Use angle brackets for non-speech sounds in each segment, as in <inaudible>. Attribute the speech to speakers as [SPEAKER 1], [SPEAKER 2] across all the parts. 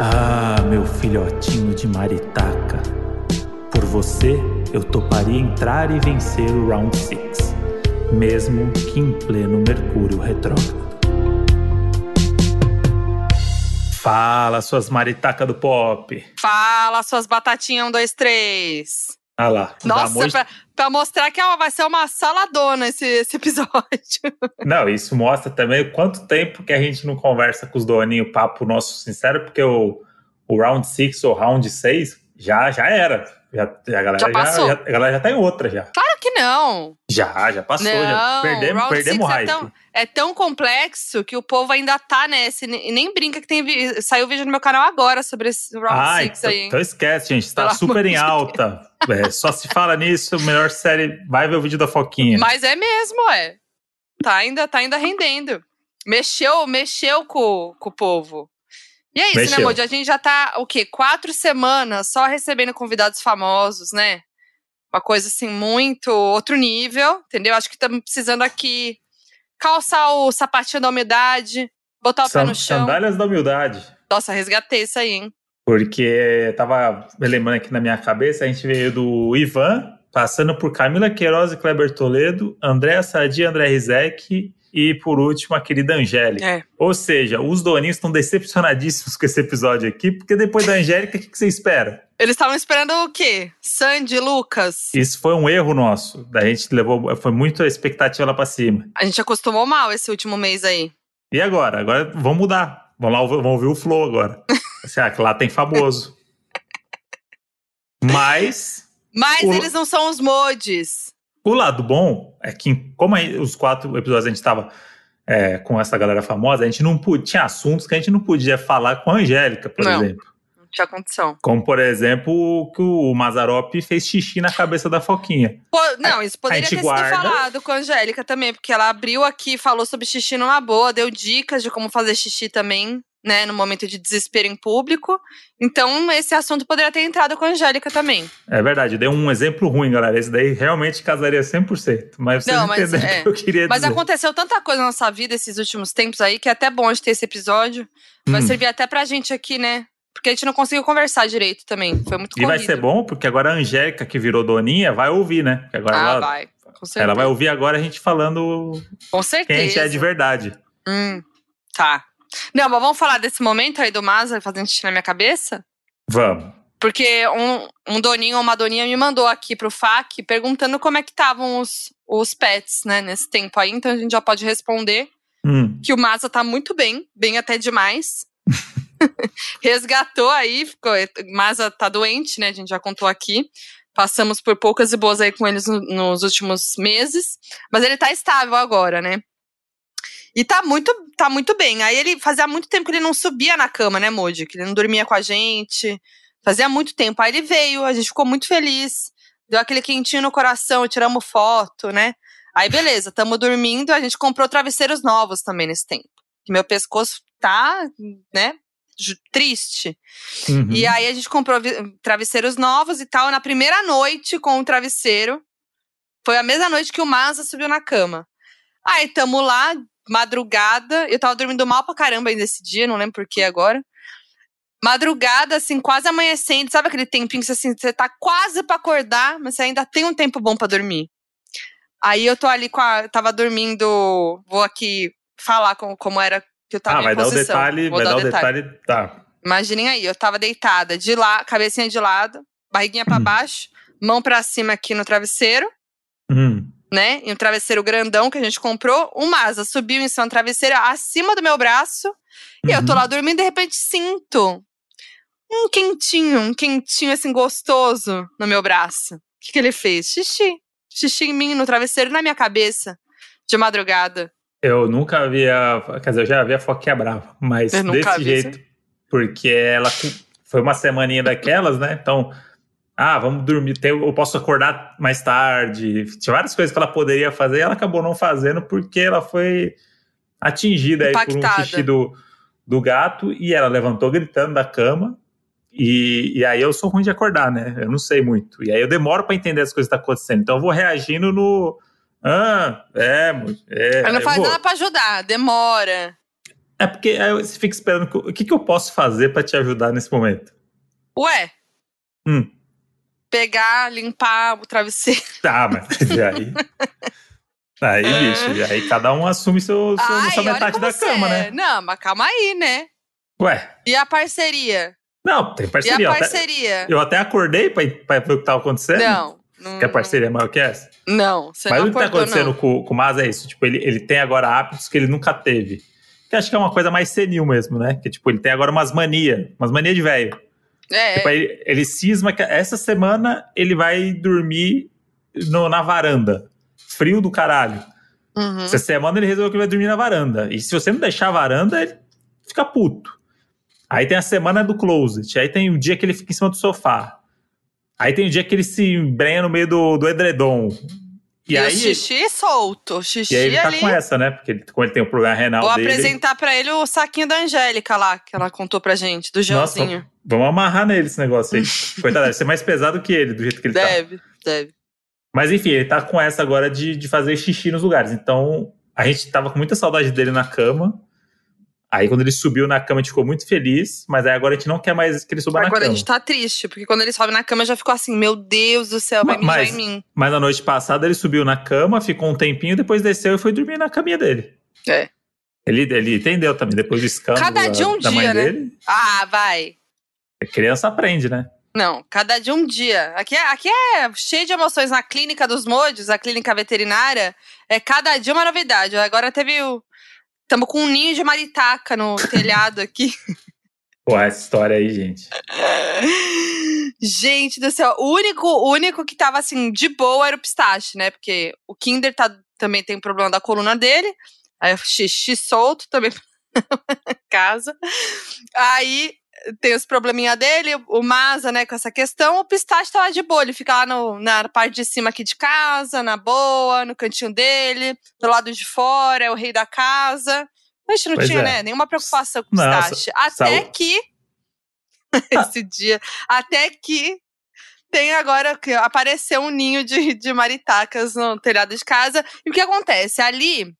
[SPEAKER 1] Ah, meu filhotinho de maritaca. Por você, eu toparia entrar e vencer o Round 6, mesmo que em pleno Mercúrio retrógrado. Fala, suas maritacas do pop.
[SPEAKER 2] Fala, suas batatinhas 1, 2, 3.
[SPEAKER 1] Ah lá.
[SPEAKER 2] Nossa, pra, pra, mostrar que vai ser uma saladona esse, esse episódio. <laughs>
[SPEAKER 1] Não, isso mostra também quanto tempo que a gente não conversa com os doninhos, papo nosso sincero, porque o, o round 6 ou round 6 já, já era. Já, a, galera já, passou. Já, a galera já tá em outra já.
[SPEAKER 2] Claro que não.
[SPEAKER 1] Já, já passou. Não, já perdemos, perdemos o hype.
[SPEAKER 2] É tão, é tão, complexo que o povo ainda tá nesse. Nem brinca que tem saiu vídeo no meu canal agora sobre esse Round 6 ah, então, aí.
[SPEAKER 1] Então esquece, gente. Tá Pelo super em alta. É, só se fala nisso, melhor série. Vai ver o vídeo da Foquinha.
[SPEAKER 2] Mas é mesmo, é. Tá ainda, tá ainda rendendo. Mexeu, mexeu com, com o povo. E é isso, né, Mexeu. né, Moody? A gente já tá, o quê? Quatro semanas só recebendo convidados famosos, né? Uma coisa assim, muito outro nível, entendeu? Acho que estamos precisando aqui calçar o sapatinho da humildade, botar o Sam, pé no chão.
[SPEAKER 1] Sandálias da humildade.
[SPEAKER 2] Nossa, resgatei isso aí, hein?
[SPEAKER 1] Porque tava lembrando aqui na minha cabeça, a gente veio do Ivan, passando por Camila Queiroz e Kleber Toledo, André Sadi, André Rizek e por último a querida Angélica. É. Ou seja, os doninhos estão decepcionadíssimos com esse episódio aqui, porque depois da Angélica, o que, que você espera?
[SPEAKER 2] Eles estavam esperando o quê? Sandy, Lucas?
[SPEAKER 1] Isso foi um erro nosso. A gente levou, foi muito a expectativa lá pra cima.
[SPEAKER 2] A gente acostumou mal esse último mês aí.
[SPEAKER 1] E agora? Agora vamos mudar. Vamos lá, vamos ouvir o Flow agora. <laughs> Será que lá tem famoso? Mas.
[SPEAKER 2] Mas o... eles não são os mods.
[SPEAKER 1] O lado bom é que, como os quatro episódios a gente estava é, com essa galera famosa, a gente não podia, tinha assuntos que a gente não podia falar com a Angélica, por não, exemplo.
[SPEAKER 2] Não tinha condição.
[SPEAKER 1] Como, por exemplo, que o Mazarop fez xixi na cabeça da Foquinha.
[SPEAKER 2] Pô, não, isso poderia ter guarda... sido falado com a Angélica também, porque ela abriu aqui, falou sobre xixi numa boa, deu dicas de como fazer xixi também né, no momento de desespero em público. Então, esse assunto poderia ter entrado com a Angélica também.
[SPEAKER 1] É verdade, deu um exemplo ruim, galera. Esse daí realmente casaria 100%. Mas vocês Não, mas, é. o que eu queria
[SPEAKER 2] mas
[SPEAKER 1] dizer.
[SPEAKER 2] Mas aconteceu tanta coisa na nossa vida esses últimos tempos aí, que é até bom de ter esse episódio. Vai hum. servir até pra gente aqui, né? Porque a gente não conseguiu conversar direito também. Foi muito
[SPEAKER 1] E vai ser bom, porque agora a Angélica, que virou doninha, vai ouvir, né? Porque agora
[SPEAKER 2] ah,
[SPEAKER 1] ela,
[SPEAKER 2] vai. Com certeza.
[SPEAKER 1] Ela vai ouvir agora a gente falando
[SPEAKER 2] com certeza.
[SPEAKER 1] quem a gente é de verdade.
[SPEAKER 2] Hum, tá. Não, mas vamos falar desse momento aí do Maza fazendo xixi na minha cabeça?
[SPEAKER 1] Vamos.
[SPEAKER 2] Porque um, um doninho ou uma doninha me mandou aqui pro FAQ perguntando como é que estavam os, os pets, né, nesse tempo aí. Então a gente já pode responder hum. que o Maza tá muito bem, bem até demais. <laughs> Resgatou aí, ficou. Maza tá doente, né? A gente já contou aqui. Passamos por poucas e boas aí com eles no, nos últimos meses. Mas ele tá estável agora, né? E tá muito, tá muito bem. Aí ele fazia muito tempo que ele não subia na cama, né, Moody? Que ele não dormia com a gente. Fazia muito tempo. Aí ele veio, a gente ficou muito feliz. Deu aquele quentinho no coração, tiramos foto, né? Aí beleza, tamo dormindo, a gente comprou travesseiros novos também nesse tempo. Que meu pescoço tá, né, triste. Uhum. E aí a gente comprou travesseiros novos e tal. Na primeira noite com o travesseiro, foi a mesma noite que o Maza subiu na cama. Aí tamo lá, madrugada, eu tava dormindo mal pra caramba ainda esse dia, não lembro por que agora. Madrugada, assim, quase amanhecendo, sabe aquele tempinho que assim, você tá quase pra acordar, mas você ainda tem um tempo bom para dormir. Aí eu tô ali com a. Tava dormindo. Vou aqui falar com, como era que eu tava
[SPEAKER 1] ah, vai dar o detalhe, vai dar o detalhe. detalhe. Tá.
[SPEAKER 2] Imaginem aí, eu tava deitada de lá, cabecinha de lado, barriguinha para hum. baixo, mão para cima aqui no travesseiro.
[SPEAKER 1] Hum
[SPEAKER 2] né? E um travesseiro grandão que a gente comprou. O Masa subiu em cima do travesseiro acima do meu braço. Uhum. E eu tô uhum. lá dormindo e de repente sinto um quentinho, um quentinho assim gostoso no meu braço. O que, que ele fez? Xixi. Xixi em mim, no travesseiro, na minha cabeça, de madrugada.
[SPEAKER 1] Eu nunca havia. Quer dizer, eu já havia a Foquinha Brava, mas desse jeito. Porque ela foi uma semaninha daquelas, né? Então ah, vamos dormir, eu posso acordar mais tarde. Tinha várias coisas que ela poderia fazer e ela acabou não fazendo porque ela foi atingida aí por um xixi do, do gato e ela levantou gritando da cama. E, e aí eu sou ruim de acordar, né? Eu não sei muito. E aí eu demoro para entender as coisas que estão tá acontecendo. Então eu vou reagindo no. Ah, é, é.
[SPEAKER 2] Ela não faz vou. nada para ajudar, demora.
[SPEAKER 1] É porque aí você fica esperando. O que, que eu posso fazer para te ajudar nesse momento?
[SPEAKER 2] Ué.
[SPEAKER 1] Hum.
[SPEAKER 2] Pegar, limpar o travesseiro.
[SPEAKER 1] Tá, <laughs> mas <laughs> aí. aí, bicho, aí cada um assume seu, seu, Ai, sua metade da cama, é. né?
[SPEAKER 2] Não, mas calma aí, né?
[SPEAKER 1] Ué.
[SPEAKER 2] E a parceria?
[SPEAKER 1] Não, tem parceria.
[SPEAKER 2] E a parceria?
[SPEAKER 1] Eu até, eu até acordei pra, pra ver o que tava acontecendo.
[SPEAKER 2] Não. Não,
[SPEAKER 1] que a parceria é maior que essa?
[SPEAKER 2] Não, você
[SPEAKER 1] Mas
[SPEAKER 2] não
[SPEAKER 1] o que tá acontecendo com, com o Mas é isso. Tipo, ele, ele tem agora hábitos que ele nunca teve. Que acho que é uma coisa mais senil mesmo, né? Que, tipo, ele tem agora umas manias. Umas manias de velho.
[SPEAKER 2] É.
[SPEAKER 1] Tipo, ele, ele cisma que essa semana ele vai dormir no, na varanda. Frio do caralho.
[SPEAKER 2] Uhum.
[SPEAKER 1] Essa semana ele resolveu que ele vai dormir na varanda. E se você não deixar a varanda, ele fica puto. Aí tem a semana do closet. Aí tem o dia que ele fica em cima do sofá. Aí tem o dia que ele se embrenha no meio do, do edredom.
[SPEAKER 2] E, e aí, o xixi solto. O xixi
[SPEAKER 1] e aí ele tá
[SPEAKER 2] ali.
[SPEAKER 1] com essa, né? Porque ele, como ele tem o um problema renal
[SPEAKER 2] Vou
[SPEAKER 1] dele...
[SPEAKER 2] apresentar pra ele o saquinho da Angélica lá, que ela contou pra gente, do gelzinho. Nossa,
[SPEAKER 1] vamos amarrar nele esse negócio aí. <laughs> Coitado, deve ser mais pesado que ele, do jeito que ele
[SPEAKER 2] deve,
[SPEAKER 1] tá.
[SPEAKER 2] Deve, deve.
[SPEAKER 1] Mas enfim, ele tá com essa agora de, de fazer xixi nos lugares. Então, a gente tava com muita saudade dele na cama. Aí quando ele subiu na cama, a gente ficou muito feliz, mas aí agora a gente não quer mais que ele suba
[SPEAKER 2] agora
[SPEAKER 1] na cama.
[SPEAKER 2] Agora a gente tá triste, porque quando ele sobe na cama já ficou assim, meu Deus do céu, vai
[SPEAKER 1] mas,
[SPEAKER 2] mijar em mim.
[SPEAKER 1] Mas na noite passada ele subiu na cama, ficou um tempinho, depois desceu e foi dormir na caminha dele.
[SPEAKER 2] É.
[SPEAKER 1] Ele, ele entendeu também, depois do escândalo
[SPEAKER 2] cada dia um
[SPEAKER 1] da,
[SPEAKER 2] dia,
[SPEAKER 1] mãe
[SPEAKER 2] né?
[SPEAKER 1] dele.
[SPEAKER 2] Ah, vai.
[SPEAKER 1] A criança aprende, né?
[SPEAKER 2] Não, cada dia um dia. Aqui é, aqui é cheio de emoções. Na clínica dos Modes, a clínica veterinária, é cada dia uma novidade. Agora teve o, Estamos com um ninho de maritaca no telhado aqui.
[SPEAKER 1] Pô, essa história aí, gente.
[SPEAKER 2] gente do céu, o único, o único que tava assim, de boa era o pistache, né? Porque o Kinder tá, também tem problema da coluna dele. Aí xixi solto também <laughs> casa. Aí tem os probleminha dele, o Maza, né, com essa questão, o Pistache tá lá de boa, ele fica lá no, na parte de cima aqui de casa, na boa, no cantinho dele, do lado de fora, é o rei da casa. A gente não pois tinha, é. né, nenhuma preocupação com o Pistache. Até que, <laughs> esse dia, até que tem agora que apareceu um ninho de, de maritacas no telhado de casa. E o que acontece? Ali,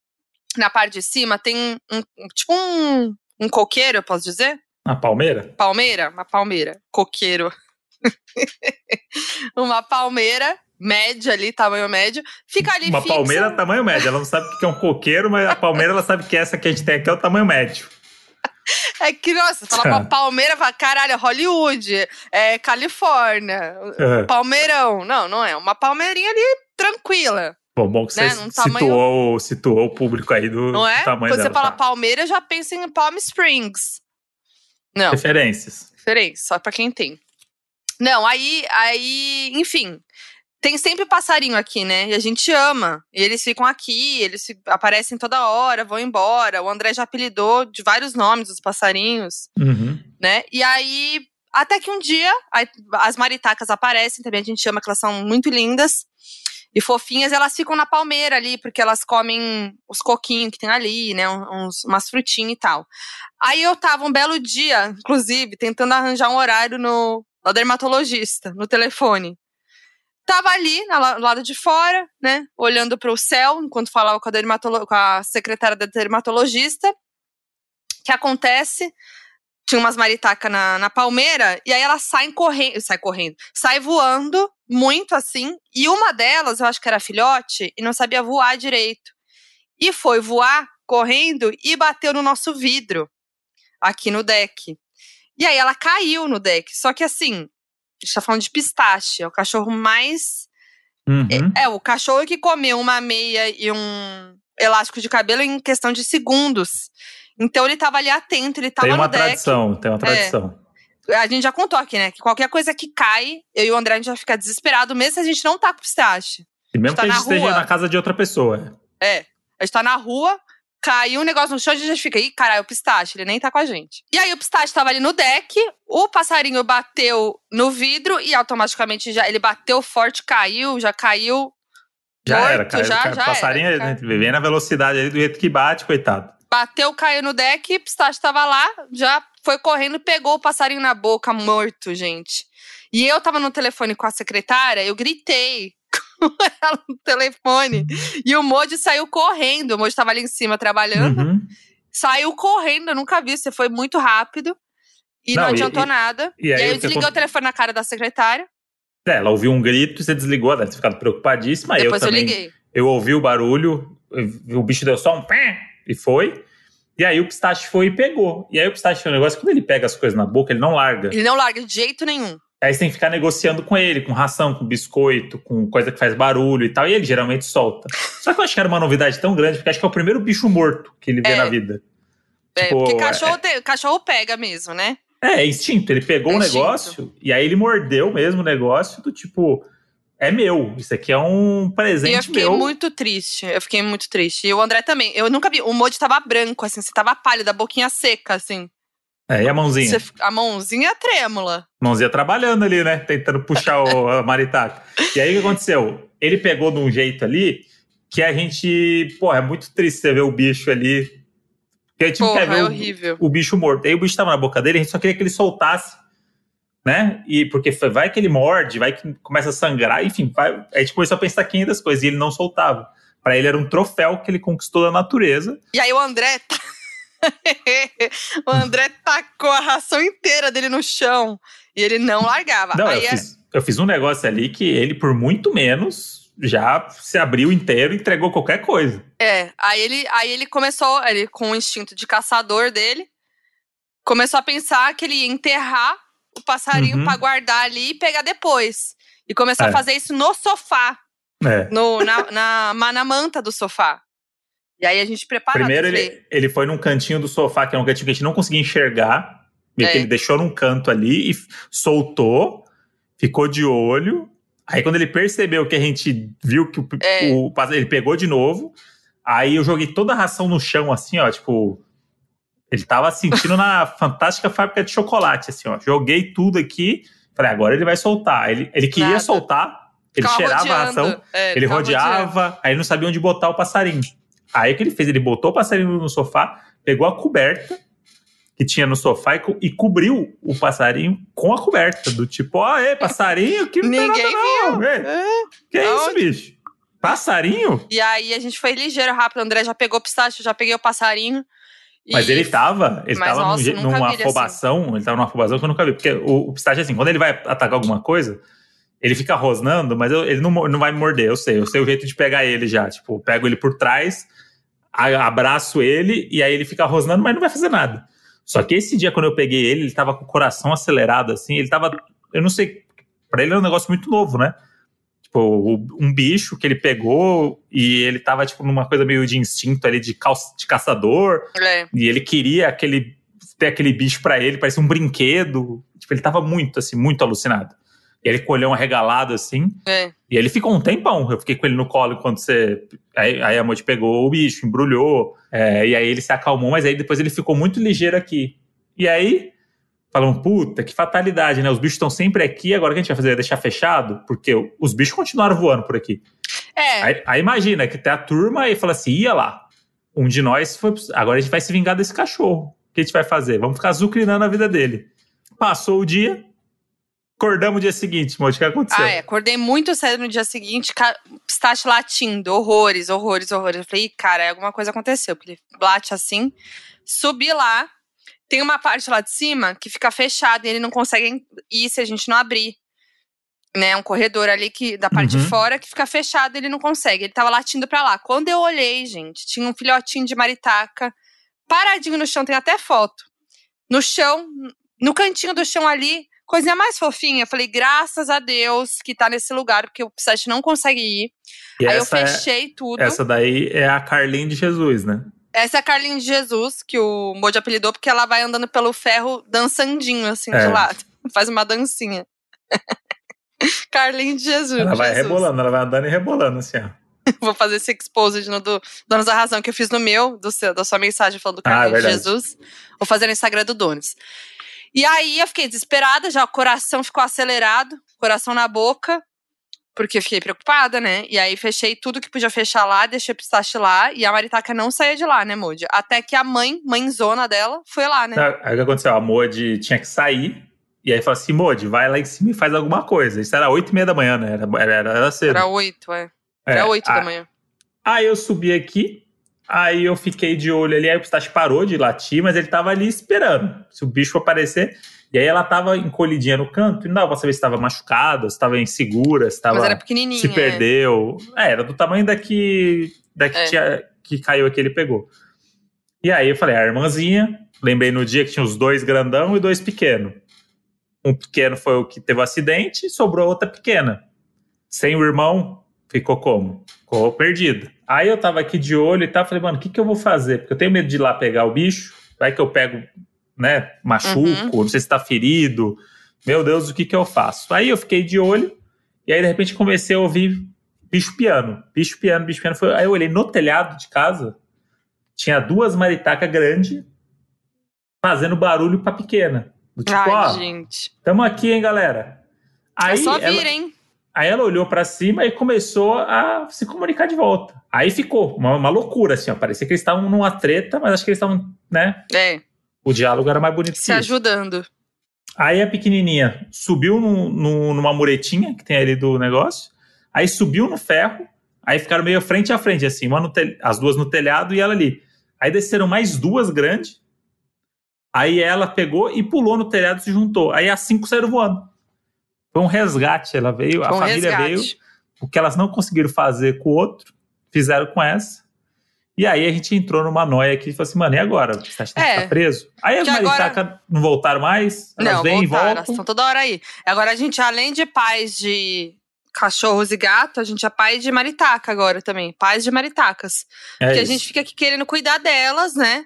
[SPEAKER 2] na parte de cima, tem um, um tipo um, um coqueiro, eu posso dizer?
[SPEAKER 1] Uma palmeira?
[SPEAKER 2] Palmeira? Uma palmeira. Coqueiro. <laughs> uma palmeira média ali, tamanho médio. Fica ali
[SPEAKER 1] Uma
[SPEAKER 2] fixa.
[SPEAKER 1] palmeira tamanho médio. Ela não sabe o que é um coqueiro, mas a palmeira ela sabe que essa que a gente tem aqui é o tamanho médio. <laughs>
[SPEAKER 2] É que, nossa, fala uma <laughs> palmeira, fala, caralho, Hollywood, é Califórnia, uhum. palmeirão. Não, não é. Uma palmeirinha ali tranquila.
[SPEAKER 1] Bom, bom que né? você situou, situou o público aí do,
[SPEAKER 2] não é?
[SPEAKER 1] do tamanho
[SPEAKER 2] Quando
[SPEAKER 1] dela,
[SPEAKER 2] você fala
[SPEAKER 1] tá.
[SPEAKER 2] palmeira, já pensa em Palm Springs. Não.
[SPEAKER 1] Referências.
[SPEAKER 2] Referências, só pra quem tem. Não, aí, aí, enfim. Tem sempre passarinho aqui, né? E a gente ama. E eles ficam aqui, eles aparecem toda hora, vão embora. O André já apelidou de vários nomes os passarinhos,
[SPEAKER 1] uhum.
[SPEAKER 2] né? E aí, até que um dia, as maritacas aparecem também, a gente chama que elas são muito lindas e fofinhas, elas ficam na palmeira ali, porque elas comem os coquinhos que tem ali, né? Uns, umas frutinhas e tal. Aí eu tava um belo dia, inclusive, tentando arranjar um horário no, no dermatologista, no telefone. Tava ali, no lado de fora, né? Olhando para o céu, enquanto falava com a, com a secretária da dermatologista. O que acontece? Tinha umas maritacas na, na palmeira, e aí elas saem correndo, sai correndo, sai voando muito assim, e uma delas, eu acho que era filhote, e não sabia voar direito. E foi voar correndo e bateu no nosso vidro, aqui no deck. E aí ela caiu no deck, só que assim, a gente tá falando de pistache, é o cachorro mais.
[SPEAKER 1] Uhum.
[SPEAKER 2] É, é, o cachorro que comeu uma meia e um elástico de cabelo em questão de segundos. Então ele tava ali atento, ele tava
[SPEAKER 1] tem uma
[SPEAKER 2] no deck.
[SPEAKER 1] tradição, tem uma tradição.
[SPEAKER 2] É, a gente já contou aqui, né? Que qualquer coisa que cai, eu e o André a gente já fica desesperado, mesmo se a gente não tá com pistache.
[SPEAKER 1] E mesmo
[SPEAKER 2] a
[SPEAKER 1] que
[SPEAKER 2] tá
[SPEAKER 1] a gente esteja
[SPEAKER 2] rua,
[SPEAKER 1] na casa de outra pessoa.
[SPEAKER 2] É. A gente tá na rua, caiu um negócio no chão, a gente já fica, ih, caralho, o pistache, ele nem tá com a gente. E aí o pistache tava ali no deck, o passarinho bateu no vidro e automaticamente já ele bateu forte, caiu, já caiu.
[SPEAKER 1] Já
[SPEAKER 2] morto,
[SPEAKER 1] era, caiu,
[SPEAKER 2] já,
[SPEAKER 1] caiu,
[SPEAKER 2] já
[SPEAKER 1] passarinho,
[SPEAKER 2] era,
[SPEAKER 1] vem na velocidade ali do jeito que bate, coitado.
[SPEAKER 2] Bateu, caiu no deck, o pistache tava lá, já foi correndo, pegou o passarinho na boca, morto, gente. E eu tava no telefone com a secretária, eu gritei <laughs> com ela no telefone. E o Moji saiu correndo. O Moji tava ali em cima trabalhando.
[SPEAKER 1] Uhum.
[SPEAKER 2] Saiu correndo, eu nunca vi, você foi muito rápido. E não, não adiantou
[SPEAKER 1] e,
[SPEAKER 2] nada.
[SPEAKER 1] E, e aí,
[SPEAKER 2] aí eu desliguei o telefone na cara da secretária.
[SPEAKER 1] É, ela ouviu um grito, você desligou, deve ter ficado preocupadíssima.
[SPEAKER 2] Depois
[SPEAKER 1] eu, também,
[SPEAKER 2] eu liguei.
[SPEAKER 1] Eu ouvi o barulho, o bicho deu só um pé e foi. E aí o pistache foi e pegou. E aí o pistache foi um negócio, quando ele pega as coisas na boca, ele não larga.
[SPEAKER 2] Ele não larga de jeito nenhum.
[SPEAKER 1] Aí você tem que ficar negociando com ele, com ração, com biscoito, com coisa que faz barulho e tal, e ele geralmente solta. Só que eu acho que era uma novidade tão grande, porque acho que é o primeiro bicho morto que ele vê
[SPEAKER 2] É.
[SPEAKER 1] na vida.
[SPEAKER 2] É,
[SPEAKER 1] Tipo,
[SPEAKER 2] porque cachorro, tem- cachorro pega mesmo, né?
[SPEAKER 1] É, é instinto. Ele pegou
[SPEAKER 2] É
[SPEAKER 1] o
[SPEAKER 2] instinto.
[SPEAKER 1] negócio e aí ele mordeu mesmo o negócio do tipo, é meu, isso aqui é um
[SPEAKER 2] E eu
[SPEAKER 1] presente
[SPEAKER 2] fiquei
[SPEAKER 1] meu.
[SPEAKER 2] muito triste. Eu fiquei muito triste. E o André também. Eu nunca vi. O Modi tava branco, assim, você tava pálido, a boquinha seca, assim.
[SPEAKER 1] É, e a mãozinha?
[SPEAKER 2] Você- a mãozinha trêmula.
[SPEAKER 1] Mãozinha trabalhando ali, né? Tentando puxar o, a <laughs> maritaca. E aí o que aconteceu? Ele pegou de um jeito ali que a gente. Pô, é muito triste você ver o bicho ali. Porque a gente
[SPEAKER 2] Porra,
[SPEAKER 1] quer ver
[SPEAKER 2] é
[SPEAKER 1] o-
[SPEAKER 2] horrível.
[SPEAKER 1] o, bicho morto. Aí o bicho tava na boca dele, a gente só queria que ele soltasse. Né? E porque vai que ele morde, vai que começa a sangrar, enfim, vai, a gente começou a pensar 500 coisas e ele não soltava. Pra ele era um troféu que ele conquistou da natureza.
[SPEAKER 2] E aí o André. tá- <laughs> o André tacou a ração inteira dele no chão. E ele não largava.
[SPEAKER 1] Não, eu
[SPEAKER 2] é-
[SPEAKER 1] fiz, eu fiz um negócio ali que ele, por muito menos, já se abriu inteiro e entregou qualquer coisa.
[SPEAKER 2] É, aí ele, aí ele começou, ele com o instinto de caçador dele, começou a pensar que ele ia enterrar o passarinho
[SPEAKER 1] Uhum.
[SPEAKER 2] pra guardar ali e pegar depois. E começou
[SPEAKER 1] É.
[SPEAKER 2] a fazer isso no sofá,
[SPEAKER 1] É.
[SPEAKER 2] no, na, na, ma- na manta do sofá. E aí a gente preparou.
[SPEAKER 1] Primeiro ele, ele foi num cantinho do sofá, que é um cantinho que a gente não conseguia enxergar.
[SPEAKER 2] É.
[SPEAKER 1] ele deixou num canto ali e soltou, ficou de olho. Aí quando ele percebeu que a gente viu que o,
[SPEAKER 2] É.
[SPEAKER 1] o ele pegou de novo. Aí eu joguei toda a ração no chão, assim, ó, tipo. Ele tava sentindo na fantástica fábrica de chocolate, assim, ó. Joguei tudo aqui. Falei, agora ele vai soltar. Ele, ele queria
[SPEAKER 2] Nada.
[SPEAKER 1] soltar, ele
[SPEAKER 2] ficava
[SPEAKER 1] cheirava a
[SPEAKER 2] rodeando.
[SPEAKER 1] ração,
[SPEAKER 2] É,
[SPEAKER 1] ele
[SPEAKER 2] ficava rodeando.
[SPEAKER 1] rodeava, aí ele não sabia onde botar o passarinho. Aí o que ele fez? Ele botou o passarinho no sofá, pegou a coberta que tinha no sofá e, co- e cobriu o passarinho com a coberta. Do tipo, ó, é passarinho que não tem
[SPEAKER 2] Ninguém
[SPEAKER 1] nada não. é.
[SPEAKER 2] É.
[SPEAKER 1] Que é isso, bicho? Passarinho?
[SPEAKER 2] E aí a gente foi ligeiro, rápido. O André já pegou o pistache, eu já peguei o passarinho.
[SPEAKER 1] Mas
[SPEAKER 2] E-
[SPEAKER 1] ele tava, ele
[SPEAKER 2] Mas,
[SPEAKER 1] tava num
[SPEAKER 2] nossa, nunca
[SPEAKER 1] numa
[SPEAKER 2] assim.
[SPEAKER 1] afobação, ele tava numa afobação que eu nunca vi. Porque o, o pistache, assim, quando ele vai atacar alguma coisa, ele fica rosnando, mas eu- ele não, não vai me morder, eu sei. Eu sei o jeito de pegar ele já. Tipo, eu pego ele por trás, abraço ele, e aí ele fica rosnando, mas não vai fazer nada. Só que esse dia, quando eu peguei ele, ele tava com o coração acelerado, assim, ele tava. Eu não sei. Pra ele é um negócio muito novo, né? Tipo, um bicho que ele pegou e ele tava, tipo, numa coisa meio de instinto ali de, cal- de caçador.
[SPEAKER 2] É.
[SPEAKER 1] E ele queria aquele ter aquele bicho pra ele, parecia um brinquedo. Tipo, ele tava muito, assim, muito alucinado. E ele com o olhão arregalado, assim.
[SPEAKER 2] É.
[SPEAKER 1] E ele ficou um tempão. Eu fiquei com ele no colo enquanto você. Aí, aí a Moji pegou o bicho, embrulhou. é, e aí ele se acalmou, mas aí depois ele ficou muito ligeiro aqui. E aí, falando, puta, que fatalidade, né? Os bichos estão sempre aqui, agora o que a gente vai fazer? Deixar fechado? Porque os bichos continuaram voando por aqui.
[SPEAKER 2] É.
[SPEAKER 1] Aí, aí imagina que tem a turma e fala assim: ia lá. Um de nós foi. Agora a gente vai se vingar desse cachorro. O que a gente vai fazer? Vamos ficar azucrinando a vida dele. Passou o dia, acordamos o dia seguinte, Monte, o que aconteceu?
[SPEAKER 2] Ah, é. Acordei muito cedo no dia seguinte, pistache latindo, horrores, horrores, horrores. Eu falei, "Ih, cara, alguma coisa aconteceu, porque ele late assim. Subi lá, tem uma parte lá de cima que fica fechada e ele não consegue ir se a gente não abrir. Né, um corredor ali que da parte
[SPEAKER 1] Uhum.
[SPEAKER 2] de fora que fica fechado, ele não consegue. Ele tava latindo pra lá. Quando eu olhei, gente, tinha um filhotinho de maritaca paradinho no chão, tem até foto. No chão, no cantinho do chão ali, coisinha mais fofinha. Eu falei, graças a Deus que tá nesse lugar, porque o Psete não consegue ir.
[SPEAKER 1] e
[SPEAKER 2] Aí eu
[SPEAKER 1] é-
[SPEAKER 2] fechei tudo.
[SPEAKER 1] essa daí é a Carlinha de Jesus, né?
[SPEAKER 2] Essa é a Carlinha de Jesus, que o Moji apelidou, porque ela vai andando pelo ferro dançandinho, assim,
[SPEAKER 1] É.
[SPEAKER 2] de lado. <laughs> Faz uma dancinha. <laughs> Carlinha de Jesus.
[SPEAKER 1] Ela vai
[SPEAKER 2] Jesus.
[SPEAKER 1] rebolando, ela vai andando e rebolando, assim, ó. <laughs>
[SPEAKER 2] Vou fazer esse exposed no do Donos da Razão que eu fiz no meu, do seu, da sua mensagem falando do
[SPEAKER 1] Ah,
[SPEAKER 2] Carlinhos de
[SPEAKER 1] verdade.
[SPEAKER 2] Jesus. Vou fazer no Instagram do Donos. E aí eu fiquei desesperada, já o coração ficou acelerado, coração na boca, porque eu fiquei preocupada, né? E aí fechei tudo que podia fechar lá, deixei o pistache lá, e a Maritaca não saía de lá, né, Moody? Até que a mãe, mãezona dela, foi lá, né?
[SPEAKER 1] Aí o que aconteceu? A Modi tinha que sair, e aí falou assim: Modi, vai lá em cima e faz alguma coisa. Isso era oito e meia da manhã, né? Era, era, era cedo.
[SPEAKER 2] Era oito, é.
[SPEAKER 1] É,
[SPEAKER 2] Era oito
[SPEAKER 1] a-
[SPEAKER 2] da manhã.
[SPEAKER 1] Aí eu subi aqui, Aí eu fiquei de olho ali, aí o pistache parou de latir, mas ele tava ali esperando se o bicho aparecer. E aí ela tava encolhidinha no canto e não dava pra saber se estava machucada, se estava insegura, se estava.
[SPEAKER 2] Mas era pequenininha.
[SPEAKER 1] Se perdeu. É, era do tamanho da que, da que, é. tinha, que caiu aqui, ele pegou. E aí eu falei, a irmãzinha, lembrei no dia que tinha os dois grandão e dois pequenos. Um pequeno foi o que teve o um acidente e sobrou outra pequena. Sem o irmão, ficou como? Ficou perdido. Aí eu tava aqui de olho e tal, falei, mano, o que, que eu vou fazer? Porque eu tenho medo de ir lá pegar o bicho, vai que eu pego, né, machuco, uhum. não sei se tá ferido. Meu Deus, o que, que eu faço? Aí eu fiquei de olho e aí de repente comecei a ouvir bicho piano, bicho piano, bicho piano. Foi... Aí eu olhei no telhado de casa, tinha duas maritacas grandes fazendo barulho pra pequena.
[SPEAKER 2] Do tipo, Ai, ó, gente.
[SPEAKER 1] tamo aqui, hein, galera.
[SPEAKER 2] Aí é só vir, ela... hein?
[SPEAKER 1] Aí ela olhou para cima e começou a se comunicar de volta. Aí ficou uma, uma loucura, assim, ó. Parecia que eles estavam numa treta, mas acho que eles estavam, né?
[SPEAKER 2] É.
[SPEAKER 1] O diálogo era mais bonito
[SPEAKER 2] Se ajudando.
[SPEAKER 1] Aí a pequenininha subiu no, no, numa muretinha que tem ali do negócio, aí subiu no ferro, aí ficaram meio frente a frente, assim, uma tel... as duas no telhado e ela ali. Aí desceram mais duas grandes, aí ela pegou e pulou no telhado e se juntou. Aí as cinco saíram voando. Foi um resgate. Ela veio, a família resgate. veio. O que elas não conseguiram fazer com o outro, fizeram com essa. E aí a gente entrou numa noia que falou assim, mano, e agora? Acha que é, tá preso? Aí as maritacas agora... não voltaram mais? Elas não, vêm voltaram, e voltam? Elas
[SPEAKER 2] estão toda hora aí. Agora a gente, além de pais de cachorros e gato, a gente é pai de maritaca agora também. Pais de maritacas. É Porque isso. a gente fica aqui querendo cuidar delas, né?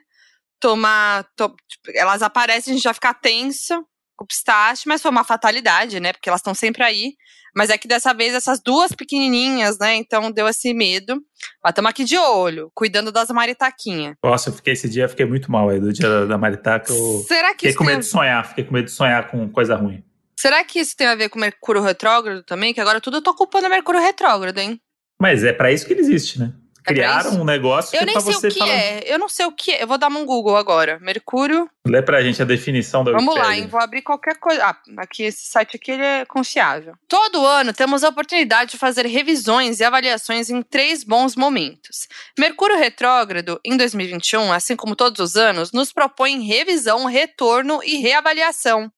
[SPEAKER 2] Tomar. To... Tipo, elas aparecem, a gente já fica tenso com o pistache, mas foi uma fatalidade, né? Porque elas estão sempre aí. Mas é que dessa vez essas duas pequenininhas, né? Então deu esse medo. Mas estamos aqui de olho, cuidando das maritaquinhas.
[SPEAKER 1] Nossa, eu fiquei esse dia, fiquei muito mal aí do dia da maritaca. Eu
[SPEAKER 2] Será que
[SPEAKER 1] Fiquei com medo tem... de sonhar, fiquei com medo de sonhar com coisa ruim.
[SPEAKER 2] Será que isso tem a ver com Mercúrio retrógrado também? Que agora tudo eu tô culpando Mercúrio retrógrado, hein?
[SPEAKER 1] Mas é para isso que ele existe, né? É criaram um negócio
[SPEAKER 2] eu
[SPEAKER 1] que
[SPEAKER 2] nem sei
[SPEAKER 1] você
[SPEAKER 2] o que falar... é. Eu não sei o que é. Eu vou dar um Google agora. Mercúrio.
[SPEAKER 1] Lê pra gente a definição da
[SPEAKER 2] Vamos lá, hein? Vou abrir qualquer coisa. Ah, aqui esse site aqui ele é confiável. Todo ano temos a oportunidade de fazer revisões e avaliações em três bons momentos. Mercúrio retrógrado em 2021, assim como todos os anos, nos propõe revisão, retorno e reavaliação.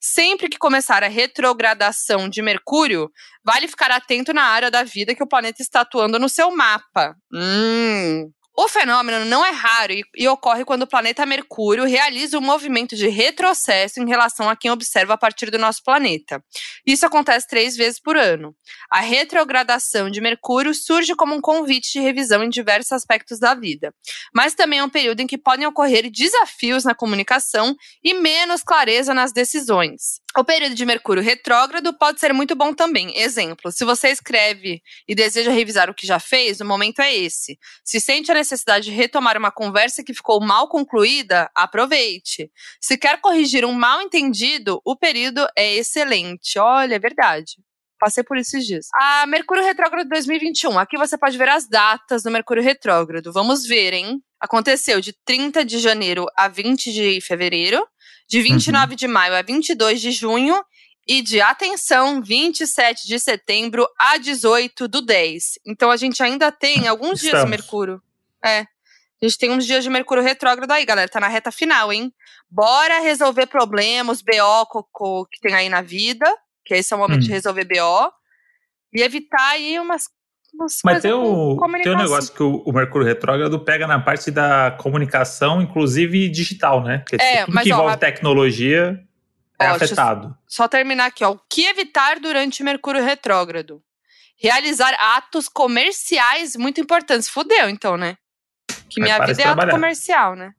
[SPEAKER 2] Sempre que começar a retrogradação de Mercúrio, vale ficar atento na área da vida que o planeta está atuando no seu mapa. Hum, o fenômeno não é raro e, e, ocorre quando o planeta Mercúrio realiza um movimento de retrocesso em relação a quem observa a partir do nosso planeta. Isso acontece três vezes por ano. A retrogradação de Mercúrio surge como um convite de revisão em diversos aspectos da vida, mas também é um período em que podem ocorrer desafios na comunicação e menos clareza nas decisões. O período de Mercúrio retrógrado pode ser muito bom também. Exemplo, se você escreve e deseja revisar o que já fez, o momento é esse. Se sente a necessidade de retomar uma conversa que ficou mal concluída, aproveite. Se quer corrigir um mal entendido, o período é excelente. Olha, é verdade. Passei por esses dias. A Mercúrio Retrógrado 2021. Aqui você pode ver as datas do Mercúrio Retrógrado. Vamos ver, hein? Aconteceu de 30 de janeiro a 20 de fevereiro de 29 uhum. de maio a 22 de junho e de atenção, 27 de setembro a 18 do 10. Então a gente ainda tem alguns Estamos. dias de Mercúrio. É. A gente tem uns dias de Mercúrio retrógrado aí, galera. Tá na reta final, hein? Bora resolver problemas, BO que tem aí na vida, que esse é o momento hum. de resolver BO. E evitar aí umas
[SPEAKER 1] mas tem o, tem o negócio que o, o, Mercúrio Retrógrado pega na parte da comunicação, inclusive digital, né? Porque é, tudo que envolve ó, tecnologia é ó, afetado.
[SPEAKER 2] Só terminar aqui, ó. O que evitar durante Mercúrio Retrógrado? Realizar atos comerciais muito importantes. Fudeu, então, né? Que minha vida é ato comercial, né?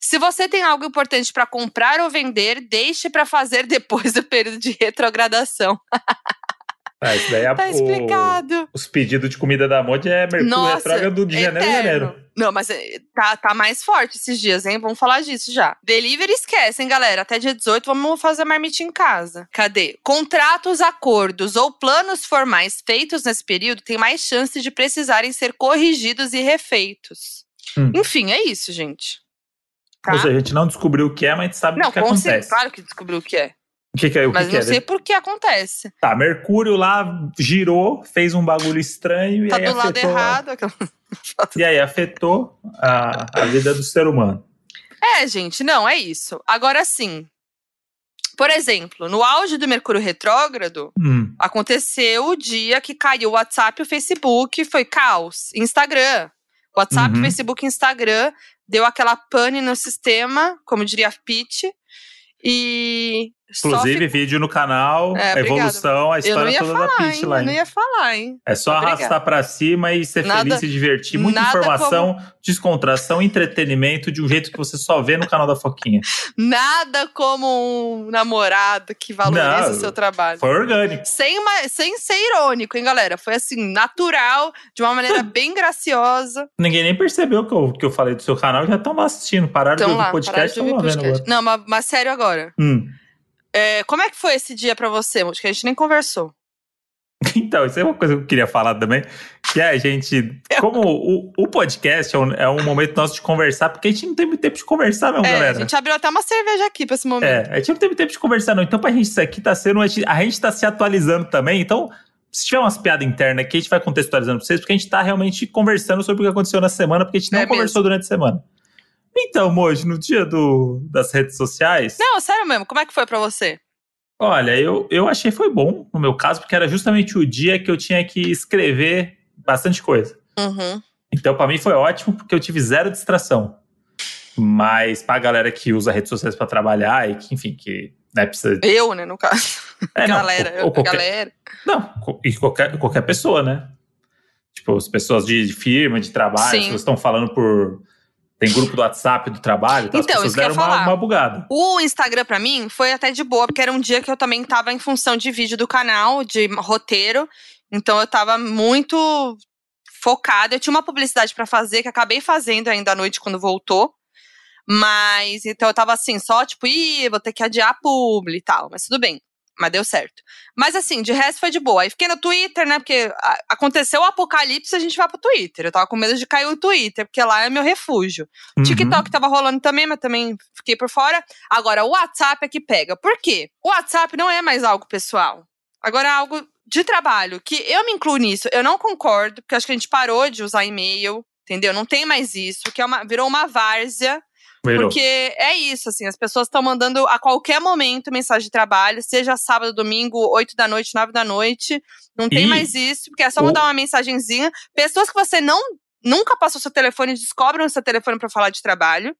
[SPEAKER 2] Se você tem algo importante para comprar ou vender, deixe para fazer <laughs> depois do período de retrogradação.
[SPEAKER 1] Ah, isso daí é
[SPEAKER 2] tá explicado.
[SPEAKER 1] os pedidos de comida da Monte é Mercúrio Nossa, retrógrado de janeiro a janeiro.
[SPEAKER 2] Não, mas eh, tá, tá mais forte esses dias, hein? Vamos falar disso já. Delivery esquece, hein, galera? Até dia 18 vamos fazer marmite em casa. Cadê? Contratos, acordos ou planos formais feitos nesse período têm mais chance de precisarem ser corrigidos e refeitos. Hum. Enfim, é isso, gente.
[SPEAKER 1] Tá? Ou seja, a gente não descobriu o que é, mas a gente sabe o que acontece.
[SPEAKER 2] Claro que descobriu o que é.
[SPEAKER 1] O que, que é o
[SPEAKER 2] Mas
[SPEAKER 1] que
[SPEAKER 2] não
[SPEAKER 1] que
[SPEAKER 2] sei por que acontece.
[SPEAKER 1] Tá, Mercúrio lá girou, fez um bagulho estranho
[SPEAKER 2] tá
[SPEAKER 1] e aí
[SPEAKER 2] do lado errado.
[SPEAKER 1] e aí afetou a, a vida do ser humano.
[SPEAKER 2] É, gente, não, é isso. Agora sim. Por exemplo, no auge do Mercúrio retrógrado, hum. aconteceu o dia que caiu o WhatsApp e o Facebook, foi caos. Instagram. WhatsApp, uhum. Facebook, Instagram, deu aquela pane no sistema, como diria a Pete. E
[SPEAKER 1] Inclusive, vídeo no canal, é, a evolução, a história toda
[SPEAKER 2] falar,
[SPEAKER 1] da Peach lá.
[SPEAKER 2] Eu não ia falar, hein?
[SPEAKER 1] É só Obrigada. arrastar pra cima e ser nada, feliz e divertir. Muita informação, como... descontração, entretenimento de um jeito que você só vê no canal da Foquinha.
[SPEAKER 2] Nada como um namorado que valoriza o seu trabalho.
[SPEAKER 1] Foi orgânico.
[SPEAKER 2] Sem, uma, sem ser irônico, hein, galera? Foi assim, natural, de uma maneira <laughs> bem graciosa.
[SPEAKER 1] Ninguém nem percebeu que eu, que eu falei do seu canal, já estão assistindo. Pararam tão de ouvir o podcast, estão vendo agora.
[SPEAKER 2] Não, mas, mas sério agora.
[SPEAKER 1] Hum.
[SPEAKER 2] É, como é que foi esse dia para você, Acho que a gente nem conversou. <laughs>
[SPEAKER 1] Então, isso é uma coisa que eu queria falar também. Que é a gente. Como o, o podcast é um, é um, momento nosso de conversar, porque a gente não tem muito tempo de conversar, não, é, galera.
[SPEAKER 2] A gente abriu até uma cerveja aqui pra esse momento.
[SPEAKER 1] É, a gente não teve tempo de conversar, não. Então, pra gente, isso aqui tá sendo. A gente, a gente tá se atualizando também. Então, se tiver umas piadas internas aqui, a gente vai contextualizando pra vocês, porque a gente tá realmente conversando sobre o que aconteceu na semana, porque a gente não é conversou mesmo. durante a semana. Então, Moji, no dia do, das redes sociais.
[SPEAKER 2] Não, sério mesmo, como é que foi para você?
[SPEAKER 1] Olha, eu, eu achei foi bom no meu caso, porque era justamente o dia que eu tinha que escrever bastante coisa.
[SPEAKER 2] Uhum.
[SPEAKER 1] Então, para mim foi ótimo, porque eu tive zero distração. Mas pra galera que usa redes sociais para trabalhar e que, enfim, que né, precisa.
[SPEAKER 2] Eu, né, no caso. É, galera, não, ou, ou qualquer, galera.
[SPEAKER 1] Não, e qualquer, qualquer pessoa, né? Tipo, as pessoas de, de firma, de trabalho, Sim. as pessoas estão falando por tem grupo do WhatsApp do trabalho, então, então as pessoas deram uma, uma, bugada.
[SPEAKER 2] O Instagram para mim foi até de boa, porque era um dia que eu também tava em função de vídeo do canal, de roteiro. Então eu tava muito focada. Eu tinha uma publicidade para fazer, que acabei fazendo ainda à noite quando voltou. Mas, então eu tava assim, só tipo, ih, vou ter que adiar a publi e tal. Mas tudo bem mas deu certo. Mas assim, de resto foi de boa. Aí fiquei no Twitter, né? Porque aconteceu o apocalipse, a gente vai pro Twitter. Eu tava com medo de cair o Twitter, porque lá é meu refúgio. Uhum. TikTok tava rolando também, mas também fiquei por fora. Agora, o WhatsApp é que pega. Por quê? O WhatsApp não é mais algo pessoal. Agora é algo de trabalho, que eu me incluo nisso. Eu não concordo, porque acho que a gente parou de usar e-mail, entendeu? Não tem mais isso, que é uma, virou uma várzea Porque é isso, assim, as pessoas estão mandando a qualquer momento mensagem de trabalho, seja sábado, domingo, 8 da noite, 9 da noite. Não tem e mais isso, porque é só mandar uma mensagenzinha. Pessoas que você não nunca passou seu telefone descobrem o seu telefone para falar de trabalho.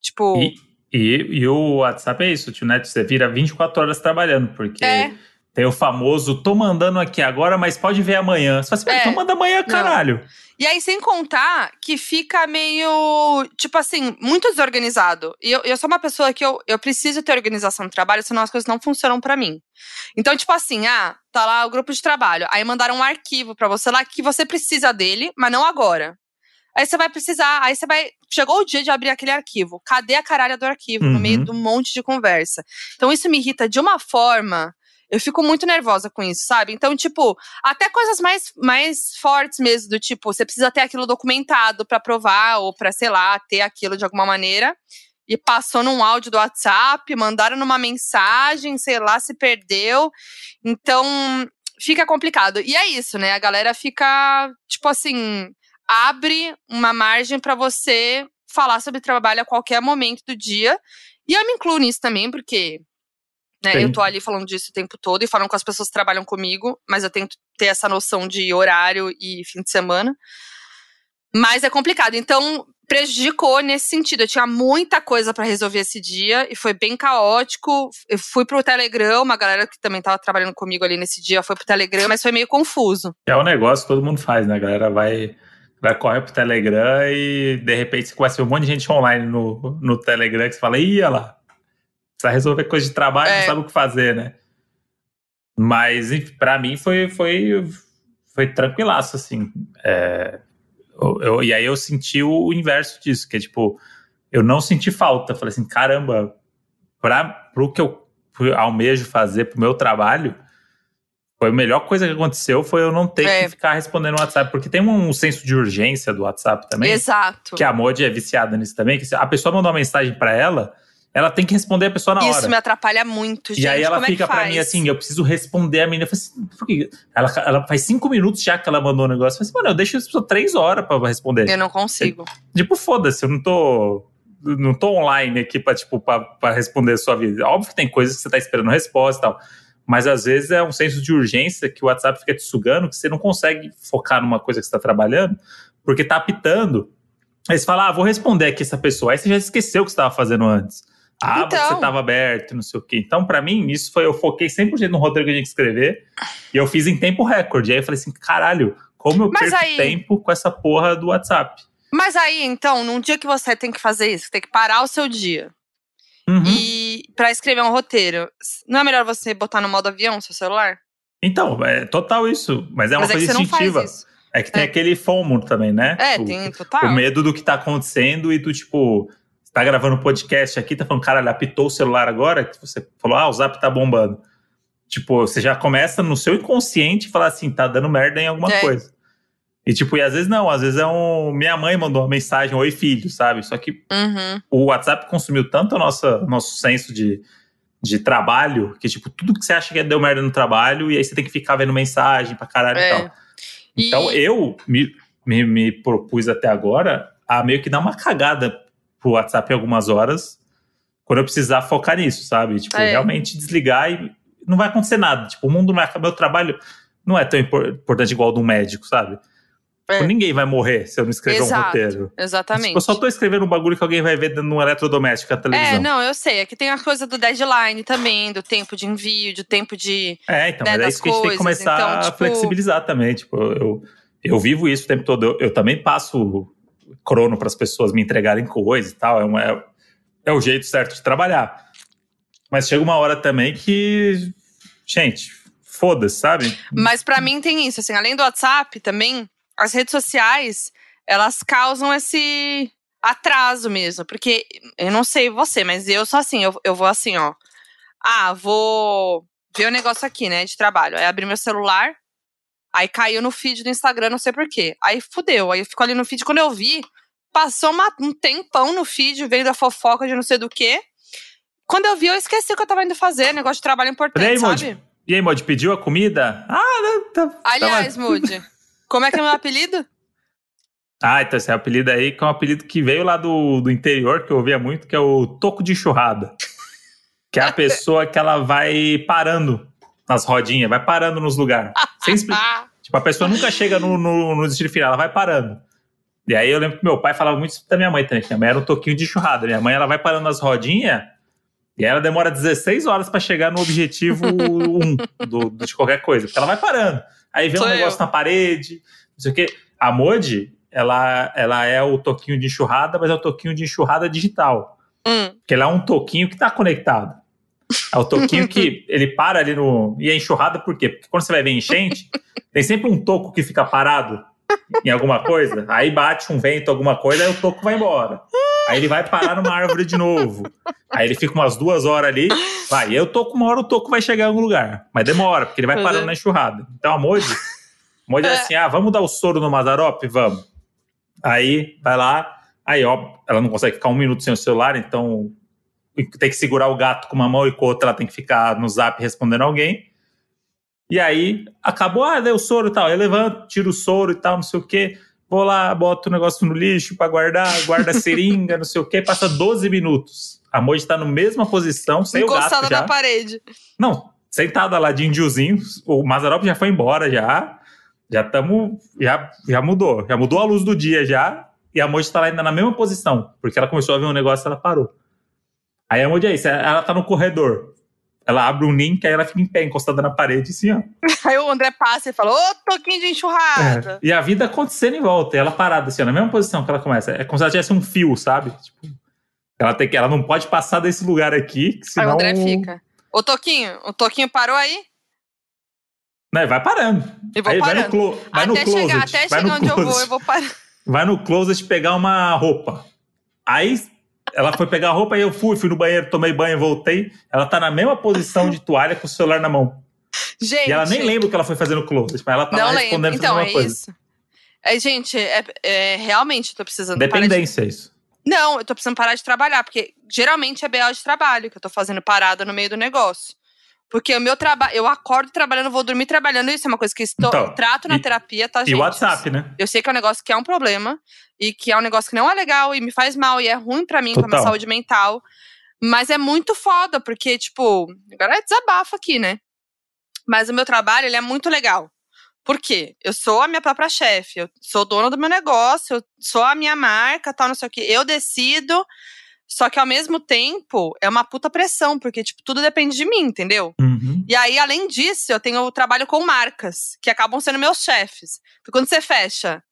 [SPEAKER 2] Tipo.
[SPEAKER 1] E, e, e, o WhatsApp é isso, tio Neto, você vira 24 horas trabalhando, porque. É. Tem o famoso, tô mandando aqui agora, mas pode ver amanhã. Você fala assim, é, então manda amanhã, caralho. Não.
[SPEAKER 2] E aí, sem contar que fica meio, tipo assim, muito desorganizado. E eu, eu sou uma pessoa que eu, eu preciso ter organização no trabalho, senão as coisas não funcionam para mim. Então, tipo assim, ah, tá lá o grupo de trabalho. Aí mandaram um arquivo para você lá que você precisa dele, mas não agora. Aí você vai precisar, aí você vai. Chegou o dia de abrir aquele arquivo. Cadê a caralha do arquivo? Uhum. No meio uhum. de um monte de conversa. Então, isso me irrita de uma forma eu fico muito nervosa com isso, sabe? Então, tipo, até coisas mais, mais fortes mesmo, do tipo, você precisa ter aquilo documentado para provar ou para, sei lá, ter aquilo de alguma maneira. E passou num áudio do WhatsApp, mandaram numa mensagem, sei lá, se perdeu. Então, fica complicado. E é isso, né? A galera fica, tipo assim, abre uma margem para você falar sobre trabalho a qualquer momento do dia. E eu me incluo nisso também, porque né? Eu tô ali falando disso o tempo todo e falando com as pessoas que trabalham comigo, mas eu tento ter essa noção de horário e fim de semana. Mas é complicado. Então, prejudicou nesse sentido. Eu tinha muita coisa para resolver esse dia e foi bem caótico. Eu fui pro Telegram, uma galera que também tava trabalhando comigo ali nesse dia foi pro Telegram, mas foi meio confuso.
[SPEAKER 1] É um negócio que todo mundo faz, né? A galera vai, vai correr pro Telegram e de repente você conhece um monte de gente online no, no Telegram que você fala, ia lá precisa resolver coisa de trabalho, é. não sabe o que fazer, né? Mas para mim foi, foi, foi tranquilaço, assim. É, eu, eu, e aí eu senti o, o, inverso disso, que é tipo, eu não senti falta. Falei assim, caramba, para pro que eu almejo fazer pro meu trabalho, foi a melhor coisa que aconteceu foi eu não ter é. que ficar respondendo no WhatsApp, porque tem um, um, senso de urgência do WhatsApp também.
[SPEAKER 2] Exato.
[SPEAKER 1] Que a Modi é viciada nisso também, que a pessoa mandou uma mensagem para ela, ela tem que responder a pessoa na
[SPEAKER 2] Isso
[SPEAKER 1] hora.
[SPEAKER 2] Isso me atrapalha muito, gente.
[SPEAKER 1] E aí ela
[SPEAKER 2] Como
[SPEAKER 1] fica
[SPEAKER 2] é
[SPEAKER 1] pra mim assim, eu preciso responder a menina. Eu falei assim, por quê? Ela, ela faz cinco minutos já que ela mandou o negócio. Eu falei assim, mano, eu deixo isso três horas pra responder.
[SPEAKER 2] Eu não consigo.
[SPEAKER 1] É, tipo, foda-se, eu não tô. Não tô online aqui pra, tipo, pra, pra responder a sua vida. Óbvio que tem coisas que você tá esperando resposta e tal. Mas às vezes é um senso de urgência que o WhatsApp fica te sugando, que você não consegue focar numa coisa que você tá trabalhando, porque tá apitando. Aí você fala, ah, vou responder aqui essa pessoa. Aí você já esqueceu o que você estava fazendo antes. Ah, então... você estava aberto, não sei o quê. Então, para mim, isso foi, eu foquei 100% no roteiro que eu tinha que escrever, e eu fiz em tempo recorde. Aí eu falei assim, caralho, como eu Mas perco aí... tempo com essa porra do WhatsApp?
[SPEAKER 2] Mas aí, então, num dia que você tem que fazer isso, tem que parar o seu dia. Uhum. E para escrever um roteiro, não é melhor você botar no modo avião seu celular?
[SPEAKER 1] Então, é total isso. Mas é uma mas coisa é instintiva. É que tem é. aquele FOMO também, né?
[SPEAKER 2] É, o, tem total.
[SPEAKER 1] O medo do que tá acontecendo e tu, tipo, tá gravando um podcast aqui, tá falando, cara, ele apitou o celular agora, que você falou, ah, o zap tá bombando. Tipo, você já começa no seu inconsciente falar assim, tá dando merda em alguma é. coisa. E tipo, e às vezes não, às vezes é um. Minha mãe mandou uma mensagem, oi filho, sabe? Só que
[SPEAKER 2] uhum.
[SPEAKER 1] o WhatsApp consumiu tanto o nosso, nosso senso de, de trabalho, que tipo, tudo que você acha que deu merda no trabalho, e aí você tem que ficar vendo mensagem pra caralho é. e tal. Então e... eu me, me, me propus até agora a meio que dar uma cagada pro WhatsApp em algumas horas, quando eu precisar focar nisso, sabe? Tipo, é. realmente desligar e não vai acontecer nada. Tipo, o mundo não é. Meu trabalho não é tão importante igual o do médico, sabe? É. Tipo, ninguém vai morrer se eu não escrever Exato, um roteiro.
[SPEAKER 2] Exatamente.
[SPEAKER 1] Tipo, eu só tô escrevendo um bagulho que alguém vai ver no eletrodoméstico, a televisão.
[SPEAKER 2] É, não, eu sei. Aqui tem a coisa do deadline também, do tempo de envio, do tempo de.
[SPEAKER 1] É, então, né, mas é isso que a gente tem que começar então, tipo... a flexibilizar também. Tipo, eu, eu vivo isso o tempo todo. Eu, eu também passo crono para as pessoas me entregarem coisas e tal. É, é, é o jeito certo de trabalhar. Mas chega uma hora também que. Gente, foda-se, sabe?
[SPEAKER 2] Mas para mim tem isso, assim, além do WhatsApp também as redes sociais, elas causam esse atraso mesmo. Porque eu não sei você, mas eu sou assim, eu, eu vou assim, ó. Ah, vou ver o um negócio aqui, né, de trabalho. Aí abri meu celular, aí caiu no feed do Instagram, não sei porquê. Aí fudeu, aí eu fico ali no feed. Quando eu vi, passou uma, um tempão no feed, veio da fofoca de não sei do quê. Quando eu vi, eu esqueci o que eu tava indo fazer, negócio de trabalho importante, aí, sabe?
[SPEAKER 1] E aí, Mod, pediu a comida? Ah, tá.
[SPEAKER 2] Aliás, tava... Moody. Como é que é o meu apelido? <laughs>
[SPEAKER 1] Ah, então esse é apelido aí, que é um apelido que veio lá do, do interior, que eu ouvia muito, que é o toco de enxurrada. Que é a <laughs> pessoa que ela vai parando nas rodinhas, vai parando nos lugares. <laughs> Sem tipo, a pessoa nunca chega no, no, no destino final, ela vai parando. E aí eu lembro que meu pai falava muito isso da minha mãe também, minha mãe era um toquinho de enxurrada. Minha mãe, ela vai parando nas rodinhas e ela demora 16 horas para chegar no objetivo <laughs> 1 do, de qualquer coisa, porque ela vai parando. Aí vê Sou um negócio eu. na parede, não sei o quê. A Modi, ela, ela é o toquinho de enxurrada, mas é o toquinho de enxurrada digital.
[SPEAKER 2] Hum.
[SPEAKER 1] Porque ela é um toquinho que está conectado. É o toquinho que ele para ali no. E é enxurrada por quê? Porque quando você vai ver enchente, tem sempre um toco que fica parado em alguma coisa, aí bate um vento, alguma coisa, aí o toco vai embora. Aí ele vai parar numa árvore de novo. Aí ele fica umas duas horas ali, vai. Eu tô com uma hora o toco vai chegar em algum lugar. Mas demora, porque ele vai parando uhum. na enxurrada. Então a Moji, Moji é assim: ah, vamos dar o soro no Mazarop? Vamos. Aí vai lá, aí ó, ela não consegue ficar um minuto sem o celular, então tem que segurar o gato com uma mão e com a outra ela tem que ficar no zap respondendo alguém. E aí acabou, ah, deu soro e tal. Eu levanto, tiro o soro e tal, não sei o quê. Vou lá, boto o negócio no lixo para guardar, guarda a seringa, <laughs> não sei o quê. Passa 12 minutos. A Moji tá na mesma posição, sem Encostada o gato já.
[SPEAKER 2] na parede.
[SPEAKER 1] Não, sentada lá de indiozinho. O Mazarop já foi embora já. Já estamos. Já, já mudou. Já mudou a luz do dia já. E a Moji tá lá ainda na mesma posição. Porque ela começou a ver um negócio e ela parou. Aí a Moji é isso. Ela tá no corredor ela abre um link, aí ela fica em pé, encostada na parede, assim, ó. <laughs>
[SPEAKER 2] Aí o André passa e fala, ô, toquinho de enxurrada.
[SPEAKER 1] É. E a vida acontecendo em volta, e ela parada, assim, ó, na mesma posição que ela começa. É como se ela tivesse um fio, sabe? Tipo, ela, tem que, ela não pode passar desse lugar aqui, senão... Aí o
[SPEAKER 2] André fica. Ô, Toquinho, o Toquinho parou aí?
[SPEAKER 1] Não, vai parando.
[SPEAKER 2] Eu vou
[SPEAKER 1] aí
[SPEAKER 2] parando.
[SPEAKER 1] vai no, clo vai
[SPEAKER 2] até
[SPEAKER 1] no closet.
[SPEAKER 2] Chegar, até
[SPEAKER 1] vai
[SPEAKER 2] chegar onde closet. eu vou, eu vou parar.
[SPEAKER 1] Vai no closet pegar uma roupa. Aí ela foi pegar a roupa e eu fui, fui no banheiro, tomei banho, voltei. Ela tá na mesma posição de toalha com o celular na mão.
[SPEAKER 2] Gente.
[SPEAKER 1] E ela nem lembra o que ela foi fazendo no close, mas ela tá não lá lembro. respondendo
[SPEAKER 2] então,
[SPEAKER 1] a mesma
[SPEAKER 2] é
[SPEAKER 1] coisa.
[SPEAKER 2] Isso. É, gente, é, é, realmente tô precisando.
[SPEAKER 1] Dependência, de... isso.
[SPEAKER 2] Não, eu tô precisando parar de trabalhar, porque geralmente é BO de trabalho que eu tô fazendo parada no meio do negócio. Porque o meu trabalho, eu acordo trabalhando, vou dormir trabalhando, isso é uma coisa que estou, então, trato na e, terapia, tá, gente?
[SPEAKER 1] E o WhatsApp, né?
[SPEAKER 2] Eu sei que é um negócio que é um problema, e que é um negócio que não é legal, e me faz mal, e é ruim para mim, Total. pra minha saúde mental. Mas é muito foda, porque, tipo, agora é desabafo aqui, né? Mas o meu trabalho, ele é muito legal. Por quê? Eu sou a minha própria chefe, eu sou dona do meu negócio, eu sou a minha marca, tal, não sei o quê. Eu decido, só que ao mesmo tempo é uma puta pressão, porque, tipo, tudo depende de mim, entendeu?
[SPEAKER 1] Uhum.
[SPEAKER 2] E aí, além disso, eu tenho o trabalho com marcas, que acabam sendo meus chefes. Porque quando você fecha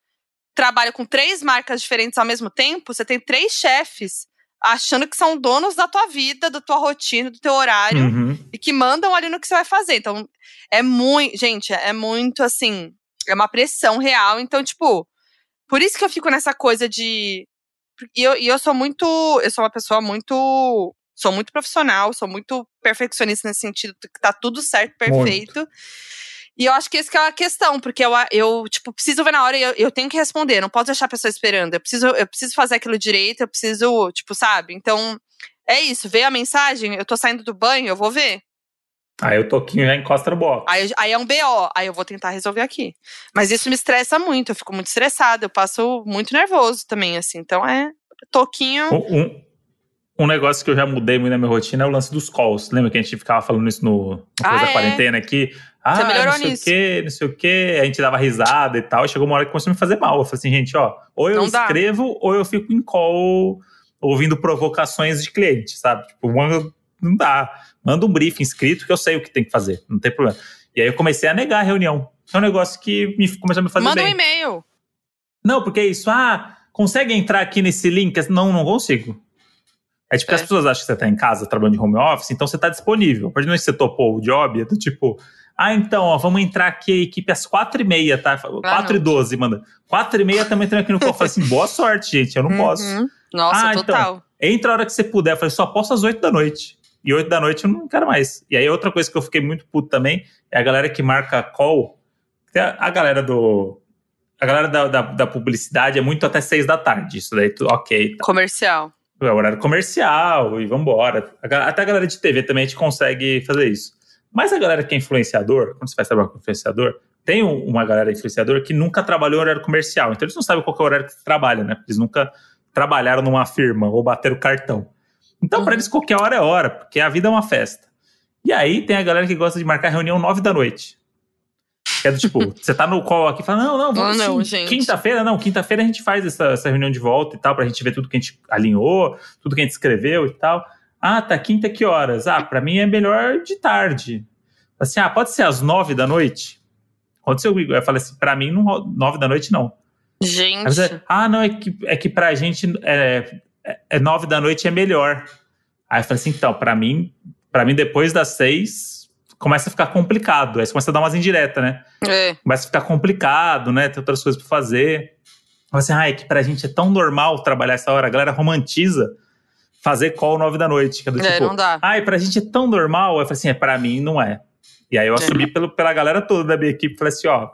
[SPEAKER 2] trabalho com três marcas diferentes ao mesmo tempo, você tem três chefes achando que são donos da tua vida, da tua rotina, do teu horário
[SPEAKER 1] uhum.
[SPEAKER 2] e que mandam ali no que você vai fazer. Então, é muito, gente, é muito assim, é uma pressão real. Então, tipo, por isso que eu fico nessa coisa de e eu, e eu sou muito, eu sou uma pessoa muito sou muito profissional, sou muito perfeccionista nesse sentido, que tá tudo certo, perfeito. Muito. E eu acho que essa que é a questão, porque eu, eu tipo, preciso ver na hora e eu, eu tenho que responder, não posso deixar a pessoa esperando. Eu preciso, eu preciso fazer aquilo direito, eu preciso, tipo, sabe? Então, é isso, ver a mensagem, eu tô saindo do banho, eu vou ver.
[SPEAKER 1] Aí o toquinho já encosta no box.
[SPEAKER 2] Aí, aí é um BO, aí eu vou tentar resolver aqui. Mas isso me estressa muito, eu fico muito estressada, eu passo muito nervoso também, assim. Então é toquinho.
[SPEAKER 1] Um, um negócio que eu já mudei muito na minha rotina é o lance dos calls. Lembra que a gente ficava falando isso no, no ah, da é? quarentena aqui? Ah, Você melhorou não sei nisso. o quê, não sei o quê. A gente dava risada e tal. Chegou uma hora que começou a me fazer mal. Eu falei assim, gente, ó, ou eu não escrevo dá. ou eu fico em call ouvindo provocações de cliente, sabe? Tipo, não dá. Manda um briefing escrito que eu sei o que tem que fazer, não tem problema. E aí eu comecei a negar a reunião. É um negócio que me, começou a me fazer
[SPEAKER 2] Manda
[SPEAKER 1] bem.
[SPEAKER 2] Manda um e-mail.
[SPEAKER 1] Não, porque é isso. Ah, consegue entrar aqui nesse link? Não, não consigo. É tipo é. que as pessoas acham que você tá em casa trabalhando de home office, então você tá disponível. A partir do momento que você topou o job, é do tipo, ah, então, ó, vamos entrar aqui a equipe às quatro e meia, tá? Ah, quatro e doze, manda. Quatro e meia também entrando aqui no call. Eu falei assim, boa sorte, gente, eu não uhum. posso.
[SPEAKER 2] Nossa, ah, total. Então,
[SPEAKER 1] entra a hora que você puder. Eu falei, só posso às oito da noite. E oito da noite eu não quero mais. E aí outra coisa que eu fiquei muito puto também é a galera que marca call. A, a galera do... A galera da, da, da, publicidade é muito até seis da tarde. Isso daí, ok.
[SPEAKER 2] Tá. Comercial
[SPEAKER 1] é horário comercial e vambora. Até a galera de TV também a gente consegue fazer isso. Mas a galera que é influenciador, quando você faz trabalho com influenciador, tem uma galera influenciador que nunca trabalhou em horário comercial. Então eles não sabem qual é o horário que trabalha, né? Eles nunca trabalharam numa firma ou bateram cartão. Então, uhum. para eles, qualquer hora é hora, porque a vida é uma festa. E aí tem a galera que gosta de marcar reunião nove da noite. Que é do tipo, <laughs> você tá no call aqui e fala, não, não, vamos oh, não, gente. Quinta-feira, não, quinta-feira a gente faz essa, essa reunião de volta e tal, pra gente ver tudo que a gente alinhou, tudo que a gente escreveu e tal. Ah, tá, quinta que horas? Ah, pra mim é melhor de tarde. Assim, ah, pode ser às nove da noite? Aconteceu comigo. Eu falei assim, pra mim, não, nove da noite não.
[SPEAKER 2] Gente.
[SPEAKER 1] Aí, ah, não, é que, é que pra gente é, é, nove da noite é melhor. Aí eu falei assim, então, pra mim, pra mim depois das seis começa a ficar complicado. Aí você começa a dar umas indiretas, né?
[SPEAKER 2] É.
[SPEAKER 1] Começa a ficar complicado, né? Tem outras coisas para fazer. Assim, ah, é que pra gente é tão normal trabalhar essa hora, a galera romantiza fazer call nove da noite. Que é, do é
[SPEAKER 2] tipo, não dá.
[SPEAKER 1] Ah, e pra gente é tão normal. Eu falei assim, é, pra mim não é. E aí eu assumi é. pelo, pela galera toda da minha equipe e falei assim, ó,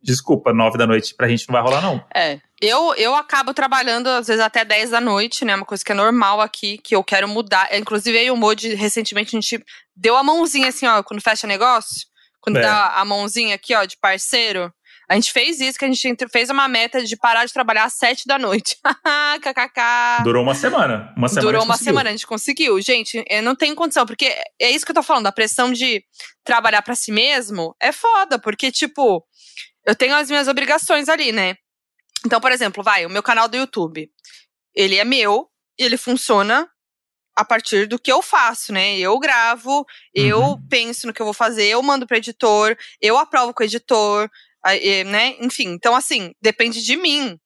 [SPEAKER 1] desculpa, nove da noite pra gente não vai rolar, não.
[SPEAKER 2] É. Eu, eu acabo trabalhando, às vezes, até 10 da noite, né? Uma coisa que é normal aqui, que eu quero mudar. Inclusive, aí o Modi, recentemente, a gente deu a mãozinha assim, ó, quando fecha negócio. Quando é. dá a mãozinha aqui, ó, de parceiro. A gente fez isso, que a gente fez uma meta de parar de trabalhar às sete da noite. <laughs> KKK.
[SPEAKER 1] Durou uma semana. Uma semana
[SPEAKER 2] Durou uma conseguiu. semana, a gente conseguiu. Gente, não tem condição, porque é isso que eu tô falando, a pressão de trabalhar para si mesmo é foda, porque, tipo, eu tenho as minhas obrigações ali, né? Então, por exemplo, vai, o meu canal do YouTube, ele é meu e ele funciona a partir do que eu faço, né? Eu gravo, eu uhum. penso no que eu vou fazer, eu mando para editor, eu aprovo com o editor, né? Enfim, então assim, depende de mim.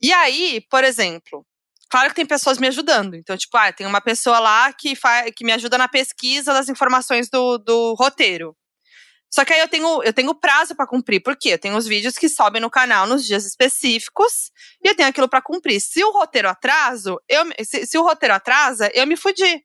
[SPEAKER 2] E aí, por exemplo, claro que tem pessoas me ajudando. Então, tipo, ah, tem uma pessoa lá que, que me ajuda na pesquisa das informações do, do roteiro. Só que aí eu tenho, eu tenho prazo para cumprir. Por quê? Eu tenho os vídeos que sobem no canal nos dias específicos e eu tenho aquilo para cumprir. Se o roteiro atraso, eu, se, se, o roteiro atrasa, eu me fudi.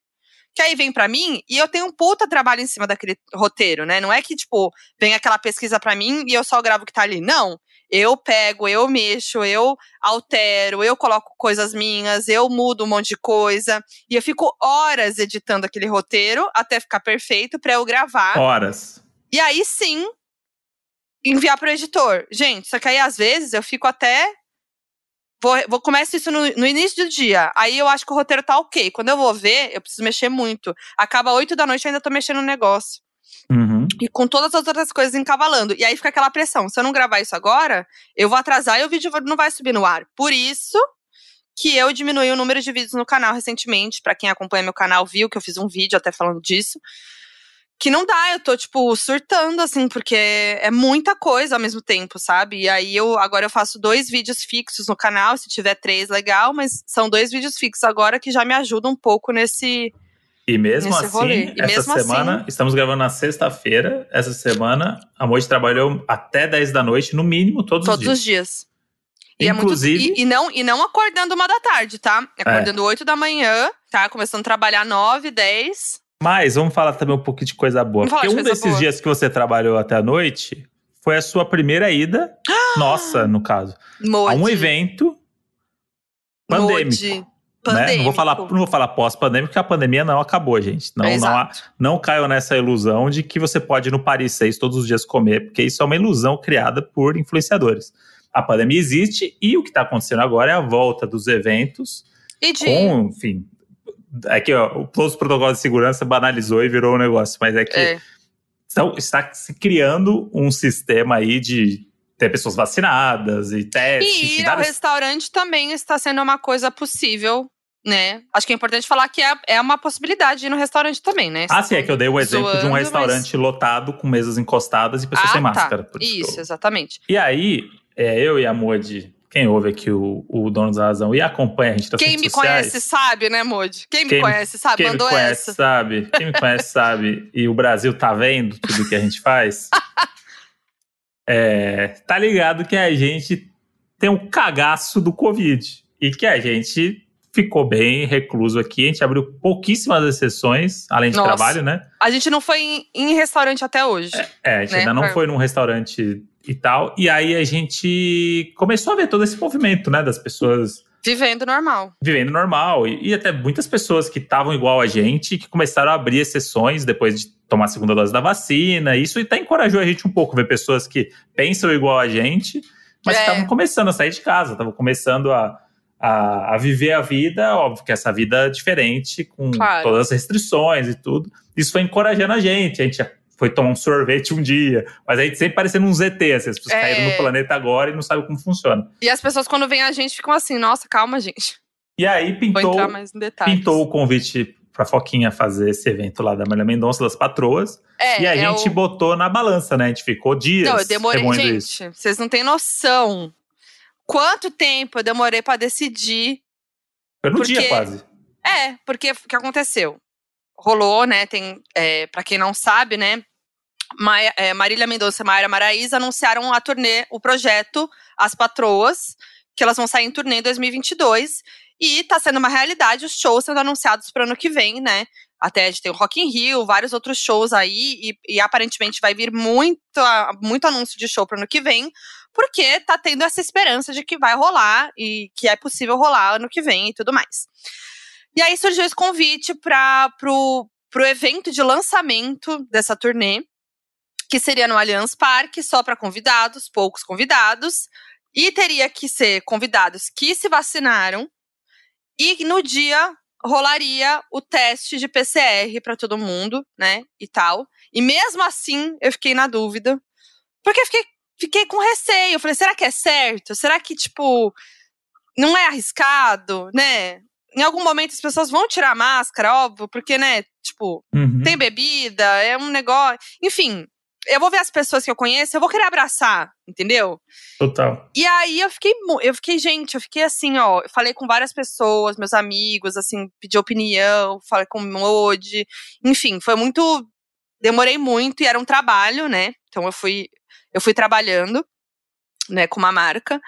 [SPEAKER 2] Que aí vem para mim e eu tenho um puta trabalho em cima daquele roteiro, né? Não é que, tipo, vem aquela pesquisa para mim e eu só gravo o que tá ali. Não. Eu pego, eu mexo, eu altero, eu coloco coisas minhas, eu mudo um monte de coisa. E eu fico horas editando aquele roteiro até ficar perfeito para eu gravar.
[SPEAKER 1] Horas.
[SPEAKER 2] E aí sim, enviar pro editor. Gente, só que aí às vezes eu fico até. Vou, vou começar isso no, no, início do dia. Aí eu acho que o roteiro tá ok. Quando eu vou ver, eu preciso mexer muito. Acaba 8 da noite, eu ainda tô mexendo no negócio.
[SPEAKER 1] Uhum.
[SPEAKER 2] E com todas as outras coisas encavalando. E aí fica aquela pressão. Se eu não gravar isso agora, eu vou atrasar e o vídeo não vai subir no ar. Por isso que eu diminui o número de vídeos no canal recentemente. Para quem acompanha meu canal viu que eu fiz um vídeo até falando disso que não dá, eu tô, tipo, surtando, assim, porque é muita coisa ao mesmo tempo, sabe? E aí eu agora eu faço dois vídeos fixos no canal, se tiver três, legal, mas são dois vídeos fixos agora que já me ajudam um pouco nesse.
[SPEAKER 1] E mesmo nesse assim, e essa mesmo semana, assim, estamos gravando na sexta-feira, essa semana, a Moji trabalhou até 10 da noite, no mínimo, todos,
[SPEAKER 2] todos
[SPEAKER 1] os dias.
[SPEAKER 2] Todos os dias. E Inclusive. É muito, e, e, não, e não acordando uma da tarde, tá? Acordando é. 8 da manhã, tá? Começando a trabalhar 9, 10.
[SPEAKER 1] Mas vamos falar também um pouquinho de coisa boa. Vamos porque um desses boa. dias que você trabalhou até a noite foi a sua primeira ida, <gasps> nossa, no caso, Mode. a um evento pandêmico. Né? Não vou falar, não vou falar pós-pandêmico, porque a pandemia não acabou, gente. Não, não, há, não caiam nessa ilusão de que você pode ir no Paris 6 todos os dias comer, porque isso é uma ilusão criada por influenciadores. A pandemia existe e o que está acontecendo agora é a volta dos eventos
[SPEAKER 2] e de...
[SPEAKER 1] com, enfim, é que ó, todos os protocolos de segurança banalizou e virou um negócio, mas é que é. Então, está se criando um sistema aí de ter pessoas vacinadas e testes.
[SPEAKER 2] E ir ao restaurante também está sendo uma coisa possível, né? Acho que é importante falar que é, é uma possibilidade de ir no restaurante também, né?
[SPEAKER 1] Ah, sim, é que eu dei o exemplo zoando, de um restaurante mas... lotado com mesas encostadas e pessoas ah, sem tá. máscara.
[SPEAKER 2] Isso, exatamente.
[SPEAKER 1] E aí, é, eu e a Moody quem ouve aqui o, o Dono da Razão e acompanha a gente das
[SPEAKER 2] Quem me
[SPEAKER 1] sociais,
[SPEAKER 2] conhece sabe, né, Modi? Quem me quem, conhece sabe,
[SPEAKER 1] quem
[SPEAKER 2] mandou
[SPEAKER 1] me conhece,
[SPEAKER 2] essa.
[SPEAKER 1] sabe. Quem me conhece sabe. E o Brasil tá vendo tudo que a gente faz. <laughs> é, tá ligado que a gente tem um cagaço do Covid. E que a gente ficou bem recluso aqui. A gente abriu pouquíssimas exceções, além de Nossa. trabalho, né?
[SPEAKER 2] A gente não foi em, em restaurante até hoje.
[SPEAKER 1] É, é a gente né? ainda não foi num restaurante e tal. E aí a gente começou a ver todo esse movimento, né, das pessoas
[SPEAKER 2] Vivendo normal.
[SPEAKER 1] Vivendo normal. E, e até muitas pessoas que estavam igual a gente, que começaram a abrir exceções depois de tomar a segunda dose da vacina. Isso até encorajou a gente um pouco, ver pessoas que pensam igual a gente, mas é. estavam começando a sair de casa, estavam começando a, a, a, viver a vida, óbvio que essa vida diferente, com claro. todas as restrições e tudo. Isso foi encorajando a gente. A gente foi tomar um sorvete um dia. Mas a gente sempre parecendo um ZT, assim, as pessoas é... caíram no planeta agora e não sabem como funciona.
[SPEAKER 2] E as pessoas, quando vêm a gente, ficam assim, nossa, calma, gente.
[SPEAKER 1] E aí pintou, pintou o convite pra Foquinha fazer esse evento lá da Maria Mendonça, das patroas. É, e a é gente o... botou na balança, né? A gente ficou dias.
[SPEAKER 2] Não, eu demorei, gente, isso. vocês não têm noção. Quanto tempo eu demorei para decidir.
[SPEAKER 1] Foi no porque... dia quase.
[SPEAKER 2] É, porque o que aconteceu? Rolou, né? Tem, é, para quem não sabe, né? Maia, é, Marília Mendonça e Mayra Maraíza anunciaram a turnê, o projeto As Patroas, que elas vão sair em turnê em 2022. E tá sendo uma realidade os shows sendo anunciados para o ano que vem, né? Até a gente tem o Rock in Rio, vários outros shows aí, e, e aparentemente vai vir muito, muito anúncio de show para o ano que vem, porque tá tendo essa esperança de que vai rolar e que é possível rolar ano que vem e tudo mais. E aí surgiu esse convite para pro, pro evento de lançamento dessa turnê, que seria no Allianz Parque, só para convidados, poucos convidados, e teria que ser convidados que se vacinaram, e no dia rolaria o teste de PCR para todo mundo, né, e tal. E mesmo assim, eu fiquei na dúvida, porque eu fiquei, fiquei com receio. Eu falei, será que é certo? Será que, tipo, não é arriscado, né? Em algum momento as pessoas vão tirar a máscara, óbvio, porque, né, tipo, uhum. tem bebida, é um negócio. Enfim, eu vou ver as pessoas que eu conheço, eu vou querer abraçar, entendeu?
[SPEAKER 1] Total.
[SPEAKER 2] E aí eu fiquei, eu fiquei, gente, eu fiquei assim, ó, eu falei com várias pessoas, meus amigos, assim, pedi opinião, falei com o Modi, enfim, foi muito, demorei muito e era um trabalho, né? Então eu fui, eu fui trabalhando, né, com uma marca.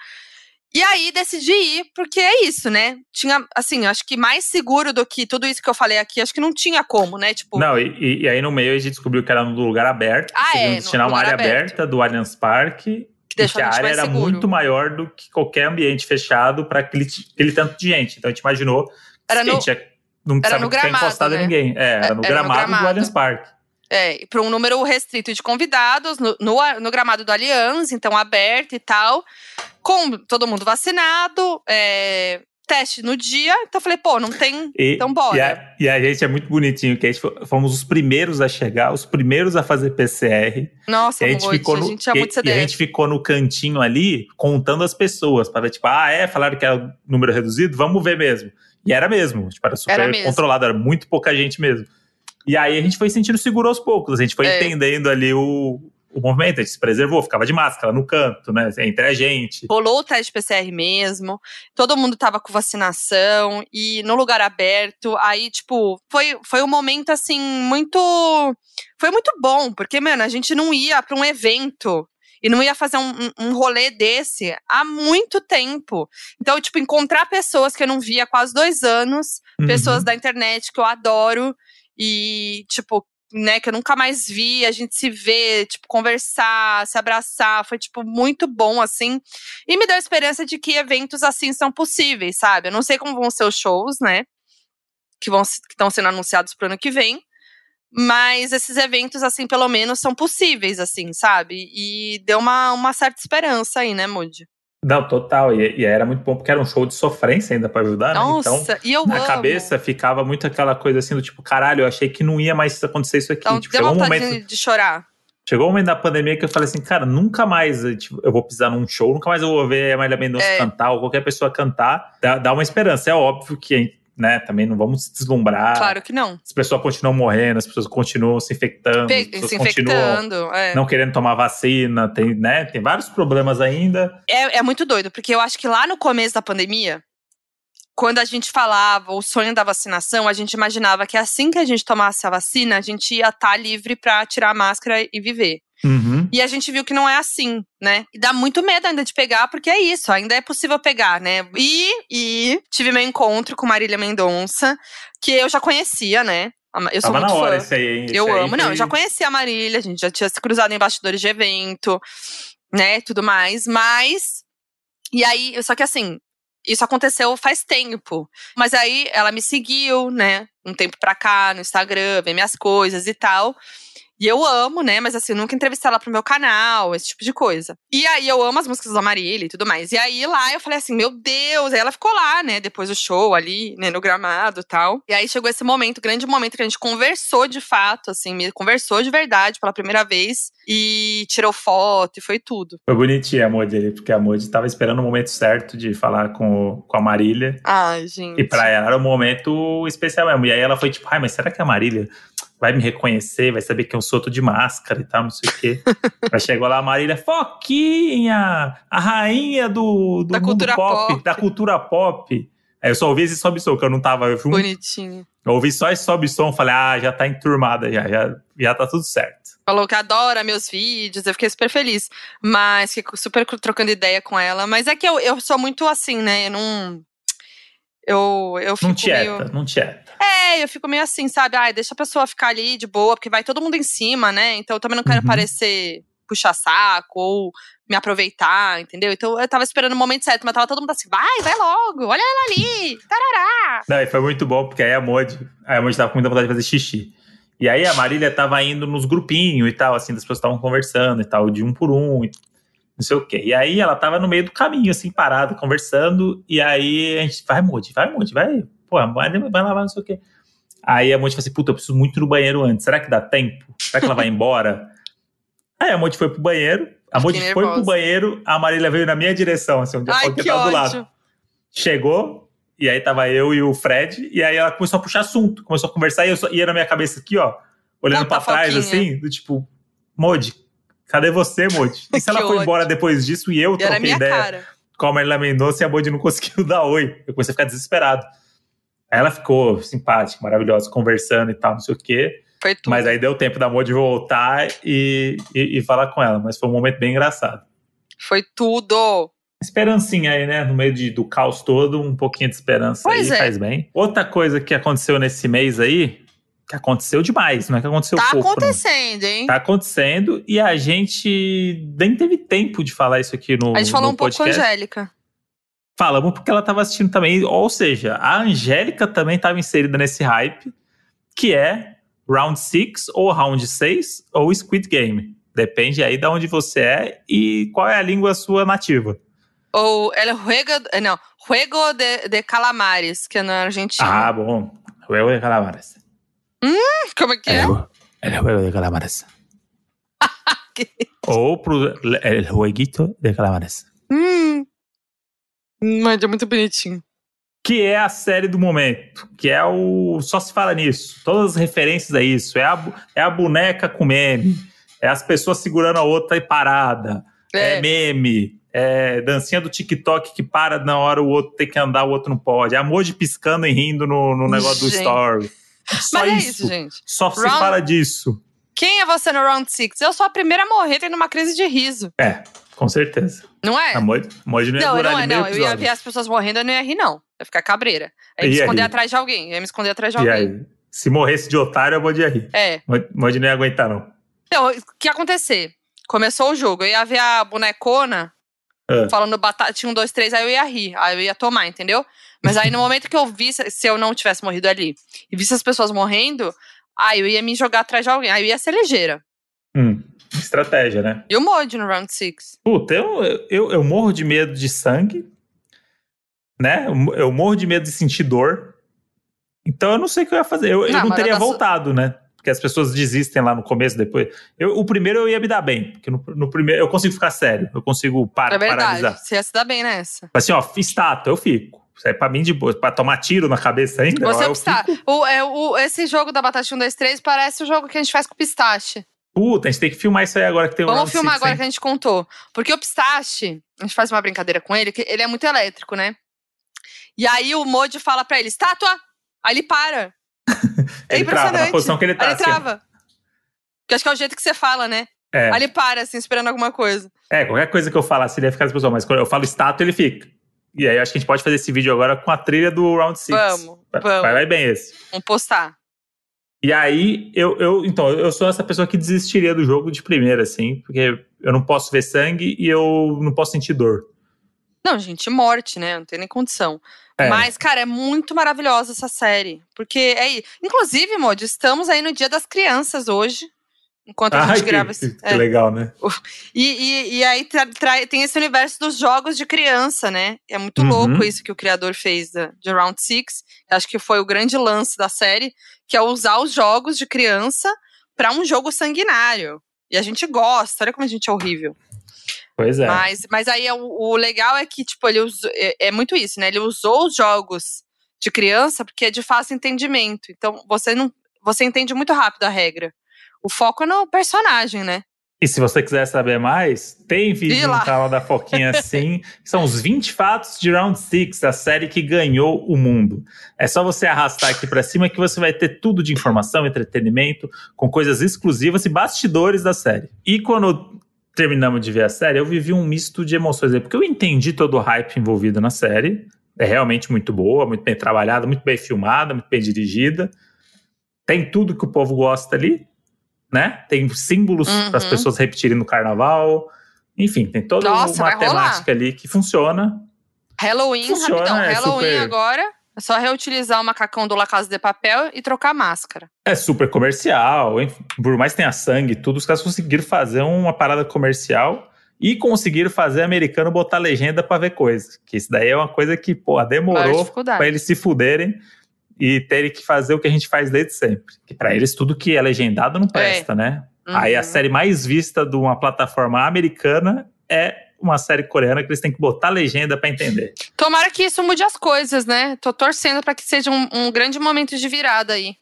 [SPEAKER 2] E aí decidi ir, porque é isso, né? Tinha, assim, acho que mais seguro do que tudo isso que eu falei aqui, acho que não tinha como, né? Tipo.
[SPEAKER 1] Não, e, e aí no meio a gente descobriu que era no lugar aberto. Ah, é? Tinha uma área aberto. aberta do Allianz Parque.
[SPEAKER 2] Que deixa
[SPEAKER 1] a,
[SPEAKER 2] a
[SPEAKER 1] área era
[SPEAKER 2] seguro.
[SPEAKER 1] muito maior do que qualquer ambiente fechado para aquele, aquele tanto de gente. Então a gente imaginou
[SPEAKER 2] era no,
[SPEAKER 1] gente, não
[SPEAKER 2] era no gramado,
[SPEAKER 1] encostado
[SPEAKER 2] né?
[SPEAKER 1] ninguém. É, era, no,
[SPEAKER 2] era
[SPEAKER 1] gramado
[SPEAKER 2] no gramado
[SPEAKER 1] do Allianz Parque.
[SPEAKER 2] É, para um número restrito de convidados, no, no, no, gramado do Allianz, então aberto e tal, com todo mundo vacinado, é, teste no dia. Então eu falei, pô, não tem.
[SPEAKER 1] E,
[SPEAKER 2] então bora.
[SPEAKER 1] E a, e a, gente é muito bonitinho, que a gente fomos os primeiros a chegar, os primeiros a fazer PCR.
[SPEAKER 2] Nossa,
[SPEAKER 1] a gente,
[SPEAKER 2] muito,
[SPEAKER 1] ficou no,
[SPEAKER 2] a gente tinha muito
[SPEAKER 1] e, e a gente ficou no cantinho ali contando as pessoas, para ver, tipo, ah, é, falaram que era número reduzido, vamos ver mesmo. E era mesmo, tipo, era super
[SPEAKER 2] era
[SPEAKER 1] controlado, era muito pouca gente mesmo. E aí a gente foi sentindo seguro aos poucos, a gente foi é. entendendo ali o, o movimento, a gente se preservou, ficava de máscara no canto, né, entre a gente.
[SPEAKER 2] Rolou o teste PCR mesmo, todo mundo tava com vacinação e no lugar aberto, aí, tipo, foi, foi um momento, assim, muito... Foi muito bom, porque, mano, a gente não ia para um evento e não ia fazer um, um rolê desse há muito tempo. Então, tipo, encontrar pessoas que eu não via há quase dois anos, uhum. pessoas da internet que eu adoro, e, tipo, né, que eu nunca mais vi, a gente se vê, tipo, conversar, se abraçar, foi, tipo, muito bom, assim. E me deu a esperança de que eventos assim são possíveis, sabe? Eu não sei como vão ser os shows, né, que vão estão sendo anunciados pro ano que vem, mas esses eventos, assim, pelo menos são possíveis, assim, sabe? E deu uma, uma certa esperança aí, né, Moody?
[SPEAKER 1] Não, total. E, e, era muito bom porque era um show de sofrência ainda para ajudar,
[SPEAKER 2] Nossa,
[SPEAKER 1] né? Então,
[SPEAKER 2] e eu
[SPEAKER 1] na
[SPEAKER 2] amo.
[SPEAKER 1] cabeça ficava muito aquela coisa assim do tipo, caralho, eu achei que não ia mais acontecer isso aqui.
[SPEAKER 2] Então,
[SPEAKER 1] tipo,
[SPEAKER 2] deu
[SPEAKER 1] chegou um momento
[SPEAKER 2] de chorar.
[SPEAKER 1] Chegou um momento da pandemia que eu falei assim, cara, nunca mais tipo, eu vou pisar num show, nunca mais eu vou ver a Marília Mendonça
[SPEAKER 2] É.
[SPEAKER 1] cantar ou qualquer pessoa cantar. Dá, dá uma esperança. É óbvio que, né, também não vamos se deslumbrar.
[SPEAKER 2] Claro que não.
[SPEAKER 1] As pessoas continuam morrendo, as pessoas continuam se infectando,
[SPEAKER 2] Pe- se infectando. É.
[SPEAKER 1] não querendo tomar vacina, tem, né, tem vários problemas ainda.
[SPEAKER 2] É, é muito doido, porque eu acho que lá no começo da pandemia, quando a gente falava o sonho da vacinação, a gente imaginava que assim que a gente tomasse a vacina, a gente ia estar livre para tirar a máscara e viver.
[SPEAKER 1] Uhum.
[SPEAKER 2] E a gente viu que não é assim, né? E dá muito medo ainda de pegar, porque é isso, ainda é possível pegar, né? E, e tive meu encontro com Marília Mendonça, que eu já conhecia, né? Eu sou
[SPEAKER 1] Tava
[SPEAKER 2] muito
[SPEAKER 1] na hora
[SPEAKER 2] fã.
[SPEAKER 1] esse aí, hein? Esse
[SPEAKER 2] Eu
[SPEAKER 1] aí
[SPEAKER 2] amo, não,
[SPEAKER 1] foi-
[SPEAKER 2] eu já conhecia a Marília, a gente já tinha se cruzado em bastidores de evento, né, tudo mais, mas. E aí, só que assim, isso aconteceu faz tempo. Mas aí ela me seguiu, né, um tempo pra cá, no Instagram, vê minhas coisas e tal. E eu amo, né? Mas assim, eu nunca entrevistei ela pro meu canal, esse tipo de coisa. E aí eu amo as músicas da Marília e tudo mais. E aí lá eu falei assim, meu Deus! Aí ela ficou lá, né? Depois do show ali, né? No gramado e tal. E aí chegou esse momento, grande momento, que a gente conversou de fato, assim, me conversou de verdade pela primeira vez. E tirou foto e foi tudo.
[SPEAKER 1] Foi bonitinha a Modi ali, porque a Modi tava esperando o momento certo de falar com, o- com a Marília.
[SPEAKER 2] Ai, gente.
[SPEAKER 1] E pra ela era um momento especial mesmo. E aí ela foi tipo, ai, mas será que a Marília vai me reconhecer, vai saber que eu sou de máscara e tal, não sei o quê. <laughs> aí chegou lá a Marília, Foquinha, a rainha do, do
[SPEAKER 2] Da
[SPEAKER 1] mundo
[SPEAKER 2] cultura pop.
[SPEAKER 1] da cultura pop. Aí eu só ouvi esse sobe som, que eu não tava junto.
[SPEAKER 2] Bonitinho.
[SPEAKER 1] Eu ouvi só esse sobe som, falei, ah, já tá enturmada, já, já, já tá tudo certo.
[SPEAKER 2] Falou que adora meus vídeos, eu fiquei super feliz. Mas fiquei super trocando ideia com ela. Mas é que eu, eu sou muito assim, né? Eu não. Eu, eu fico
[SPEAKER 1] Não tieta,
[SPEAKER 2] meio.
[SPEAKER 1] não tieta.
[SPEAKER 2] É, eu fico meio assim, sabe? Ai, deixa a pessoa ficar ali de boa, porque vai todo mundo em cima, né? Então eu também não quero
[SPEAKER 1] Uhum.
[SPEAKER 2] parecer puxar saco ou me aproveitar, entendeu? Então eu tava esperando o momento certo, mas tava todo mundo assim, vai, vai logo, olha ela ali, tarará.
[SPEAKER 1] Não, e foi muito bom, porque aí a Modi, aí a Modi tava com muita vontade de fazer xixi. E aí a Marília tava indo nos grupinhos e tal, assim, das pessoas estavam conversando e tal, de um por um, não sei o quê. E aí ela tava no meio do caminho, assim, parada, conversando, e aí a gente, vai, Modi, vai, Modi, vai, pô, vai vai, não sei o quê. Aí a Modi falou assim, puta, eu preciso muito ir no banheiro antes, será que dá tempo? Será que ela vai embora? Aí a Modi foi pro banheiro, a Modi foi pro banheiro, a Marília veio na minha direção, assim, onde
[SPEAKER 2] Ai,
[SPEAKER 1] eu tava do lado chegou, e aí tava eu e o Fred, e aí ela começou a puxar assunto, começou a conversar, e eu só ia na minha cabeça aqui, ó, olhando
[SPEAKER 2] Puta
[SPEAKER 1] pra trás, assim, do tipo, Modi, cadê você, Modi? <laughs> E se ela foi
[SPEAKER 2] ódio.
[SPEAKER 1] embora depois disso e eu
[SPEAKER 2] E
[SPEAKER 1] troquei ideia
[SPEAKER 2] cara.
[SPEAKER 1] com a Marília Mendonça e a Modi não conseguiu <laughs> dar oi. Eu comecei a ficar desesperado. Aí ela ficou simpática, maravilhosa, conversando e tal, não sei o quê.
[SPEAKER 2] Foi tudo.
[SPEAKER 1] Mas aí deu tempo da Modi voltar e, e, e falar com ela. Mas foi um momento bem engraçado.
[SPEAKER 2] Foi tudo.
[SPEAKER 1] Esperancinha aí, né? No meio de, do caos todo, um pouquinho de esperança
[SPEAKER 2] Pois
[SPEAKER 1] aí
[SPEAKER 2] é.
[SPEAKER 1] faz bem. Outra coisa que aconteceu nesse mês aí, que aconteceu demais, não é que aconteceu
[SPEAKER 2] tá
[SPEAKER 1] pouco.
[SPEAKER 2] Tá acontecendo,
[SPEAKER 1] não.
[SPEAKER 2] hein?
[SPEAKER 1] Tá acontecendo e a gente nem teve tempo de falar isso aqui no
[SPEAKER 2] A gente falou
[SPEAKER 1] um
[SPEAKER 2] podcast. pouco com a Angélica.
[SPEAKER 1] Falamos porque ela estava assistindo também, ou seja, a Angélica também estava inserida nesse hype, que é Round 6 ou Round 6 ou Squid Game. Depende aí de onde você é e qual é a língua sua nativa.
[SPEAKER 2] Ou El Juego, não, Juego de, de Calamares, que é na Argentina.
[SPEAKER 1] Ah, bom. Juego de Calamares.
[SPEAKER 2] Hum, como é que é?
[SPEAKER 1] El, Juego de Calamares. <laughs> ou pro El Jueguito de Calamares.
[SPEAKER 2] Hum. Mas é muito bonitinho.
[SPEAKER 1] Que é a série do momento. Que é o. Só se fala nisso. Todas as referências a isso. É a, é a boneca com meme. É as pessoas segurando a outra e parada. É, é meme. É dancinha do TikTok que para na hora o outro tem que andar, o outro não pode. É amor de piscando e rindo no, no negócio gente. do story. Só
[SPEAKER 2] Mas
[SPEAKER 1] isso.
[SPEAKER 2] É isso gente.
[SPEAKER 1] Só Round... se fala disso.
[SPEAKER 2] Quem é você no Round 6? Eu sou a primeira a morrer tendo uma crise de riso.
[SPEAKER 1] É, com certeza.
[SPEAKER 2] Não é?
[SPEAKER 1] A Moji, Moji não ia
[SPEAKER 2] não,
[SPEAKER 1] durar
[SPEAKER 2] não é, não.
[SPEAKER 1] Eu
[SPEAKER 2] ia ver as pessoas morrendo, eu não ia rir, não. Eu ia ficar cabreira. Aí ia me esconder atrás de alguém. Eu ia me esconder atrás de
[SPEAKER 1] e
[SPEAKER 2] alguém.
[SPEAKER 1] Aí? Se morresse de otário, eu podia rir.
[SPEAKER 2] É.
[SPEAKER 1] Moji não ia aguentar, não.
[SPEAKER 2] Então, o que ia acontecer? Começou o jogo, eu ia ver a bonecona é. falando batata, tinha um, dois, três, aí eu ia rir, aí eu ia tomar, entendeu? Mas aí no <laughs> momento que eu vi, se eu não tivesse morrido ali, e visse as pessoas morrendo, aí eu ia me jogar atrás de alguém, aí eu ia ser ligeira.
[SPEAKER 1] Hum, estratégia, né?
[SPEAKER 2] E o mod no round 6?
[SPEAKER 1] Puta, eu, eu, eu morro de medo de sangue, né? Eu, eu morro de medo de sentir dor. Então eu não sei o que eu ia fazer. Eu não, eu não teria voltado, su... né? Porque as pessoas desistem lá no começo, depois. Eu, o primeiro eu ia me dar bem, porque no, no primeiro eu consigo ficar sério, eu consigo parar,
[SPEAKER 2] é verdade,
[SPEAKER 1] paralisar.
[SPEAKER 2] Você ia se dar bem nessa.
[SPEAKER 1] Assim, ó, estátua, eu fico. Isso é pra mim de boa, pra tomar tiro na cabeça ainda.
[SPEAKER 2] Você
[SPEAKER 1] ó.
[SPEAKER 2] Fico... O, é, o, esse jogo da Batata 1, 2, 3 parece o jogo que a gente faz com pistache.
[SPEAKER 1] Puta, a gente tem que filmar isso aí agora que tem
[SPEAKER 2] Vamos
[SPEAKER 1] um
[SPEAKER 2] filmar
[SPEAKER 1] six,
[SPEAKER 2] agora
[SPEAKER 1] hein?
[SPEAKER 2] que a gente contou. Porque o pistache, a gente faz uma brincadeira com ele, que ele é muito elétrico, né? E aí o Modi fala pra ele, estátua! Aí ele para. É <laughs>
[SPEAKER 1] ele trava na posição que ele tá.
[SPEAKER 2] Aí ele
[SPEAKER 1] assim,
[SPEAKER 2] trava. Porque acho que é o jeito que você fala, né?
[SPEAKER 1] É.
[SPEAKER 2] Aí ele para, assim, esperando alguma coisa.
[SPEAKER 1] É, qualquer coisa que eu falasse, ele ia ficar pessoal, mas quando eu falo estátua, ele fica. E aí acho que a gente pode fazer esse vídeo agora com a trilha do Round 6.
[SPEAKER 2] Vamos,
[SPEAKER 1] vai,
[SPEAKER 2] vamos.
[SPEAKER 1] Vai, vai bem esse.
[SPEAKER 2] Vamos postar.
[SPEAKER 1] E aí, eu, eu, então, eu sou essa pessoa que desistiria do jogo de primeira, assim, porque eu não posso ver sangue e eu não posso sentir dor.
[SPEAKER 2] Não, gente, morte, né? Não tem nem condição. É. Mas, cara, é muito maravilhosa essa série. Porque é. Inclusive, Mod, estamos aí no Dia das Crianças hoje. Enquanto a
[SPEAKER 1] Ai,
[SPEAKER 2] gente grava
[SPEAKER 1] que, que legal, né?
[SPEAKER 2] E, e, e aí tra, tra, tem esse universo dos jogos de criança, né? É muito
[SPEAKER 1] Uhum.
[SPEAKER 2] louco isso que o criador fez da, de Round Six. Acho que foi o grande lance da série, que é usar os jogos de criança para um jogo sanguinário. E a gente gosta, olha como a gente é horrível.
[SPEAKER 1] Pois é.
[SPEAKER 2] Mas, mas aí é o, o legal é que, tipo, ele usou, é, é muito isso, né? Ele usou os jogos de criança porque é de fácil entendimento. Então, você não. Você entende muito rápido a regra. O foco é no personagem, né?
[SPEAKER 1] E se você quiser saber mais, tem vídeo no canal da Foquinha <laughs> assim. São os 20 fatos de Round 6, a série que ganhou o mundo. É só você arrastar aqui pra cima que você vai ter tudo de informação, entretenimento, com coisas exclusivas e bastidores da série. E quando terminamos de ver a série, eu vivi um misto de emoções porque eu entendi todo o hype envolvido na série. É realmente muito boa, muito bem trabalhada, muito bem filmada, muito bem dirigida. Tem tudo que o povo gosta ali, né? Tem símbolos
[SPEAKER 2] Uhum.
[SPEAKER 1] para as pessoas repetirem no carnaval. Enfim, tem toda
[SPEAKER 2] Nossa,
[SPEAKER 1] uma temática ali que funciona.
[SPEAKER 2] Halloween,
[SPEAKER 1] Funciona,
[SPEAKER 2] rapidão.
[SPEAKER 1] é
[SPEAKER 2] Halloween
[SPEAKER 1] super-
[SPEAKER 2] agora. É só reutilizar o macacão do La Casa de Papel e trocar a máscara.
[SPEAKER 1] É super comercial, enfim, por mais que tenha sangue e tudo, os caras conseguiram fazer uma parada comercial e conseguiram fazer americano botar legenda pra ver coisa. Que isso daí é uma coisa que, pô, demorou pra eles se fuderem e terem que fazer o que a gente faz desde sempre. Que pra eles tudo que é legendado não presta, né? Aí a
[SPEAKER 2] Uhum.
[SPEAKER 1] série mais vista de uma plataforma americana é uma série coreana que eles têm que botar legenda pra entender.
[SPEAKER 2] Tomara que isso mude as coisas, né? Tô torcendo pra que seja um, um grande momento de virada aí.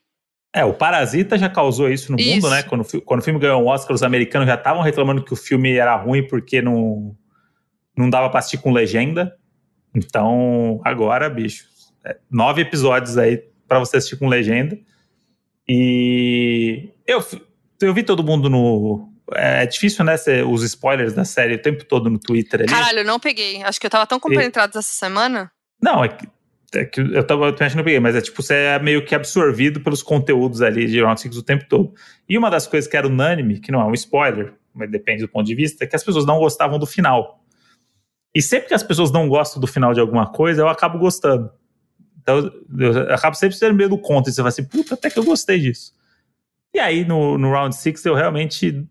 [SPEAKER 1] É, o Parasita já causou isso no
[SPEAKER 2] Isso.
[SPEAKER 1] mundo, né? Quando, quando o filme ganhou um Oscar, os americanos já estavam reclamando que o filme era ruim porque não, não dava pra assistir com legenda. Então, agora, bicho, é, nove episódios aí pra você assistir com legenda. E eu, eu vi todo mundo no. É difícil, né? ser- os spoilers da série o tempo todo no Twitter ali.
[SPEAKER 2] Caralho, eu não peguei. Acho que eu tava tão compenetrado essa semana.
[SPEAKER 1] Não, é que É que eu tava eu achando peguei, mas é tipo, você é meio que absorvido pelos conteúdos ali de Round 6 o tempo todo. E uma das coisas que era unânime, que não é um spoiler, mas depende do ponto de vista, é que as pessoas não gostavam do final. E sempre que as pessoas não gostam do final de alguma coisa, eu acabo gostando. Então, eu acabo sempre sendo meio do contra. E você fala assim, puta, até que eu gostei disso. E aí, no, no Round 6, eu realmente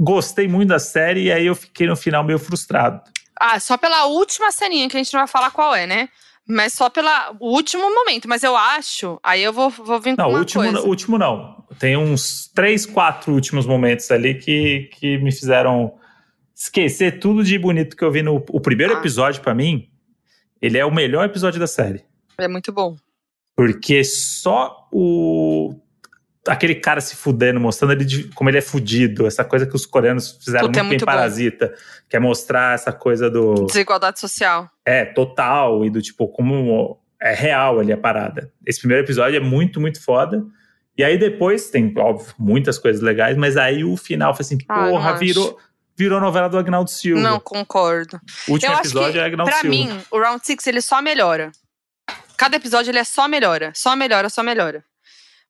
[SPEAKER 1] gostei muito da série, e aí eu fiquei no final meio frustrado.
[SPEAKER 2] Ah, só pela última ceninha, que a gente não vai falar qual é, né? Mas só pelo último momento. Mas eu acho. Aí eu vou, vou vir com
[SPEAKER 1] não,
[SPEAKER 2] uma
[SPEAKER 1] último,
[SPEAKER 2] coisa.
[SPEAKER 1] último não. Tem uns três, quatro últimos momentos ali que, que me fizeram esquecer tudo de bonito que eu vi no. O primeiro ah. episódio, para mim, ele é o melhor episódio da série.
[SPEAKER 2] É muito bom.
[SPEAKER 1] Porque só o aquele cara se fudendo, mostrando ele como ele é fudido, essa coisa que os coreanos fizeram Puta, muito, é muito bem. Parasita, que é mostrar essa coisa do...
[SPEAKER 2] Desigualdade social.
[SPEAKER 1] É, total, e do tipo, como é real ali a parada. Esse primeiro episódio é muito, muito foda, e aí depois tem, óbvio, muitas coisas legais, mas aí o final foi assim, ah, porra, virou... Virou novela do Agnaldo Silva.
[SPEAKER 2] Não, concordo.
[SPEAKER 1] O último Eu episódio é Agnaldo Silva.
[SPEAKER 2] Pra mim, o Round Six ele só melhora. Cada episódio ele é só melhora. Só melhora, só melhora.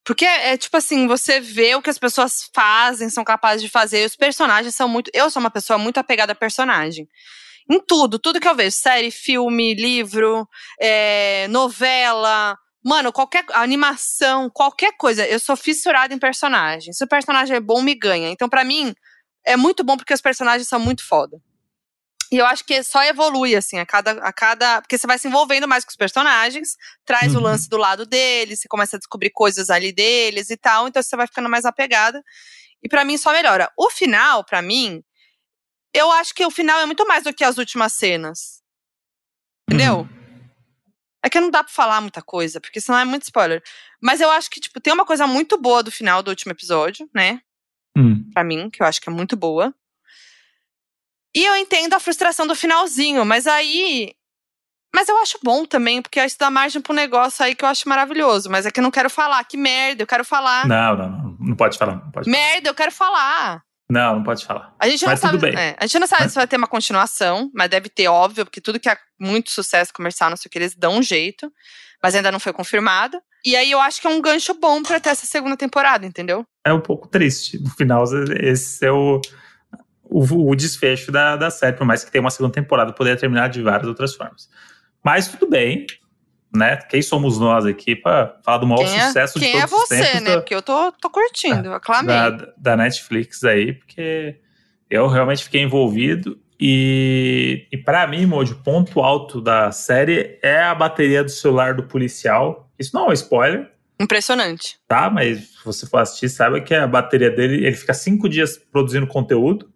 [SPEAKER 2] Porque é, é, tipo assim, você vê o que as pessoas fazem, são capazes de fazer. Os personagens são muito. Eu sou uma pessoa muito apegada a personagem. Em tudo, tudo que eu vejo, série, filme, livro, é, novela, mano, qualquer animação, qualquer coisa, eu sou fissurada em personagem. Se o personagem é bom, me ganha. Então, para mim, é muito bom porque os personagens são muito foda. E eu acho que só evolui, assim, a cada, a cada. Porque você vai se envolvendo mais com os personagens, traz uhum. o lance do lado deles, você começa a descobrir coisas ali deles e tal, então você vai ficando mais apegada. E para mim só melhora. O final, para mim, eu acho que o final é muito mais do que as últimas cenas. Entendeu? Uhum. É que não dá pra falar muita coisa, porque senão é muito spoiler. Mas eu acho que, tipo, tem uma coisa muito boa do final do último episódio, né? Uhum. Pra mim, que eu acho que é muito boa. E eu entendo a frustração do finalzinho, mas aí. Mas eu acho bom também, porque isso dá margem pro negócio aí que eu acho maravilhoso. Mas é que eu não quero falar. Que merda, eu quero falar.
[SPEAKER 1] Não, não, não. Não pode falar. Não pode
[SPEAKER 2] merda, eu quero falar.
[SPEAKER 1] Não, não pode falar.
[SPEAKER 2] A gente não
[SPEAKER 1] mas
[SPEAKER 2] sabe,
[SPEAKER 1] tudo bem.
[SPEAKER 2] É, a gente não sabe mas... se vai ter uma continuação, mas deve ter, óbvio, porque tudo que é muito sucesso comercial, não sei o que, eles dão um jeito. Mas ainda não foi confirmado. E aí eu acho que é um gancho bom para ter essa segunda temporada, entendeu?
[SPEAKER 1] É um pouco triste. No final, esse é o o, o desfecho da, da série, por mais que tenha uma segunda temporada, poderia terminar de várias outras formas. Mas tudo bem, né? Quem somos nós aqui para falar do maior quem é, sucesso de todos
[SPEAKER 2] é
[SPEAKER 1] os tempos?
[SPEAKER 2] Quem é você, né? Porque eu tô, tô curtindo, eu aclamei.
[SPEAKER 1] Da, da Netflix aí, porque eu realmente fiquei envolvido. E, e para mim, Mojo, o ponto alto da série é a bateria do celular do policial. Isso não é um spoiler.
[SPEAKER 2] Impressionante.
[SPEAKER 1] Tá, mas se você for assistir, sabe que a bateria dele, ele fica cinco dias produzindo conteúdo.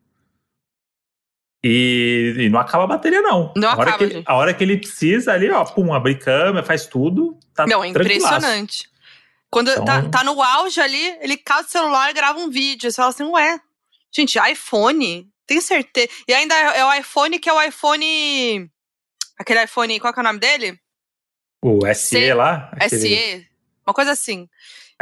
[SPEAKER 1] E, e, não acaba a bateria, não.
[SPEAKER 2] Não
[SPEAKER 1] a
[SPEAKER 2] acaba,
[SPEAKER 1] hora que ele, A hora que ele precisa ali, ó, pum, abrir câmera, faz tudo. Tá
[SPEAKER 2] não, é impressionante. Quando então... tá, tá, no auge ali, ele causa o celular e grava um vídeo. Você fala assim, ué, gente, iPhone? Tem certeza. E ainda é o iPhone que é o iPhone. Aquele iPhone, qual que é o nome dele?
[SPEAKER 1] O SE C... lá?
[SPEAKER 2] Aquele... SE. Uma coisa assim.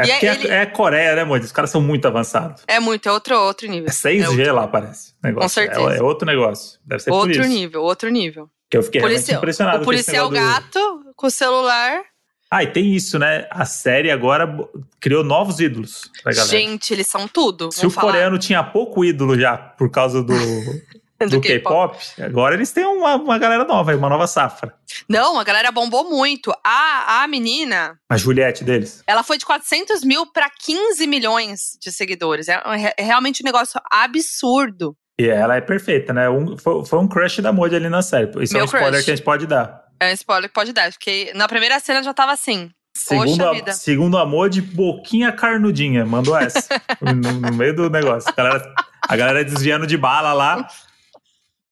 [SPEAKER 1] É porque é, ele... é, Coreia, né, Moisés? Os caras são muito avançados.
[SPEAKER 2] É muito, é outro, outro nível. É
[SPEAKER 1] 6G
[SPEAKER 2] é
[SPEAKER 1] lá, parece. Negócio.
[SPEAKER 2] Com certeza.
[SPEAKER 1] É, é, outro negócio. Deve ser
[SPEAKER 2] Outro nível, outro nível.
[SPEAKER 1] Que eu fiquei Polici... impressionado.
[SPEAKER 2] O policial gato do... com o celular.
[SPEAKER 1] Ah, e tem isso, né? A série agora criou novos ídolos pra galera.
[SPEAKER 2] Gente, eles são tudo.
[SPEAKER 1] Se o
[SPEAKER 2] falar.
[SPEAKER 1] coreano tinha pouco ídolo já por causa do, <laughs> <laughs> do, do K-pop, agora eles têm uma, uma galera nova, uma nova safra.
[SPEAKER 2] Não, a galera bombou muito. A, a menina.
[SPEAKER 1] A Juliette deles.
[SPEAKER 2] Ela foi de 400 mil para 15 milhões de seguidores. É, é, realmente um negócio absurdo.
[SPEAKER 1] E ela é perfeita, né? Um, foi, foi, um crush da Modi ali na série. Isso Meu é um spoiler crush. que a gente pode dar.
[SPEAKER 2] É um spoiler que pode dar, porque na primeira cena já tava assim.
[SPEAKER 1] Segundo,
[SPEAKER 2] a,
[SPEAKER 1] segundo a Modi, boquinha carnudinha. Mandou essa. <laughs> no, no, meio do negócio. A galera, a galera desviando de bala lá.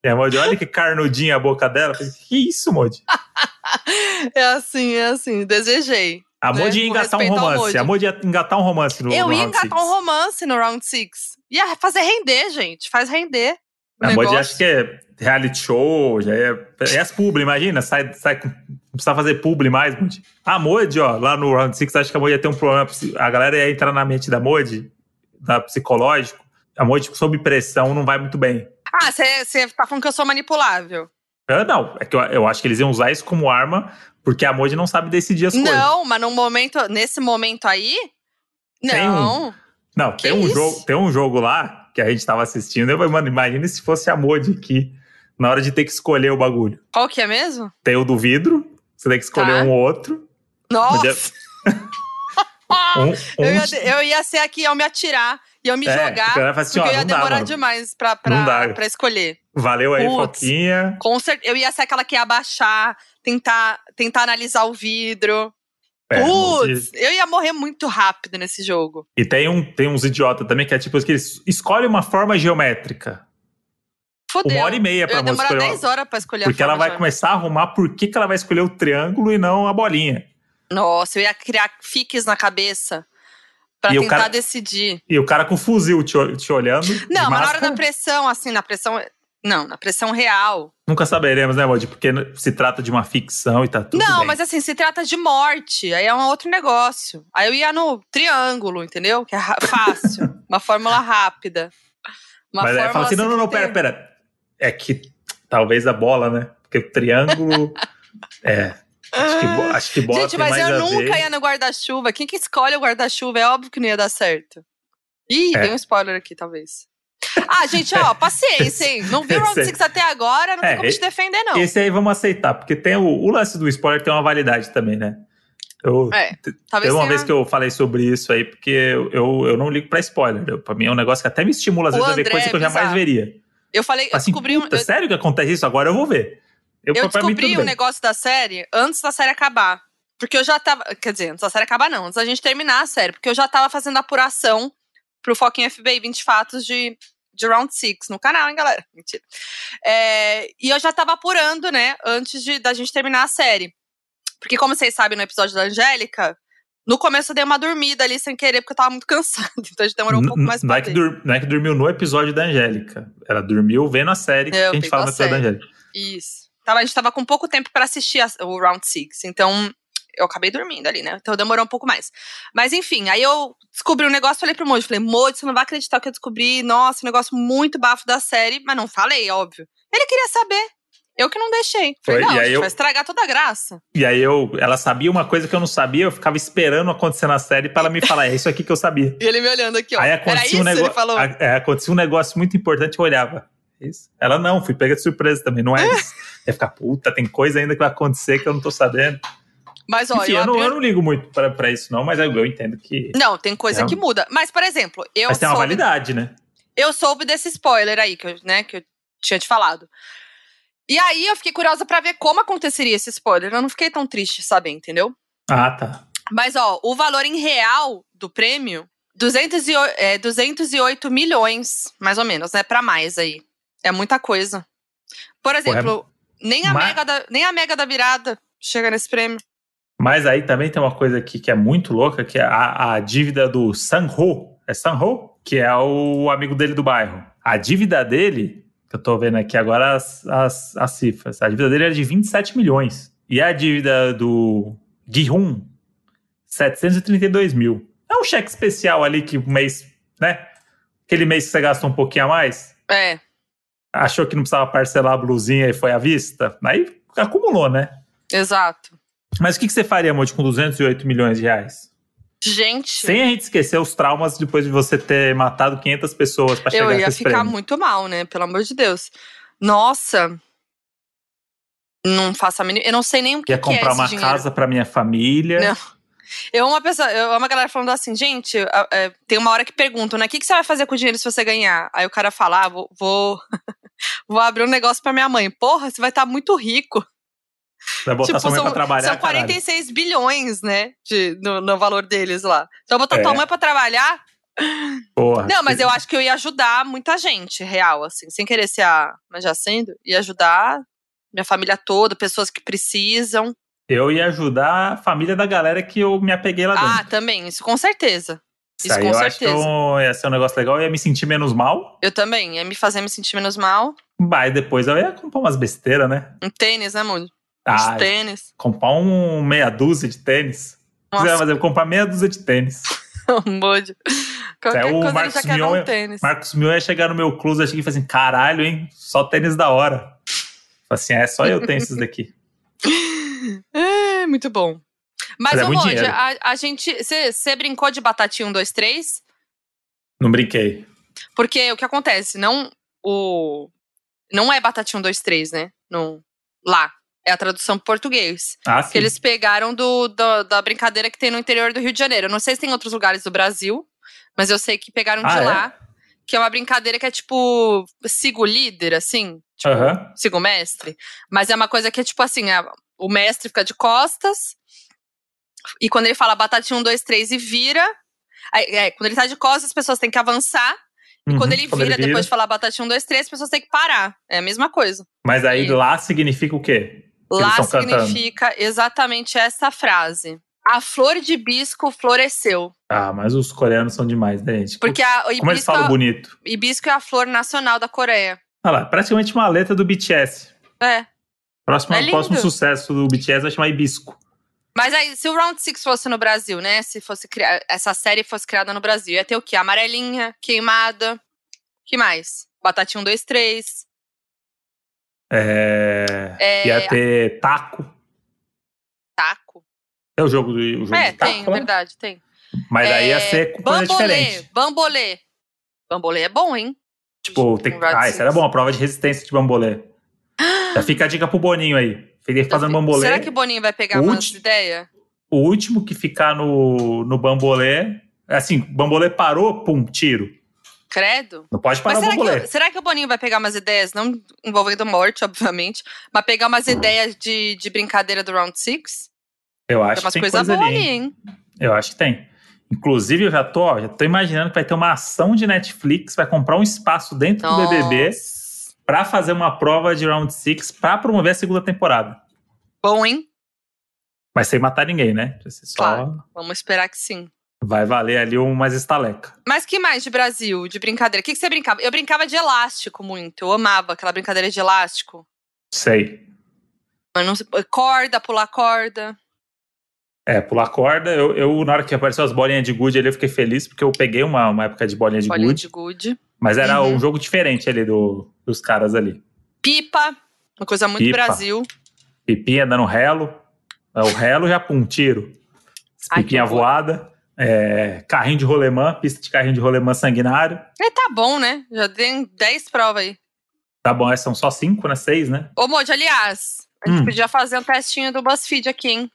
[SPEAKER 1] A Modi, olha que carnudinha a boca dela. Que isso, Modi? <laughs>
[SPEAKER 2] é assim, é assim. Desejei.
[SPEAKER 1] A né? Modi ia engatar um romance. A Modi ia engatar um romance no,
[SPEAKER 2] Eu
[SPEAKER 1] no
[SPEAKER 2] ia engatar um romance no Round 6. Ia fazer render, gente. Faz render.
[SPEAKER 1] A Modi acho que é reality show, já é. É as publi, imagina. Sai, sai, não precisa fazer publi mais, Modi. A Modi, ó, lá no Round 6, acho que a Modi ia ter um problema. A galera ia entrar na mente da Modi, da psicológico. A Modi, sob pressão, não vai muito bem.
[SPEAKER 2] Ah, você tá falando que eu sou manipulável.
[SPEAKER 1] não, é que eu, eu, acho que eles iam usar isso como arma, Porque a Moji não sabe decidir as não, coisas.
[SPEAKER 2] Não, mas no momento, nesse momento aí, não.
[SPEAKER 1] Tem um, não, tem um, jogo, tem um jogo lá que a gente tava assistindo. Eu falei, mano, imagina se fosse a Moji aqui, na hora de ter que escolher o bagulho.
[SPEAKER 2] Qual que é mesmo?
[SPEAKER 1] Tem o do vidro, você tem que escolher tá. um outro.
[SPEAKER 2] Nossa! um, <laughs> <laughs> um... Eu, ia, eu, ia, ser aqui, eu me atirar, ia me é, jogar, assim, porque ó, eu ia demorar dá, demais pra, pra, pra escolher.
[SPEAKER 1] Valeu aí, Putz, Foquinha.
[SPEAKER 2] Com certeza, eu ia ser aquela que ia abaixar, tentar, tentar analisar o vidro. É, Putz, eu ia morrer muito rápido nesse jogo.
[SPEAKER 1] E tem, um, tem uns idiotas também que é tipo que eles escolhem uma forma geométrica.
[SPEAKER 2] Fodeu.
[SPEAKER 1] Uma hora e meia pra
[SPEAKER 2] eu
[SPEAKER 1] demorar escolher.
[SPEAKER 2] 10 horas pra escolher
[SPEAKER 1] Porque ela vai começar a arrumar por que, que ela vai escolher o triângulo e não a bolinha.
[SPEAKER 2] Nossa, eu ia criar fiques na cabeça pra e tentar cara, decidir.
[SPEAKER 1] E o cara com fuzil te, te olhando.
[SPEAKER 2] Não, mas na hora da pressão, assim, na pressão. Não, na pressão real.
[SPEAKER 1] Nunca saberemos, né, Modi? Porque se trata de uma ficção e tá tudo.
[SPEAKER 2] Não,
[SPEAKER 1] bem.
[SPEAKER 2] mas assim, se trata de morte. Aí é um outro negócio. Aí eu ia no triângulo, entendeu? Que é fácil. <laughs> uma fórmula rápida. Uma
[SPEAKER 1] mas aí fala assim: não, não, não, pera, pera. É que talvez a bola, né? Porque o triângulo. <laughs> é. Acho que, acho que bola
[SPEAKER 2] Gente, mas eu nunca
[SPEAKER 1] ver.
[SPEAKER 2] ia no guarda-chuva. Quem que escolhe o guarda-chuva? É óbvio que não ia dar certo. Ih, é. tem um spoiler aqui, talvez. Ah, gente, ó, paciência, hein? Não viu <laughs> Round 6 até agora, não é, tem como te defender, não.
[SPEAKER 1] Esse aí vamos aceitar, porque tem o, o lance do spoiler tem uma validade também, né? Eu, é, teve uma vez que eu falei sobre isso aí, porque eu, eu, eu não ligo pra spoiler. Eu, pra mim é um negócio que até me estimula, às vezes, a ver coisa que eu jamais veria.
[SPEAKER 2] Eu falei,
[SPEAKER 1] assim,
[SPEAKER 2] eu descobri
[SPEAKER 1] um. Sério que acontece isso? Agora eu vou ver.
[SPEAKER 2] Eu, eu descobri o um negócio da série antes da série acabar. Porque eu já tava. Quer dizer, antes da série acabar, não. Antes da gente terminar a série. Porque eu já tava fazendo apuração pro Foquinha FBI 20 Fatos de, de Round 6 no canal, hein, galera? Mentira. É, e eu já tava apurando, né, antes de, da gente terminar a série. Porque, como vocês sabem, no episódio da Angélica, no começo eu dei uma dormida ali sem querer, porque eu tava muito <laughs> cansada. Então a gente demorou um pouco mais
[SPEAKER 1] não
[SPEAKER 2] pra
[SPEAKER 1] é que Não é que dormiu no episódio da Angélica. Ela dormiu vendo a série eu, que a gente fala no episódio da Angélica.
[SPEAKER 2] Isso. Tava, a gente tava com pouco tempo para assistir a, o Round 6. Então eu acabei dormindo ali, né? Então demorou um pouco mais. Mas enfim, aí eu descobri um negócio, falei pro Moji, falei, Moji, você não vai acreditar que eu descobri, nossa, um negócio muito bafo da série, mas não falei, óbvio. Ele queria saber. Eu que não deixei. Falei, Foi, não, eu, vai estragar toda a graça.
[SPEAKER 1] E aí eu, ela sabia uma coisa que eu não sabia, eu ficava esperando acontecer na série para ela me falar, é isso aqui que eu sabia.
[SPEAKER 2] e ele me olhando aqui, ó.
[SPEAKER 1] Aí acontecia um negócio. É, acontecia um negócio muito importante, eu olhava. Isso. Ela não, fui pega de surpresa também, não é isso. Ia ficar, puta, tem coisa ainda que vai acontecer que eu não tô sabendo.
[SPEAKER 2] Mas, ó,
[SPEAKER 1] Enfim, eu, eu, não, eu não ligo muito pra, pra isso, não, mas eu, entendo que.
[SPEAKER 2] Não, tem coisa é que muda. Mas, por exemplo, eu.
[SPEAKER 1] Mas tem uma validade, né?
[SPEAKER 2] Eu soube desse spoiler aí, que eu, né, que eu tinha te falado. E aí eu fiquei curiosa para ver como aconteceria esse spoiler. Eu não fiquei tão triste saber, entendeu?
[SPEAKER 1] Ah, tá.
[SPEAKER 2] Mas, ó, o valor em real do prêmio, 208, é, 208 milhões, mais ou menos, né? Pra mais aí. É muita coisa. Por exemplo, Porra, nem, a mas... mega da, nem a Mega da Virada chega nesse prêmio.
[SPEAKER 1] Mas aí também tem uma coisa aqui que é muito louca, que é a, a dívida do Sanho. É Sanho? Que é o amigo dele do bairro. A dívida dele que eu tô vendo aqui agora as, as, as cifras. A dívida dele era de 27 milhões. E a dívida do Guihun, 732 mil. É um cheque especial ali que o mês, né? Aquele mês que você gastou um pouquinho a mais.
[SPEAKER 2] É.
[SPEAKER 1] Achou que não precisava parcelar a blusinha e foi à vista. Aí acumulou, né?
[SPEAKER 2] Exato.
[SPEAKER 1] Mas o que, que você faria, Monte, com 208 milhões de reais?
[SPEAKER 2] Gente.
[SPEAKER 1] Sem a gente esquecer os traumas depois de você ter matado 500 pessoas para chegar
[SPEAKER 2] Eu
[SPEAKER 1] ia
[SPEAKER 2] ficar
[SPEAKER 1] prêmio.
[SPEAKER 2] muito mal, né? Pelo amor de Deus. Nossa. Não faço a mínima. Eu não sei nem o que,
[SPEAKER 1] ia que
[SPEAKER 2] é
[SPEAKER 1] comprar uma
[SPEAKER 2] dinheiro.
[SPEAKER 1] casa para minha família.
[SPEAKER 2] Não. Eu uma pessoa, eu uma galera falando assim, gente, é, tem uma hora que perguntam, né? O que, que você vai fazer com o dinheiro se você ganhar? Aí o cara fala, ah, vou, vou, vou abrir um negócio para minha mãe. Porra, você vai estar tá muito rico.
[SPEAKER 1] Vai botar tipo, sua mãe
[SPEAKER 2] são,
[SPEAKER 1] pra trabalhar.
[SPEAKER 2] São 46 caralho. bilhões, né? De, no, no, valor deles lá. Então botar é. tua mãe pra trabalhar.
[SPEAKER 1] Porra,
[SPEAKER 2] não, mas eu acho que eu ia ajudar muita gente, real, assim, sem querer ser a. Mas já sendo, ia ajudar minha família toda, pessoas que precisam.
[SPEAKER 1] Eu ia ajudar a família da galera que eu me apeguei lá dentro.
[SPEAKER 2] Ah, também, isso com certeza. Isso, isso
[SPEAKER 1] com
[SPEAKER 2] eu
[SPEAKER 1] certeza. acho que ia ser um negócio legal, eu ia me sentir menos mal.
[SPEAKER 2] Eu também, ia me fazer me sentir menos mal.
[SPEAKER 1] Vai, depois eu ia comprar umas besteiras, né?
[SPEAKER 2] Um tênis, né, Mundo?
[SPEAKER 1] Ah,
[SPEAKER 2] tênis.
[SPEAKER 1] Comprar um meia dúzia de tênis. Nossa. Você vai fazer, comprar meia dúzia de tênis. <laughs>
[SPEAKER 2] um bode.
[SPEAKER 1] Qualquer é, o Marcos Mion, um tênis. Marcos Mion ia chegar no meu close, que falei assim, caralho, hein? Só tênis da hora. Falei assim, é, só eu tenho esses daqui. <laughs>
[SPEAKER 2] é, muito bom. Mas, Mas é a, a, gente. Você brincou de batatinha 1, 2, 3?
[SPEAKER 1] Não brinquei.
[SPEAKER 2] Porque o que acontece? Não. O. Não é batatinha 1, 2, 3, né? No, lá. É a tradução português.
[SPEAKER 1] Ah, sim.
[SPEAKER 2] Que eles pegaram do, do, da brincadeira que tem no interior do Rio de Janeiro. Eu não sei se tem outros lugares do Brasil, mas eu sei que pegaram ah, de é? lá. Que é uma brincadeira que é tipo sigo líder, assim. Tipo, uhum. sigo mestre. Mas é uma coisa que é tipo assim: é, o mestre fica de costas. E quando ele fala batatinha 1, 2, 3 e vira. É, quando ele tá de costas, as pessoas têm que avançar. E uhum, quando, ele, quando vira, ele vira, depois de falar batatinha 1, 2, 3, as pessoas têm que parar. É a mesma coisa.
[SPEAKER 1] Mas aí e... lá significa o quê?
[SPEAKER 2] Lá significa cantando. exatamente essa frase. A flor de hibisco floresceu.
[SPEAKER 1] Ah, mas os coreanos são demais, né, gente?
[SPEAKER 2] Porque a,
[SPEAKER 1] o Como eles falam
[SPEAKER 2] é,
[SPEAKER 1] bonito.
[SPEAKER 2] Hibisco é a flor nacional da Coreia.
[SPEAKER 1] Olha lá, praticamente uma letra do BTS.
[SPEAKER 2] É.
[SPEAKER 1] Próximo, é próximo sucesso do BTS vai chamar Hibisco.
[SPEAKER 2] Mas aí, se o Round Six fosse no Brasil, né? Se fosse criar, essa série fosse criada no Brasil, ia ter o quê? Amarelinha, queimada. que mais? Batatinha 1, 2, 3.
[SPEAKER 1] É... é... Ia ter taco.
[SPEAKER 2] Taco?
[SPEAKER 1] É o jogo do o jogo
[SPEAKER 2] É,
[SPEAKER 1] taco,
[SPEAKER 2] tem, né? verdade, tem.
[SPEAKER 1] Mas é... aí ia ser com coisa diferente.
[SPEAKER 2] Bambolê. Bambolê é bom, hein?
[SPEAKER 1] Tipo, tem... ah, isso era bom, a prova de resistência de bambolê. <gasps> Já fica a dica pro Boninho aí. Fiquei fazendo bambolê.
[SPEAKER 2] Será que o Boninho vai pegar umas ideias?
[SPEAKER 1] O último que ficar no, no bambolê. Assim, bambolê parou, pum, tiro.
[SPEAKER 2] Credo.
[SPEAKER 1] Não pode parar mas será o
[SPEAKER 2] bambolê. Que, será que o Boninho vai pegar umas ideias, não envolvendo morte, obviamente, mas pegar umas ideias de, de brincadeira do Round Six?
[SPEAKER 1] Eu acho
[SPEAKER 2] tem
[SPEAKER 1] que tem
[SPEAKER 2] coisa
[SPEAKER 1] coisa
[SPEAKER 2] boa
[SPEAKER 1] ali,
[SPEAKER 2] hein?
[SPEAKER 1] Eu acho que tem. Inclusive, eu já tô, já tô imaginando que vai ter uma ação de Netflix, vai comprar um espaço dentro Nossa. do BBB para fazer uma prova de Round Six para promover a segunda temporada.
[SPEAKER 2] Bom, hein?
[SPEAKER 1] Mas sem matar ninguém, né?
[SPEAKER 2] Só... Claro. Vamos esperar que sim.
[SPEAKER 1] Vai valer ali umas estaleca.
[SPEAKER 2] Mas que mais de Brasil, de brincadeira? O que, que você brincava? Eu brincava de elástico muito. Eu amava aquela brincadeira de elástico.
[SPEAKER 1] Sei.
[SPEAKER 2] Mas não corda, pular corda.
[SPEAKER 1] É, pular corda. Eu, eu, na hora que apareceu as bolinhas de gude ali, eu fiquei feliz, porque eu peguei uma, uma época de bolinha de bolinha gude.
[SPEAKER 2] de gude.
[SPEAKER 1] Mas era uhum. um jogo diferente ali do, dos caras ali.
[SPEAKER 2] Pipa, uma coisa muito Pipa. Brasil.
[SPEAKER 1] Pipinha dando relo. É, o relo já pum, tiro. Pipinha voada. É, carrinho de rolemã, pista de carrinho de rolemã sanguinário.
[SPEAKER 2] É, tá bom, né? Já tem 10 provas aí.
[SPEAKER 1] Tá bom, são só 5, né? 6, né?
[SPEAKER 2] Ô, Moji, aliás, a gente hum. podia fazer um testinho do BuzzFeed aqui, hein?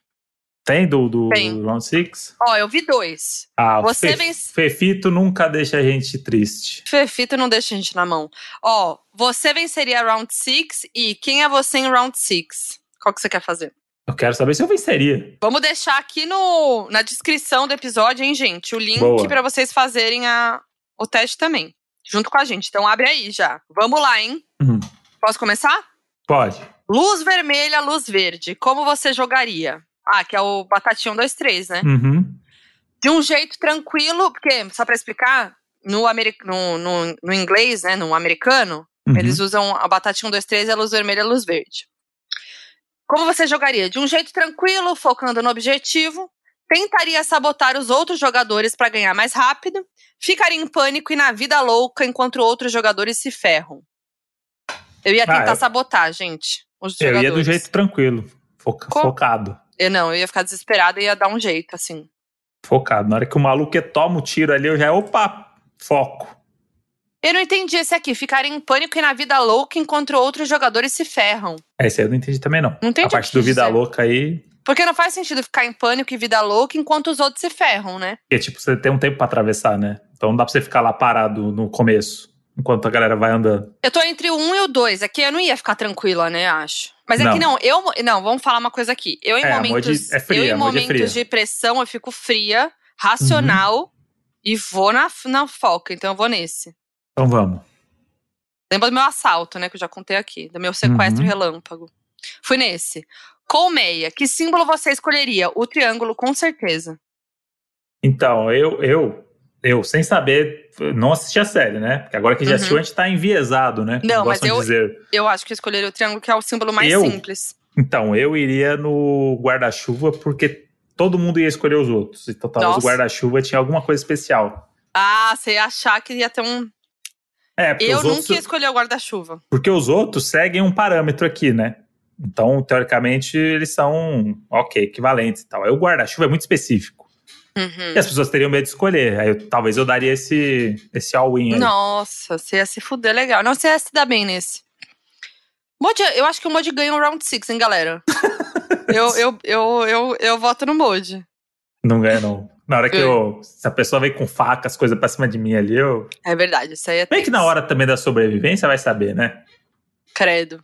[SPEAKER 1] Tem do, do Tem. Round 6?
[SPEAKER 2] Ó, eu vi dois.
[SPEAKER 1] Ah, Você Fe, vem... Fefito nunca deixa a gente triste.
[SPEAKER 2] Fefito não deixa a gente na mão. Ó, você venceria Round 6 e quem é você em Round 6? Qual que você quer fazer?
[SPEAKER 1] Eu quero saber se eu venceria.
[SPEAKER 2] Vamos deixar aqui no, na descrição do episódio, hein, gente? O link para vocês fazerem a, o teste também. Junto com a gente. Então abre aí já. Vamos lá, hein?
[SPEAKER 1] Uhum.
[SPEAKER 2] Posso começar?
[SPEAKER 1] Pode.
[SPEAKER 2] Luz vermelha, luz verde. Como você jogaria? Ah, que é o Batatinha 1, 2, 3, né?
[SPEAKER 1] Uhum.
[SPEAKER 2] De um jeito tranquilo, porque, só para explicar, no, no, no, no, inglês, né, no americano, uhum. eles usam a Batatinha 1, 2, 3 e a luz vermelha e a luz verde. Como você jogaria? De um jeito tranquilo, focando no objetivo, tentaria sabotar os outros jogadores para ganhar mais rápido, ficaria em pânico e na vida louca enquanto outros jogadores se ferram. Eu ia tentar ah, eu... sabotar, gente. Os eu
[SPEAKER 1] jogadores. ia do jeito tranquilo, foca focado.
[SPEAKER 2] Eu não, eu ia ficar desesperada e ia dar um jeito, assim.
[SPEAKER 1] Focado. Na hora que o maluco toma o tiro ali, eu já, opa, foco.
[SPEAKER 2] Eu não entendi esse aqui. Ficar em pânico e na vida louca enquanto outros jogadores se ferram.
[SPEAKER 1] É, esse aí eu não entendi também, não.
[SPEAKER 2] Não entendi.
[SPEAKER 1] A parte do vida dizer. louca aí.
[SPEAKER 2] Porque não faz sentido ficar em pânico e vida louca enquanto os outros se ferram, né?
[SPEAKER 1] Porque, tipo, você tem um tempo para atravessar, né? Então não dá pra você ficar lá parado no começo, enquanto a galera vai andando.
[SPEAKER 2] Eu tô entre o um e o dois. Aqui eu não ia ficar tranquila, né? Acho. Mas é não. que não, eu. Não, vamos falar uma coisa aqui. Eu, em é, momentos, é fria, eu, em momentos de pressão, eu fico fria, racional uhum. e vou na, na foca. Então eu vou nesse.
[SPEAKER 1] Então vamos.
[SPEAKER 2] Lembra do meu assalto, né? Que eu já contei aqui. Do meu sequestro uhum. relâmpago. Fui nesse. Colmeia, que símbolo você escolheria? O triângulo, com certeza.
[SPEAKER 1] Então, eu, eu, eu, sem saber, não assisti a série, né? Porque agora que já uhum. assistiu, a gente tá enviesado, né?
[SPEAKER 2] Não, mas eu, dizer. eu acho que eu escolheria o triângulo, que é o símbolo mais
[SPEAKER 1] eu,
[SPEAKER 2] simples.
[SPEAKER 1] Então, eu iria no guarda-chuva, porque todo mundo ia escolher os outros. Então, talvez Nossa. o guarda-chuva tinha alguma coisa especial.
[SPEAKER 2] Ah, você ia achar que ia ter um,
[SPEAKER 1] é,
[SPEAKER 2] eu
[SPEAKER 1] nunca
[SPEAKER 2] outros, ia escolher o guarda-chuva.
[SPEAKER 1] Porque os outros seguem um parâmetro aqui, né? Então, teoricamente, eles são, ok, equivalentes e tal. Aí o guarda-chuva é muito específico. Uhum. E as pessoas teriam medo de escolher. Aí eu, talvez eu daria esse, esse all-in aí.
[SPEAKER 2] Nossa, você ia se fuder legal. Não, você ia se dar bem nesse. Mod, eu acho que o Mod ganha um round 6, hein, galera? <laughs> eu, eu, eu, eu, eu voto no Mod.
[SPEAKER 1] Não ganha, não. Na hora que eu. Se a pessoa vem com faca, as coisas pra cima de mim ali, eu.
[SPEAKER 2] É verdade, isso aí é.
[SPEAKER 1] Bem que na hora também da sobrevivência vai saber, né?
[SPEAKER 2] Credo.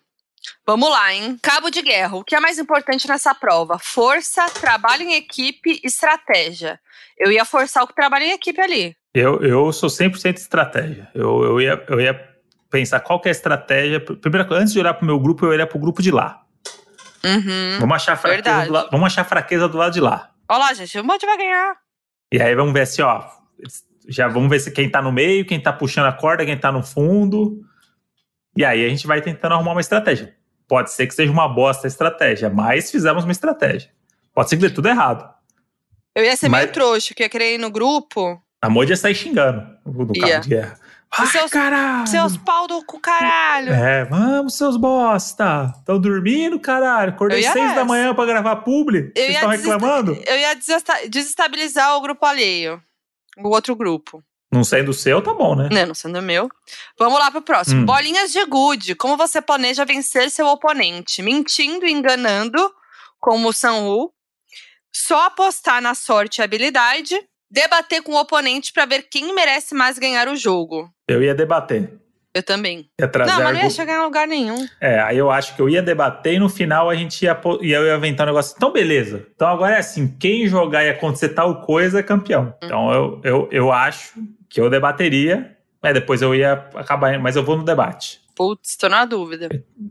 [SPEAKER 2] Vamos lá, hein? Cabo de guerra. O que é mais importante nessa prova? Força, trabalho em equipe, estratégia. Eu ia forçar o trabalho em equipe ali.
[SPEAKER 1] Eu, eu sou 100% estratégia. Eu, eu, ia, eu ia pensar qual que é a estratégia. Primeiro, antes de olhar pro meu grupo, eu ia pro grupo de lá.
[SPEAKER 2] Uhum,
[SPEAKER 1] vamos, achar fraqueza do la, vamos achar fraqueza do lado de lá.
[SPEAKER 2] Olha lá, gente, o Monte vai ganhar.
[SPEAKER 1] E aí vamos ver assim, ó. Já vamos ver se quem tá no meio, quem tá puxando a corda, quem tá no fundo. E aí a gente vai tentando arrumar uma estratégia. Pode ser que seja uma bosta a estratégia, mas fizemos uma estratégia. Pode ser que dê tudo errado.
[SPEAKER 2] Eu ia ser mas... meio trouxa, que ia querer ir no grupo.
[SPEAKER 1] A Moody ia sair xingando no
[SPEAKER 2] ia. cabo de guerra. Ai, seus, caralho! Seus pau do cu, caralho!
[SPEAKER 1] É, vamos, seus bosta! Estão dormindo, caralho? Acordei seis nessa. da manhã pra gravar publi? Vocês estão reclamando?
[SPEAKER 2] Eu ia desestabilizar o grupo alheio. O outro grupo.
[SPEAKER 1] Não sendo seu, tá bom, né?
[SPEAKER 2] Não, não sendo o meu. Vamos lá pro próximo. Hum. Bolinhas de gude. Como você planeja vencer seu oponente? Mentindo e enganando, como o Sanwoo. Só apostar na sorte e habilidade. Debater com o oponente para ver quem merece mais ganhar o jogo.
[SPEAKER 1] Eu ia debater.
[SPEAKER 2] Eu também.
[SPEAKER 1] Ia trazer
[SPEAKER 2] não, mas não ia chegar em lugar nenhum.
[SPEAKER 1] É, aí eu acho que eu ia debater e no final a gente ia, ia, eu ia inventar um negócio. Então, beleza. Então agora é assim: quem jogar e acontecer tal coisa é campeão. Hum. Então eu, eu, eu acho que eu debateria, mas depois eu ia acabar, mas eu vou no debate.
[SPEAKER 2] Putz, tô na dúvida.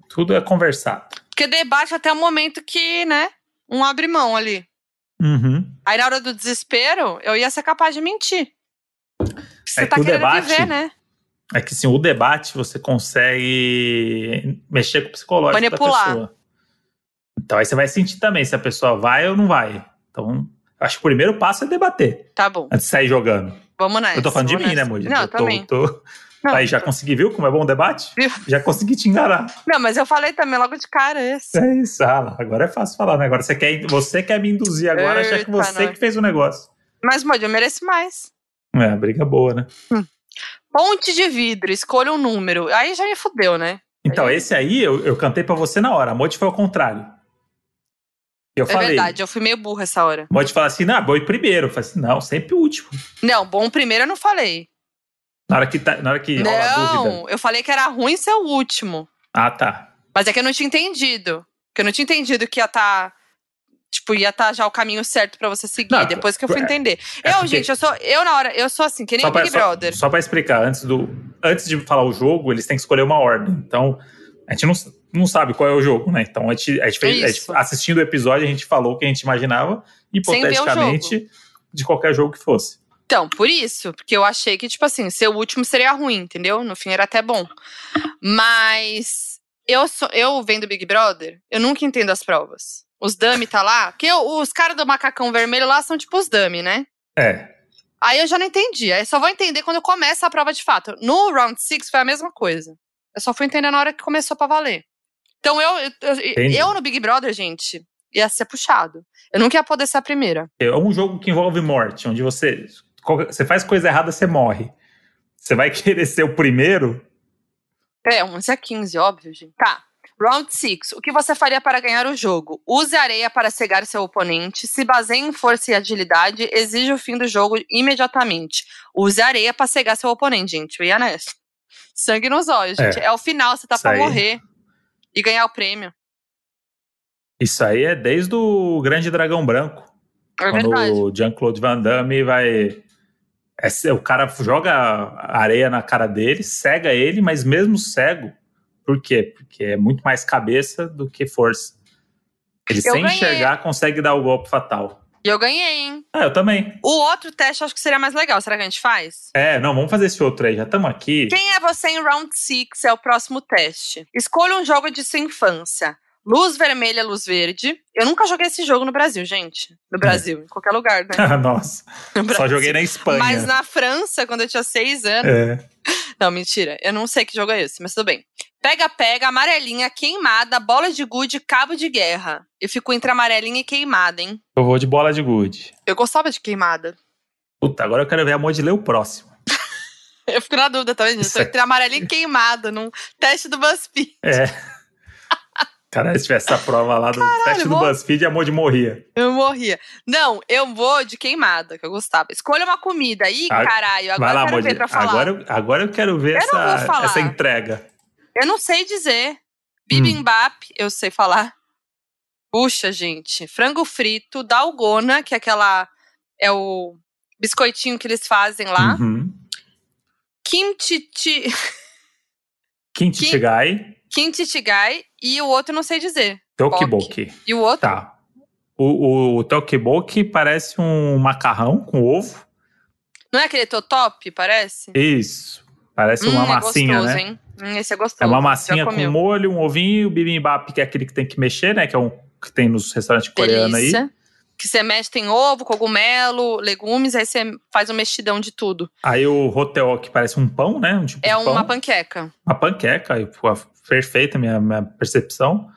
[SPEAKER 1] Tudo é conversado.
[SPEAKER 2] Porque debate até o momento que, né, um abre mão ali.
[SPEAKER 1] Uhum.
[SPEAKER 2] Aí na hora do desespero, eu ia ser capaz de mentir. Você é tá querendo debate, viver, né?
[SPEAKER 1] É que sim, o debate você consegue mexer com o psicológico Manipular. da pessoa. Então aí você vai sentir também se a pessoa vai ou não vai. Então, acho que o primeiro passo é debater.
[SPEAKER 2] Tá bom.
[SPEAKER 1] Antes de sair jogando.
[SPEAKER 2] Vamos nessa.
[SPEAKER 1] Eu tô falando de mim,
[SPEAKER 2] nessa.
[SPEAKER 1] né, Moody?
[SPEAKER 2] Não,
[SPEAKER 1] eu
[SPEAKER 2] tô, também.
[SPEAKER 1] Tô... Não, Aí já tô... consegui, viu como é bom o debate? Já consegui te enganar.
[SPEAKER 2] Não, mas eu falei também logo de cara esse.
[SPEAKER 1] É isso, ah, agora é fácil falar, né? Agora você quer, você quer me induzir agora, Eita, achar que você não. que fez o negócio.
[SPEAKER 2] Mas, Moody, eu mereço mais.
[SPEAKER 1] É, briga boa, né?
[SPEAKER 2] Hum. Ponte de vidro, escolha um número. Aí já me fudeu, né?
[SPEAKER 1] Então, aí... esse aí eu, eu cantei para você na hora. A Moody foi ao contrário.
[SPEAKER 2] Eu é falei, verdade, eu fui meio burra essa hora.
[SPEAKER 1] Pode falar assim, não, bom primeiro. Eu falei assim, não, sempre o último.
[SPEAKER 2] Não, bom primeiro eu não falei.
[SPEAKER 1] Na hora que, tá, na hora que
[SPEAKER 2] Não, eu falei que era ruim ser o último.
[SPEAKER 1] Ah, tá.
[SPEAKER 2] Mas é que eu não tinha entendido. Que eu não tinha entendido que ia estar. Tá, tipo, ia estar tá já o caminho certo para você seguir. Não, depois que eu fui é, entender. É eu, porque... gente, eu sou. Eu, na hora, eu sou assim, que nem o Big Brother.
[SPEAKER 1] Só, só pra explicar, antes, do, antes de falar o jogo, eles têm que escolher uma ordem. Então, a gente não, não sabe qual é o jogo, né? Então a gente, a gente fez, a gente, assistindo o episódio, a gente falou o que a gente imaginava, hipoteticamente, de qualquer jogo que fosse.
[SPEAKER 2] Então, por isso, porque eu achei que, tipo assim, ser o último seria ruim, entendeu? No fim era até bom. Mas eu, sou, eu vendo Big Brother, eu nunca entendo as provas. Os dummy tá lá, porque eu, os caras do macacão vermelho lá são tipo os dummy, né?
[SPEAKER 1] É.
[SPEAKER 2] Aí eu já não entendi. Aí só vou entender quando começa a prova de fato. No round 6 foi a mesma coisa. Eu só fui entender na hora que começou pra valer. Então eu, eu, eu, no Big Brother, gente, ia ser puxado. Eu nunca ia poder ser a primeira.
[SPEAKER 1] É um jogo que envolve morte, onde você, você faz coisa errada, você morre. Você vai <laughs> querer ser o primeiro?
[SPEAKER 2] É, 11 a 15, óbvio, gente. Tá. Round 6. O que você faria para ganhar o jogo? Use areia para cegar seu oponente. Se baseie em força e agilidade. Exige o fim do jogo imediatamente. Use areia para cegar seu oponente, gente. Eu ia nessa. Sangue nos olhos, gente. É, é o final, você tá aí. morrer e ganhar o prêmio.
[SPEAKER 1] Isso aí é desde o Grande Dragão Branco.
[SPEAKER 2] É
[SPEAKER 1] quando
[SPEAKER 2] verdade.
[SPEAKER 1] o Jean-Claude Van Damme vai. É, o cara joga areia na cara dele, cega ele, mas mesmo cego. Por quê? Porque é muito mais cabeça do que força. Ele, Eu sem ganhei. enxergar, consegue dar o golpe fatal.
[SPEAKER 2] E eu ganhei, hein?
[SPEAKER 1] Ah, eu também.
[SPEAKER 2] O outro teste eu acho que seria mais legal. Será que a gente faz?
[SPEAKER 1] É, não, vamos fazer esse outro aí. Já estamos aqui.
[SPEAKER 2] Quem é você em Round 6 é o próximo teste. Escolha um jogo de sua infância. Luz vermelha, luz verde. Eu nunca joguei esse jogo no Brasil, gente. No Brasil, é. em qualquer lugar, né? <laughs>
[SPEAKER 1] Nossa. Só joguei na Espanha.
[SPEAKER 2] Mas na França, quando eu tinha seis anos.
[SPEAKER 1] É.
[SPEAKER 2] Não, mentira. Eu não sei que jogo é esse, mas tudo bem. Pega, pega, amarelinha, queimada, bola de gude, cabo de guerra. Eu fico entre amarelinha e queimada, hein?
[SPEAKER 1] Eu vou de bola de gude.
[SPEAKER 2] Eu gostava de queimada.
[SPEAKER 1] Puta, agora eu quero ver a Mod ler o próximo. <laughs>
[SPEAKER 2] eu fico na dúvida também, gente. Tô entre amarelinha e queimada, num teste do BuzzFeed.
[SPEAKER 1] É. <laughs> Cara, se tivesse essa prova lá do Caralho, teste do vou... BuzzFeed, a Mod morria.
[SPEAKER 2] Eu morria. Não, eu vou de queimada, que eu gostava. Escolha uma comida. Ih, ah, caralho, agora lá, eu quero ver pra falar.
[SPEAKER 1] Agora, agora eu quero ver eu essa, essa entrega.
[SPEAKER 2] Eu não sei dizer. Bibimbap, hum. eu sei falar. Puxa, gente. Frango frito, dalgona, que é aquela. É o biscoitinho que eles fazem lá. Uhum. <laughs> Kimchi.
[SPEAKER 1] Kimchi Chigai.
[SPEAKER 2] Kimchi Chigai e o outro não sei dizer.
[SPEAKER 1] Tokiboki.
[SPEAKER 2] E o outro?
[SPEAKER 1] Tá. O, o, Tokiboki parece um macarrão com ovo.
[SPEAKER 2] Não é aquele totop, parece?
[SPEAKER 1] Isso. Parece hum, uma é massinha, gostoso, né? Hein?
[SPEAKER 2] Hum, esse é gostoso.
[SPEAKER 1] É uma massinha com molho, um ovinho, o bibimbap, que é aquele que tem que mexer, né? Que é um que tem nos restaurantes coreanos aí.
[SPEAKER 2] Que você mexe, tem ovo, cogumelo, legumes, aí você faz um mexidão de tudo.
[SPEAKER 1] Aí o hotel que parece um pão, né? Um tipo
[SPEAKER 2] é
[SPEAKER 1] uma
[SPEAKER 2] pão. panqueca.
[SPEAKER 1] Uma panqueca, perfeita minha, minha percepção.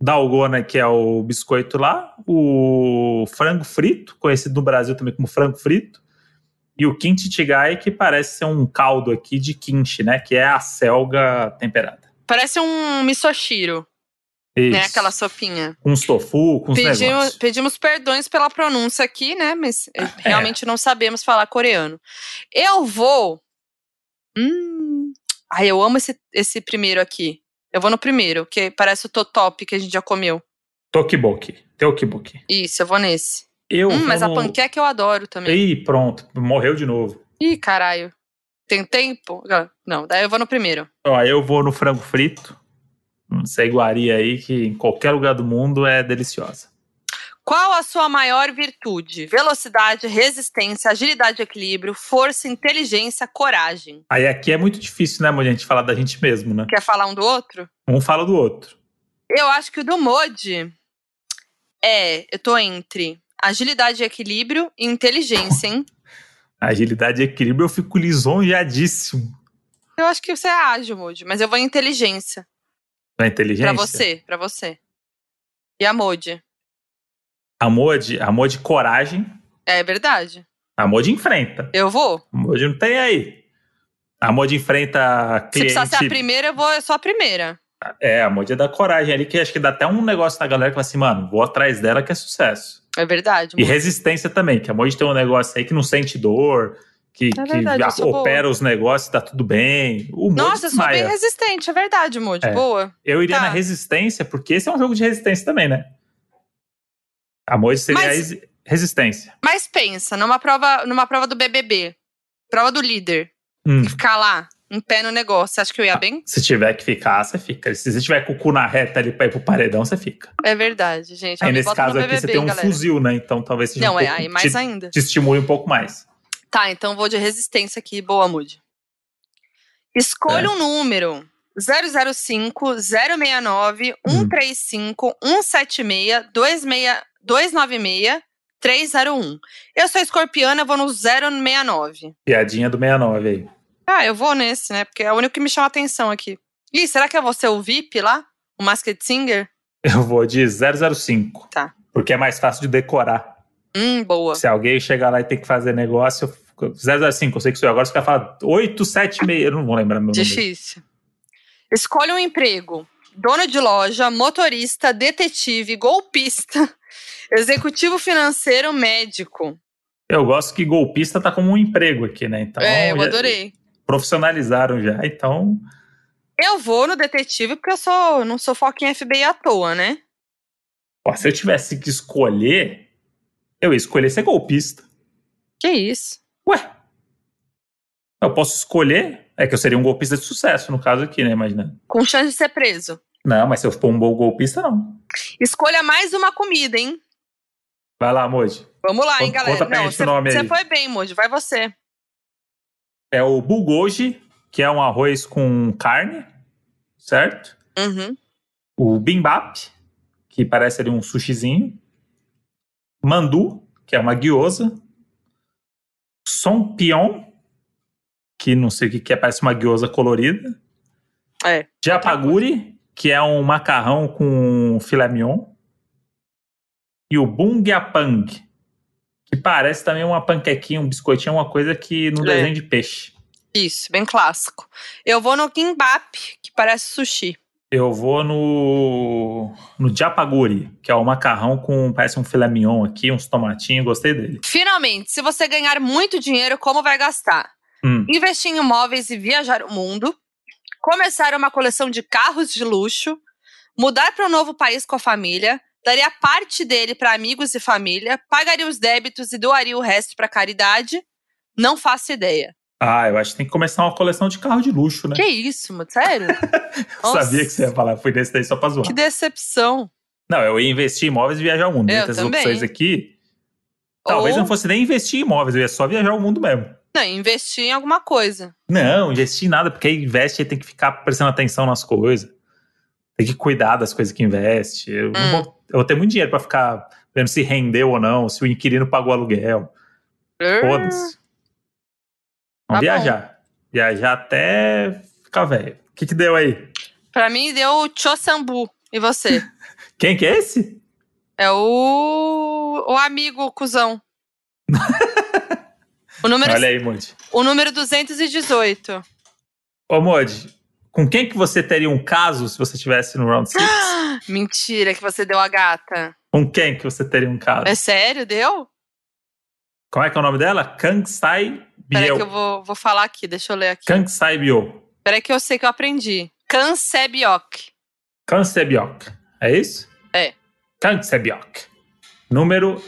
[SPEAKER 1] Dalgona, que é o biscoito lá. O frango frito, conhecido no Brasil também como frango frito. E o kimchi que parece ser um caldo aqui de kimchi, né? Que é a selga temperada.
[SPEAKER 2] Parece um misoshiro. Isso. Né, aquela sopinha.
[SPEAKER 1] Com uns tofu, com uns pedimos, negócios.
[SPEAKER 2] pedimos perdões pela pronúncia aqui, né? Mas é. realmente não sabemos falar coreano. Eu vou. Hum. Ai, eu amo esse, esse primeiro aqui. Eu vou no primeiro, que parece o Totop que a gente já comeu.
[SPEAKER 1] Tokiboki. Tokiboki.
[SPEAKER 2] Isso, eu vou nesse.
[SPEAKER 1] Eu
[SPEAKER 2] hum, mas a panqueca eu adoro também.
[SPEAKER 1] Ih, pronto. Morreu de novo.
[SPEAKER 2] Ih, caralho. Tem tempo? Não, daí eu vou no primeiro.
[SPEAKER 1] Ó, eu vou no frango frito. Essa iguaria aí que em qualquer lugar do mundo é deliciosa.
[SPEAKER 2] Qual a sua maior virtude? Velocidade, resistência, agilidade, equilíbrio, força, inteligência, coragem.
[SPEAKER 1] Aí aqui é muito difícil, né, Modi, a gente falar da gente mesmo, né?
[SPEAKER 2] Quer falar um do outro?
[SPEAKER 1] Um fala do outro.
[SPEAKER 2] Eu acho que o do Modi é. Eu tô entre agilidade, equilíbrio e inteligência, hein?
[SPEAKER 1] agilidade e equilíbrio eu fico lisonjeadíssimo.
[SPEAKER 2] Eu acho que você é ágil, Modi, mas eu vou em inteligência.
[SPEAKER 1] Na inteligência?
[SPEAKER 2] Pra você, pra você. E a Modi?
[SPEAKER 1] A Modi, a Modi coragem.
[SPEAKER 2] É verdade.
[SPEAKER 1] A Modi enfrenta.
[SPEAKER 2] Eu vou.
[SPEAKER 1] A Modi não tem aí. A Modi enfrenta cliente...
[SPEAKER 2] Se precisar ser a primeira, eu vou eu sou a primeira.
[SPEAKER 1] É, a Modi é da coragem ali, que acho que dá até um negócio na galera que fala assim, mano, vou atrás dela que é sucesso.
[SPEAKER 2] É verdade.
[SPEAKER 1] E resistência também, que a Modi tem um negócio aí que não sente dor, que, é verdade, que opera boa. os negócios, tá tudo bem. O
[SPEAKER 2] Nossa, eu sou bem resistente, é verdade, Moody. É. Boa.
[SPEAKER 1] Eu iria tá. na resistência, porque esse é um jogo de resistência também, né? A Moji seria mas, a resistência.
[SPEAKER 2] Mas pensa, numa prova, numa prova do BBB, prova do líder, hum. ficar lá, em pé no negócio, você acha que eu ia ah, bem?
[SPEAKER 1] Se tiver que ficar, você fica. Se você tiver com o cu na reta ali pra ir pro paredão, você fica.
[SPEAKER 2] É verdade, gente.
[SPEAKER 1] Aí nesse caso aqui BBB, você tem um galera. fuzil, né? Então talvez seja
[SPEAKER 2] Não,
[SPEAKER 1] um
[SPEAKER 2] é,
[SPEAKER 1] pouco,
[SPEAKER 2] aí mais
[SPEAKER 1] te,
[SPEAKER 2] ainda.
[SPEAKER 1] Te estimule um pouco mais.
[SPEAKER 2] Tá, então vou de resistência aqui. Boa, Moody. Escolha é. um número. 005, 069, hum. 135, 176, 26, 296, 301. Eu sou escorpiana, vou no 069.
[SPEAKER 1] Piadinha do 69 aí.
[SPEAKER 2] Ah, eu vou nesse, né? Porque é o único que me chama atenção aqui. Ih, será que vou ser o VIP lá? O Masked Singer?
[SPEAKER 1] Eu vou de 005.
[SPEAKER 2] Tá.
[SPEAKER 1] Porque é mais fácil de decorar.
[SPEAKER 2] Hum, boa.
[SPEAKER 1] Se alguém chegar lá e ter que fazer negócio, 005, eu sei que sou eu. Agora você quer falar 876, eu não vou lembrar meu
[SPEAKER 2] nome. Difícil. Escolha um emprego. Dono de loja, motorista, detetive, golpista, <laughs> executivo financeiro, médico.
[SPEAKER 1] Eu gosto que golpista tá como um emprego aqui, né? Então,
[SPEAKER 2] é, eu adorei.
[SPEAKER 1] Profissionalizaram já, então.
[SPEAKER 2] Eu vou no detetive porque eu sou, não sou foquinha FBI à toa, né?
[SPEAKER 1] Pô, se eu tivesse que escolher, eu ia escolher ser golpista.
[SPEAKER 2] Que isso?
[SPEAKER 1] Ué. Eu posso escolher. É que eu seria um golpista de sucesso, no caso aqui, né? Imagina.
[SPEAKER 2] Com chance de ser preso.
[SPEAKER 1] Não, mas se eu for um bom golpista, não.
[SPEAKER 2] Escolha mais uma comida, hein?
[SPEAKER 1] Vai lá, Moji.
[SPEAKER 2] Vamos lá, hein, galera.
[SPEAKER 1] Conta pra não, gente o nome
[SPEAKER 2] Você
[SPEAKER 1] aí.
[SPEAKER 2] foi bem, Moji. Vai você.
[SPEAKER 1] É o bulgogi, que é um arroz com carne, certo?
[SPEAKER 2] Uhum.
[SPEAKER 1] O bimbap, que parece ali um sushizinho mandu, que é uma guiosa, sompion, que não sei o que, que é, parece uma gyoza colorida.
[SPEAKER 2] É.
[SPEAKER 1] Japaguri, que é um macarrão com filé mignon. E o bungyapang, que parece também uma panquequinha, um biscoitinho, uma coisa que no é. desenho de peixe.
[SPEAKER 2] Isso, bem clássico. Eu vou no kimbap, que parece sushi.
[SPEAKER 1] Eu vou no no japaguri, que é o macarrão com parece um filé mignon aqui, uns tomatinhos, gostei dele.
[SPEAKER 2] Finalmente, se você ganhar muito dinheiro, como vai gastar? Hum. Investir em imóveis e viajar o mundo, começar uma coleção de carros de luxo, mudar para um novo país com a família, daria parte dele para amigos e família, pagaria os débitos e doaria o resto para caridade? Não faço ideia.
[SPEAKER 1] Ah, eu acho que tem que começar uma coleção de carro de luxo, né?
[SPEAKER 2] Que isso, mano? Sério? <laughs>
[SPEAKER 1] sabia que você ia falar, fui desse daí só pra zoar.
[SPEAKER 2] Que decepção.
[SPEAKER 1] Não, eu ia investir em imóveis e viajar o mundo. Eu Muitas também. opções aqui. Talvez Ou... não fosse nem investir em imóveis, eu ia só viajar o mundo mesmo.
[SPEAKER 2] Não, investir em alguma coisa.
[SPEAKER 1] Não, investir em nada, porque aí investe e tem que ficar prestando atenção nas coisas. Tem que cuidar das coisas que investe. Eu, hum. vou, eu vou ter muito dinheiro para ficar vendo se rendeu ou não, se o inquilino pagou aluguel. Foda-se. Vamos tá viajar. Bom. Viajar até ficar velho. O que, que deu aí?
[SPEAKER 2] Pra mim deu o Chosambu. E você? <laughs>
[SPEAKER 1] Quem que é esse?
[SPEAKER 2] É o. O amigo cuzão. <laughs> o número...
[SPEAKER 1] Olha aí, Modi.
[SPEAKER 2] O número 218.
[SPEAKER 1] Ô, Modi, com quem que você teria um caso se você estivesse no Round 6? <gasps>
[SPEAKER 2] Mentira, que você deu a gata.
[SPEAKER 1] Com quem que você teria um caso?
[SPEAKER 2] É sério? Deu?
[SPEAKER 1] Como é que é o nome dela? Kangsai
[SPEAKER 2] Peraí que eu vou, vou falar aqui, deixa eu ler aqui.
[SPEAKER 1] Kansai Bio.
[SPEAKER 2] Peraí que eu sei que eu aprendi. Kansebiok.
[SPEAKER 1] Kansebiok. É isso?
[SPEAKER 2] É.
[SPEAKER 1] Kansebiok. Número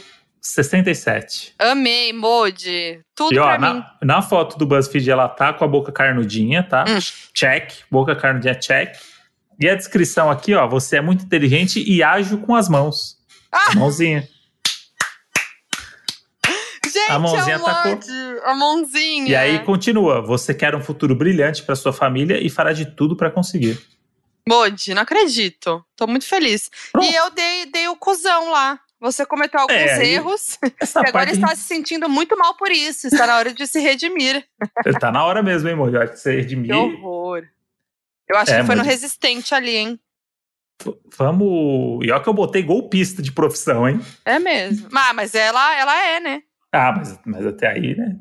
[SPEAKER 1] 67.
[SPEAKER 2] Amei, Mode. Tudo e, ó, pra
[SPEAKER 1] na,
[SPEAKER 2] mim.
[SPEAKER 1] Na foto do BuzzFeed, ela tá com a boca carnudinha, tá? Hum. Check. Boca carnudinha, check. E a descrição aqui, ó. Você é muito inteligente e ágil com as mãos. Ah! Mãozinha. <laughs>
[SPEAKER 2] Gente, a mãozinha é tacou. A mãozinha.
[SPEAKER 1] E aí continua. Você quer um futuro brilhante para sua família e fará de tudo para conseguir.
[SPEAKER 2] Modi, não acredito. Tô muito feliz. Pronto. E eu dei, dei o cuzão lá. Você cometeu alguns é, erros <laughs> e agora está se sentindo muito mal por isso. Está na hora de se redimir.
[SPEAKER 1] Está na hora mesmo, hein? Acho que você redimir.
[SPEAKER 2] Que horror. Eu acho é, que foi no resistente ali, hein?
[SPEAKER 1] Vamos. E olha que eu botei golpista de profissão, hein?
[SPEAKER 2] É mesmo. Ah, mas ela, ela é, né?
[SPEAKER 1] Ah, mas, mas até aí, né?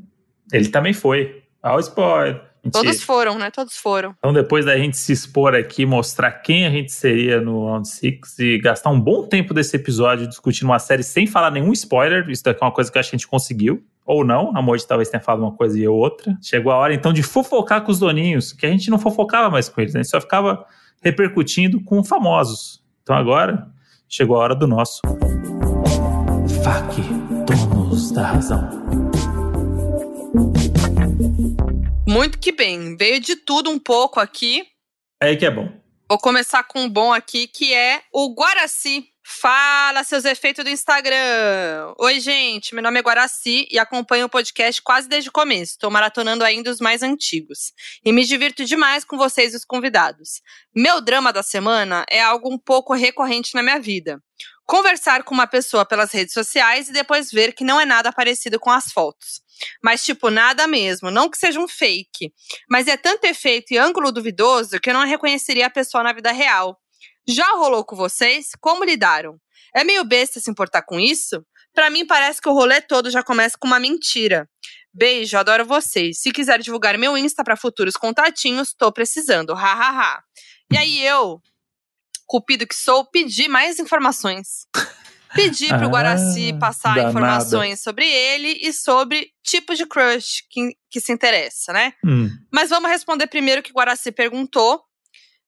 [SPEAKER 1] Ele também foi. Olha o spoiler.
[SPEAKER 2] Todos foram, né? Todos foram.
[SPEAKER 1] Então, depois da gente se expor aqui, mostrar quem a gente seria no Round 6 e gastar um bom tempo desse episódio discutindo uma série sem falar nenhum spoiler, isso daqui é uma coisa que a gente conseguiu. Ou não, a Moji talvez tenha falado uma coisa e outra. Chegou a hora então de fofocar com os doninhos, que a gente não fofocava mais com eles, né? a gente só ficava repercutindo com famosos. Então agora chegou a hora do nosso. FAQ donos da razão.
[SPEAKER 2] Muito que bem. Veio de tudo um pouco aqui.
[SPEAKER 1] É que é bom.
[SPEAKER 2] Vou começar com um bom aqui, que é o Guaraci. Fala seus efeitos do Instagram. Oi, gente. Meu nome é Guaraci e acompanho o podcast quase desde o começo. Estou maratonando ainda os mais antigos. E me divirto demais com vocês e os convidados. Meu drama da semana é algo um pouco recorrente na minha vida conversar com uma pessoa pelas redes sociais e depois ver que não é nada parecido com as fotos. Mas, tipo, nada mesmo. Não que seja um fake. Mas é tanto efeito e ângulo duvidoso que eu não reconheceria a pessoa na vida real. Já rolou com vocês? Como lidaram? É meio besta se importar com isso? Para mim, parece que o rolê todo já começa com uma mentira. Beijo, adoro vocês. Se quiser divulgar meu Insta para futuros contatinhos, tô precisando. Hahaha. E aí eu, cupido que sou, pedi mais informações. Pedi pro ah, Guaraci passar danada. informações sobre ele e sobre tipos de crush que, que se interessa, né? Hum. Mas vamos responder primeiro o que o Guaraci perguntou.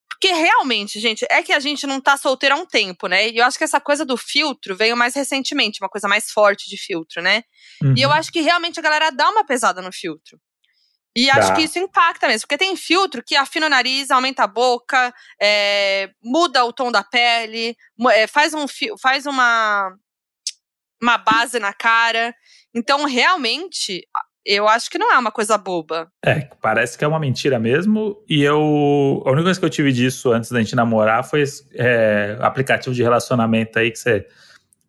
[SPEAKER 2] Porque realmente, gente, é que a gente não tá solteiro há um tempo, né? E eu acho que essa coisa do filtro veio mais recentemente, uma coisa mais forte de filtro, né? Uhum. E eu acho que realmente a galera dá uma pesada no filtro. E acho que isso impacta mesmo, porque tem filtro que afina o nariz, aumenta a boca, é, muda o tom da pele, é, faz, um, faz uma, uma base na cara. Então, realmente, eu acho que não é uma coisa boba.
[SPEAKER 1] É, parece que é uma mentira mesmo. E eu. A única coisa que eu tive disso antes da gente namorar foi é, aplicativo de relacionamento aí que você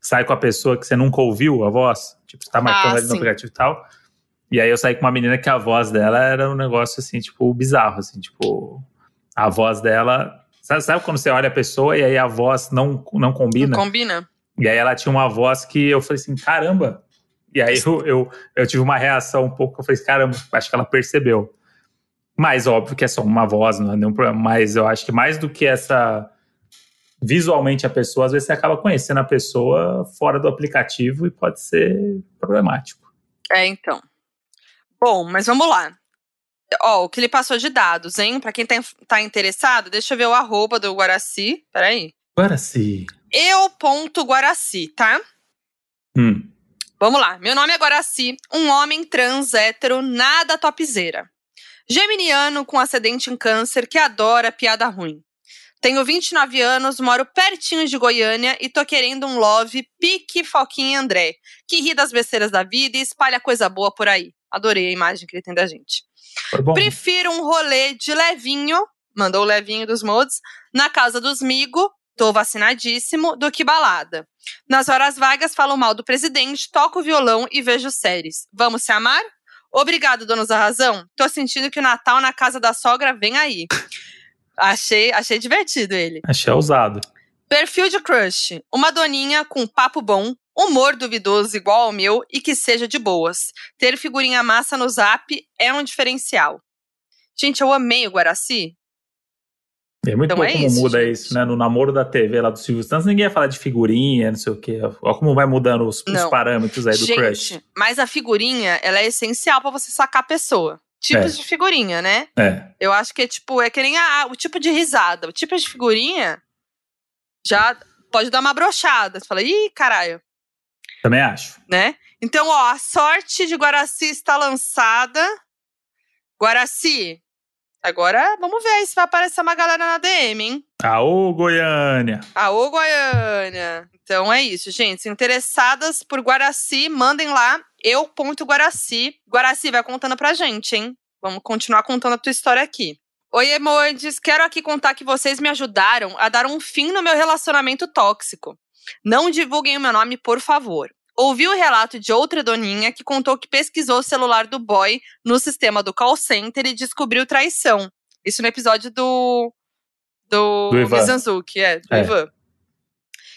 [SPEAKER 1] sai com a pessoa que você nunca ouviu a voz. Tipo, você tá marcando ah, ali no aplicativo e tal. E aí eu saí com uma menina que a voz dela era um negócio assim, tipo, bizarro, assim, tipo, a voz dela. Sabe, sabe quando você olha a pessoa e aí a voz não, não combina?
[SPEAKER 2] Não combina.
[SPEAKER 1] E aí ela tinha uma voz que eu falei assim, caramba. E aí eu, eu, eu tive uma reação um pouco, eu falei, caramba, acho que ela percebeu. Mas óbvio que é só uma voz, não é nenhum problema. Mas eu acho que mais do que essa visualmente a pessoa, às vezes você acaba conhecendo a pessoa fora do aplicativo e pode ser problemático.
[SPEAKER 2] É, então. Bom, mas vamos lá. Ó, o que ele passou de dados, hein? Para quem tá, tá, interessado, deixa eu ver o arroba do Guaraci. Peraí.
[SPEAKER 1] Guaraci.
[SPEAKER 2] Eu.guaraci, tá?
[SPEAKER 1] Hum.
[SPEAKER 2] Vamos lá. Meu nome é Guaraci, um homem trans hétero, nada topzeira. Geminiano com ascendente em câncer que adora piada ruim. Tenho 29 anos, moro pertinho de Goiânia e tô querendo um love pique Foquinha André, que ri das besteiras da vida e espalha coisa boa por aí. Adorei a imagem que ele tem da gente. Prefiro um rolê de levinho, mandou o levinho dos mods, na casa dos migo, tô vacinadíssimo, do que balada. Nas horas vagas falo mal do presidente, toco violão e vejo séries. Vamos se amar? Obrigado, donos da razão. Tô sentindo que o Natal na casa da sogra vem aí. Achei, achei divertido ele.
[SPEAKER 1] Achei ousado.
[SPEAKER 2] Perfil de crush. Uma doninha com papo bom, humor duvidoso igual ao meu e que seja de boas. Ter figurinha massa no zap é um diferencial. Gente, eu amei o Guaraci.
[SPEAKER 1] É muito então bom é como isso, muda gente. isso, né? No namoro da TV lá do Silvio Santos, ninguém ia falar de figurinha, não sei o quê. Olha como vai mudando os, os parâmetros aí do gente, crush.
[SPEAKER 2] Mas a figurinha, ela é essencial para você sacar a pessoa tipos é. de figurinha, né?
[SPEAKER 1] É.
[SPEAKER 2] Eu acho que é tipo, é que nem a, o tipo de risada. O tipo de figurinha já pode dar uma brochada. Você fala, ih, caralho.
[SPEAKER 1] Também acho.
[SPEAKER 2] Né? Então, ó, a sorte de Guaraci está lançada. Guaraci, agora vamos ver se vai aparecer uma galera na DM, hein?
[SPEAKER 1] Aô, Goiânia!
[SPEAKER 2] Aô, Goiânia! Então é isso, gente. Interessadas por Guaraci, mandem lá eu.guaraci. Guaraci, vai contando pra gente, hein? Vamos continuar contando a tua história aqui. Oi, Emoides, quero aqui contar que vocês me ajudaram a dar um fim no meu relacionamento tóxico. Não divulguem o meu nome, por favor. Ouvi o relato de outra doninha que contou que pesquisou o celular do boy no sistema do call center e descobriu traição. Isso no episódio do. Do, do Mizanzuki, é, do é. Ivan.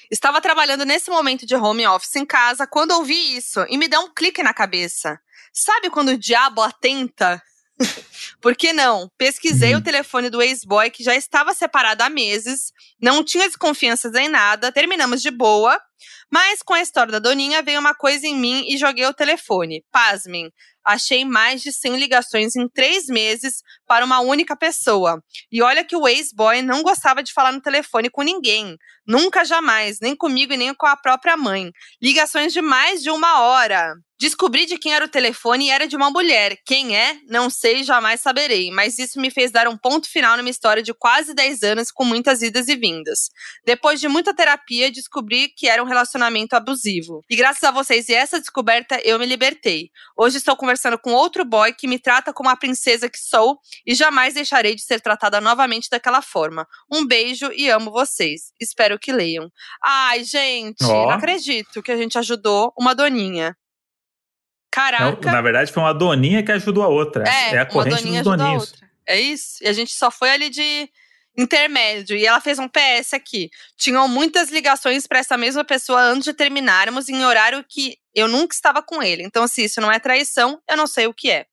[SPEAKER 2] Estava trabalhando nesse momento de home office em casa quando ouvi isso e me deu um clique na cabeça. Sabe quando o diabo atenta? <laughs> Por que não? Pesquisei uhum. o telefone do ex-boy que já estava separado há meses, não tinha desconfianças em nada, terminamos de boa, mas com a história da Doninha veio uma coisa em mim e joguei o telefone. Pasmem, achei mais de 100 ligações em três meses para uma única pessoa. E olha que o ex-boy não gostava de falar no telefone com ninguém. Nunca, jamais, nem comigo e nem com a própria mãe. Ligações de mais de uma hora. Descobri de quem era o telefone e era de uma mulher. Quem é? Não sei, jamais saberei. Mas isso me fez dar um ponto final numa história de quase 10 anos com muitas idas e vindas. Depois de muita terapia, descobri que era um relacionamento abusivo. E graças a vocês e essa descoberta, eu me libertei. Hoje estou conversando com outro boy que me trata como a princesa que sou e jamais deixarei de ser tratada novamente daquela forma. Um beijo e amo vocês. Espero que leiam. Ai, gente, oh. não acredito que a gente ajudou uma doninha. Caraca.
[SPEAKER 1] Não, na verdade, foi uma doninha que ajudou a outra. É, é a corrente dos doninhos.
[SPEAKER 2] É isso. E a gente só foi ali de intermédio. E ela fez um PS aqui. Tinham muitas ligações para essa mesma pessoa antes de terminarmos, em horário que eu nunca estava com ele. Então, se isso não é traição, eu não sei o que é.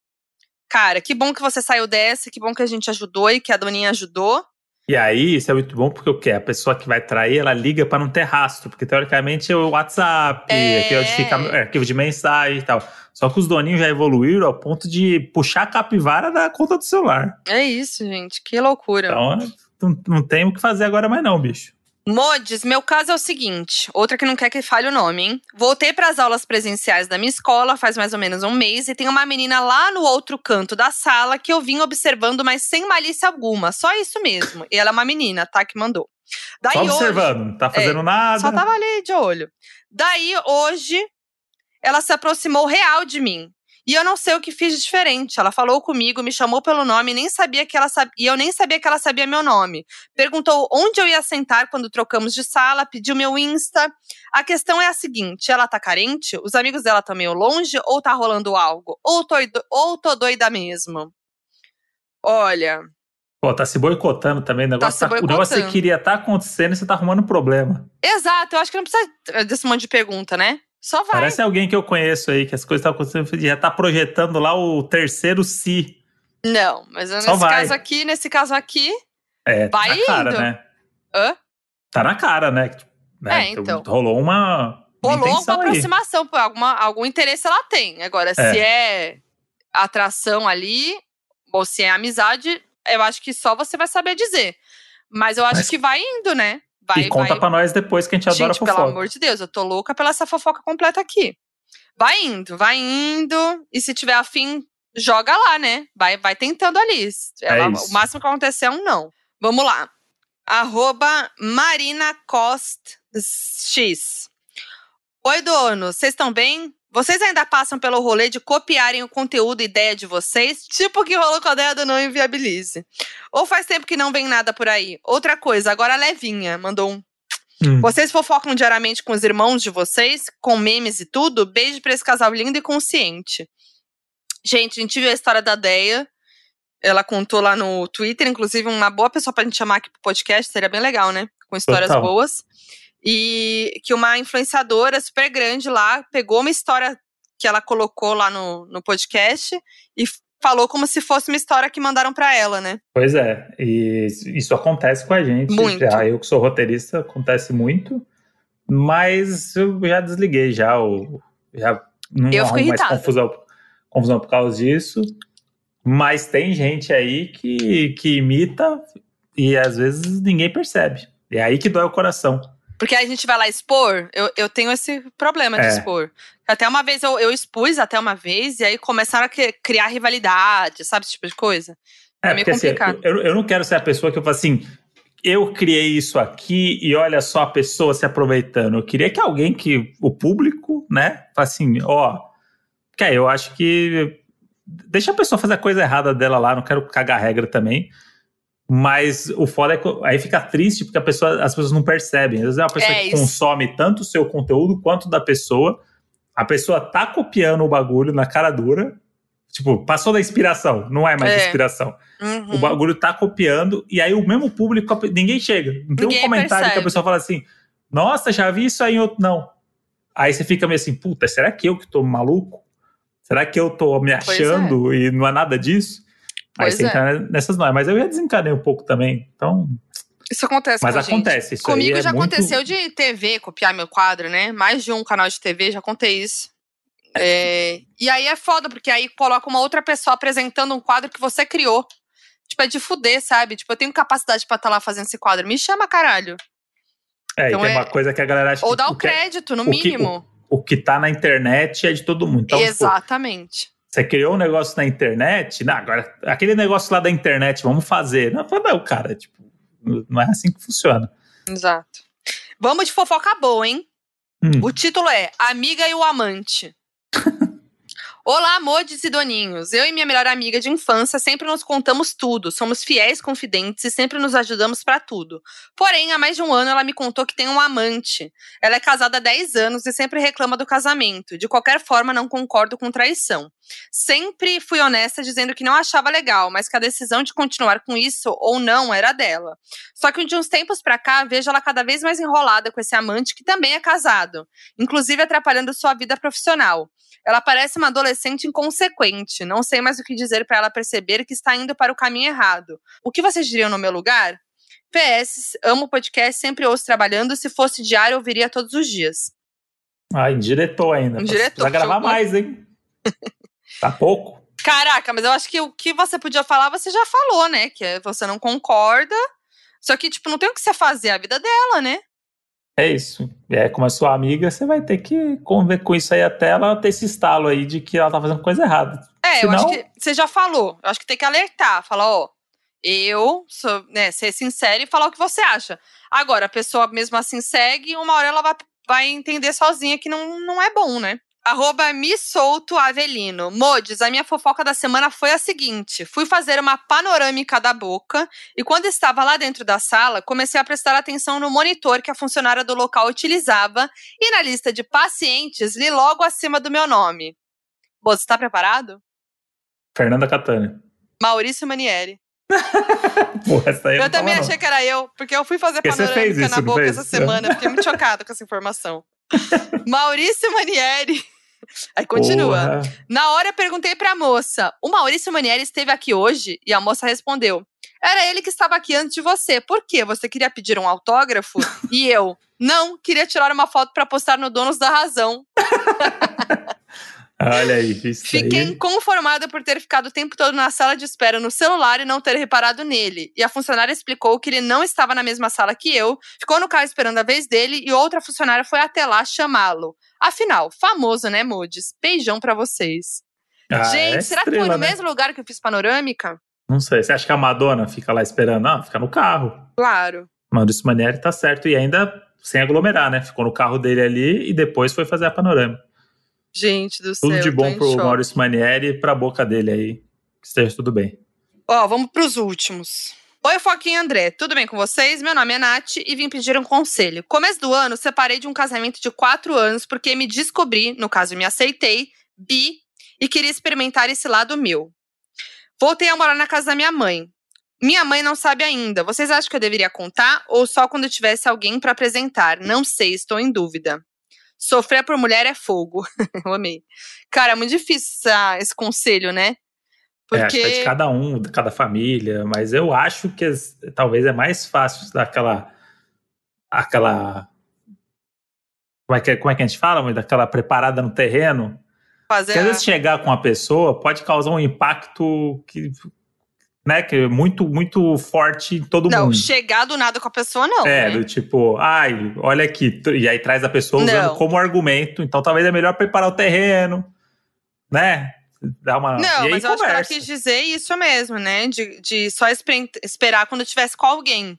[SPEAKER 2] Cara, que bom que você saiu dessa, que bom que a gente ajudou e que a doninha ajudou.
[SPEAKER 1] E aí, isso é muito bom porque o quê? A pessoa que vai trair, ela liga para não ter rastro, porque teoricamente é o WhatsApp, é. é onde fica é, arquivo de mensagem e tal. Só que os doninhos já evoluíram ao ponto de puxar a capivara da conta do celular.
[SPEAKER 2] É isso, gente, que loucura.
[SPEAKER 1] Então, não, não tem o que fazer agora mais não, bicho.
[SPEAKER 2] Modes, meu caso é o seguinte, outra que não quer que fale o nome, hein? Voltei para as aulas presenciais da minha escola faz mais ou menos um mês e tem uma menina lá no outro canto da sala que eu vim observando, mas sem malícia alguma, só isso mesmo. E ela é uma menina, tá? Que mandou.
[SPEAKER 1] Daí só observando, hoje, não tá fazendo é, nada.
[SPEAKER 2] Só tava ali de olho. Daí hoje ela se aproximou real de mim E eu não sei o que fiz de diferente. Ela falou comigo, me chamou pelo nome, nem sabia que ela sabia, e eu nem sabia que ela sabia meu nome. Perguntou onde eu ia sentar quando trocamos de sala, pediu meu Insta. A questão é a seguinte: ela tá carente? Os amigos dela estão meio longe ou tá rolando algo? Ou tô, ou tô doida mesmo? Olha.
[SPEAKER 1] Pô, tá se boicotando também. O negócio, tá tá, o negócio que queria estar tá acontecendo e você tá arrumando problema.
[SPEAKER 2] Exato, eu acho que não precisa desse monte de pergunta, né? Só vai.
[SPEAKER 1] Parece alguém que eu conheço aí, que as coisas estão acontecendo, já tá projetando lá o terceiro si.
[SPEAKER 2] Não, mas nesse caso aqui, nesse caso aqui,
[SPEAKER 1] é, tá vai na cara, indo. né?
[SPEAKER 2] Hã?
[SPEAKER 1] Tá na cara, né? né?
[SPEAKER 2] É, então.
[SPEAKER 1] Rolou uma.
[SPEAKER 2] Rolou uma aproximação, aí. alguma, algum interesse ela tem. Agora, é. se é atração ali, ou se é amizade, eu acho que só você vai saber dizer. Mas eu acho Mas... que vai indo, né? Vai,
[SPEAKER 1] e conta
[SPEAKER 2] vai.
[SPEAKER 1] pra nós depois que a gente, gente adora fofoca.
[SPEAKER 2] pelo amor de Deus, eu tô louca pela essa fofoca completa aqui. Vai indo, vai indo. E se tiver afim, joga lá, né? Vai, vai tentando ali. Ela, é o máximo que acontecer é um não. Vamos lá. Arroba Marina Cost X. Oi, dono, vocês estão bem? Vocês ainda passam pelo rolê de copiarem o conteúdo e ideia de vocês? Tipo que rolou com a ideia do Não Inviabilize. Ou faz tempo que não vem nada por aí? Outra coisa, agora a Levinha mandou um. Hum. Vocês fofocam diariamente com os irmãos de vocês, com memes e tudo? Beijo pra esse casal lindo e consciente. Gente, a gente viu a história da Deia. Ela contou lá no Twitter, inclusive, uma boa pessoa pra gente chamar aqui pro podcast, seria bem legal, né? Com histórias Total. boas. E que uma influenciadora super grande lá pegou uma história que ela colocou lá no, no podcast e falou como se fosse uma história que mandaram para ela, né?
[SPEAKER 1] Pois é, e isso acontece com a gente.
[SPEAKER 2] Muito.
[SPEAKER 1] Já, eu que sou roteirista, acontece muito, mas eu já desliguei já, o, já não
[SPEAKER 2] eu fico mais
[SPEAKER 1] confusão, confusão por causa disso. Mas tem gente aí que, que imita e às vezes ninguém percebe. É aí que dói o coração.
[SPEAKER 2] Porque aí a gente vai lá expor, eu, eu tenho esse problema de é. expor. Até uma vez eu, eu expus, até uma vez, e aí começaram a criar rivalidade, sabe, esse tipo de coisa.
[SPEAKER 1] É, é meio assim, complicado. Assim, eu, eu não quero ser a pessoa que eu falo assim, eu criei isso aqui e olha só a pessoa se aproveitando. Eu queria que alguém que, o público, né, assim, ó, que eu acho que deixa a pessoa fazer a coisa errada dela lá, não quero cagar regra também. Mas o foda é que aí fica triste porque a pessoa, as pessoas não percebem. Às vezes é uma pessoa é que consome tanto o seu conteúdo quanto da pessoa. A pessoa tá copiando o bagulho na cara dura. Tipo, passou da inspiração, não é mais é. inspiração. Uhum. O bagulho tá copiando, e aí o mesmo público, ninguém chega. Não tem ninguém um comentário percebe. que a pessoa fala assim: Nossa, já vi isso aí em outro. Não. Aí você fica meio assim, puta, será que eu que tô maluco? Será que eu tô me achando é. e não é nada disso? Pois aí você é. entra nessas não Mas eu já desencanei um pouco também. Então.
[SPEAKER 2] Isso acontece
[SPEAKER 1] Mas acontece. Isso
[SPEAKER 2] Comigo
[SPEAKER 1] é
[SPEAKER 2] já
[SPEAKER 1] muito...
[SPEAKER 2] aconteceu de TV copiar meu quadro, né? Mais de um canal de TV, já contei isso. É, e aí é foda, porque aí coloca uma outra pessoa apresentando um quadro que você criou. Tipo, é de fuder, sabe? Tipo, eu tenho capacidade pra estar tá lá fazendo esse quadro. Me chama, caralho.
[SPEAKER 1] É, então e tem é... uma coisa que a galera acha
[SPEAKER 2] Ou dá o, o crédito, no mínimo.
[SPEAKER 1] Que, o, o, que tá na internet é de todo mundo. Então,
[SPEAKER 2] tipo, Exatamente. Tipo,
[SPEAKER 1] você criou um negócio na internet, não, agora aquele negócio lá da internet, vamos fazer. Não, não, cara, tipo, não é assim que funciona.
[SPEAKER 2] Exato. Vamos de fofoca boa, hein? Hum. O título é Amiga e o Amante. <laughs> Olá, amores e doninhos. Eu e minha melhor amiga de infância sempre nos contamos tudo, somos fiéis confidentes e sempre nos ajudamos para tudo. Porém, há mais de um ano ela me contou que tem um amante. Ela é casada há 10 anos e sempre reclama do casamento. De qualquer forma, não concordo com traição. Sempre fui honesta dizendo que não achava legal, mas que a decisão de continuar com isso ou não era dela. Só que de uns tempos para cá, vejo ela cada vez mais enrolada com esse amante que também é casado, inclusive atrapalhando sua vida profissional. Ela parece uma adolescente inconsequente. Não sei mais o que dizer para ela perceber que está indo para o caminho errado. O que vocês diriam no meu lugar? PS, amo o podcast, sempre ouço trabalhando. Se fosse diário, eu ouviria todos os dias.
[SPEAKER 1] Ah, indiretou ainda.
[SPEAKER 2] Indiretou.
[SPEAKER 1] Precisa gravar mais, hein? <laughs> tá pouco.
[SPEAKER 2] Caraca, mas eu acho que o que você podia falar, você já falou, né? Que é, você não concorda. Só que, tipo, não tem o que você fazer, é a vida dela, né?
[SPEAKER 1] É isso. É, como a sua amiga, você vai ter que conviver com isso aí até ela ter esse estalo aí de que ela tá fazendo coisa errada.
[SPEAKER 2] É, Senão... eu acho que você já falou. Eu acho que tem que alertar. Falar, ó, eu sou, né, ser sincero e falar o que você acha. Agora, a pessoa mesmo assim segue, uma hora ela vai, vai entender sozinha que não, não é bom, né? Arroba me solto Avelino. Modes, a minha fofoca da semana foi a seguinte: fui fazer uma panorâmica da boca e quando estava lá dentro da sala, comecei a prestar atenção no monitor que a funcionária do local utilizava e na lista de pacientes li logo acima do meu nome. Moço, está preparado?
[SPEAKER 1] Fernanda Catânia.
[SPEAKER 2] Maurício Manieri. <laughs>
[SPEAKER 1] Porra, essa aí eu,
[SPEAKER 2] eu também achei que era eu, porque eu fui fazer porque panorâmica na boca essa semana. Fiquei muito <laughs> chocada com essa informação. <laughs> Maurício Manieri. Aí continua. Porra. Na hora eu perguntei pra moça: o Maurício Manieri esteve aqui hoje? E a moça respondeu: era ele que estava aqui antes de você. Por quê? Você queria pedir um autógrafo? <laughs> e eu: não, queria tirar uma foto para postar no Donos da Razão. <laughs>
[SPEAKER 1] Olha aí, isso
[SPEAKER 2] Fiquei inconformada por ter ficado o tempo todo na sala de espera no celular e não ter reparado nele. E a funcionária explicou que ele não estava na mesma sala que eu, ficou no carro esperando a vez dele e outra funcionária foi até lá chamá-lo. Afinal, famoso, né, Moods? Beijão para vocês. Ah, Gente, é será estrela, que foi no né? mesmo lugar que eu fiz panorâmica?
[SPEAKER 1] Não sei. Você acha que a Madonna fica lá esperando? Não, fica no carro.
[SPEAKER 2] Claro.
[SPEAKER 1] Maurício Manieri tá certo. E ainda sem aglomerar, né? Ficou no carro dele ali e depois foi fazer a panorâmica.
[SPEAKER 2] Gente do
[SPEAKER 1] tudo
[SPEAKER 2] céu.
[SPEAKER 1] Tudo de bom pro choque. Maurício Manieri e pra boca dele aí. Que esteja tudo bem.
[SPEAKER 2] Ó, vamos pros últimos. Oi, Foquinha André, tudo bem com vocês? Meu nome é Nath e vim pedir um conselho. Começo do ano, separei de um casamento de quatro anos porque me descobri, no caso me aceitei, bi, e queria experimentar esse lado meu. Voltei a morar na casa da minha mãe. Minha mãe não sabe ainda. Vocês acham que eu deveria contar ou só quando tivesse alguém para apresentar? Não sei, estou em dúvida. Sofrer por mulher é fogo. <laughs> eu amei. Cara, é muito difícil esse conselho, né?
[SPEAKER 1] Porque... É, acho que é de cada um, de cada família, mas eu acho que talvez é mais fácil daquela. aquela. Como é, que, como é que a gente fala? Daquela preparada no terreno. Fazer Porque às vezes chegar com uma pessoa pode causar um impacto que né, que é muito, muito forte em todo
[SPEAKER 2] não,
[SPEAKER 1] mundo.
[SPEAKER 2] Não, chegar do nada com a pessoa, não.
[SPEAKER 1] É, né? do tipo, ai, olha aqui, e aí traz a pessoa usando não. como argumento. Então talvez é melhor preparar o terreno, né? Dar uma.
[SPEAKER 2] Não,
[SPEAKER 1] mas
[SPEAKER 2] eu acho que ela quis dizer isso mesmo, né? De, de só esperar quando tivesse com alguém.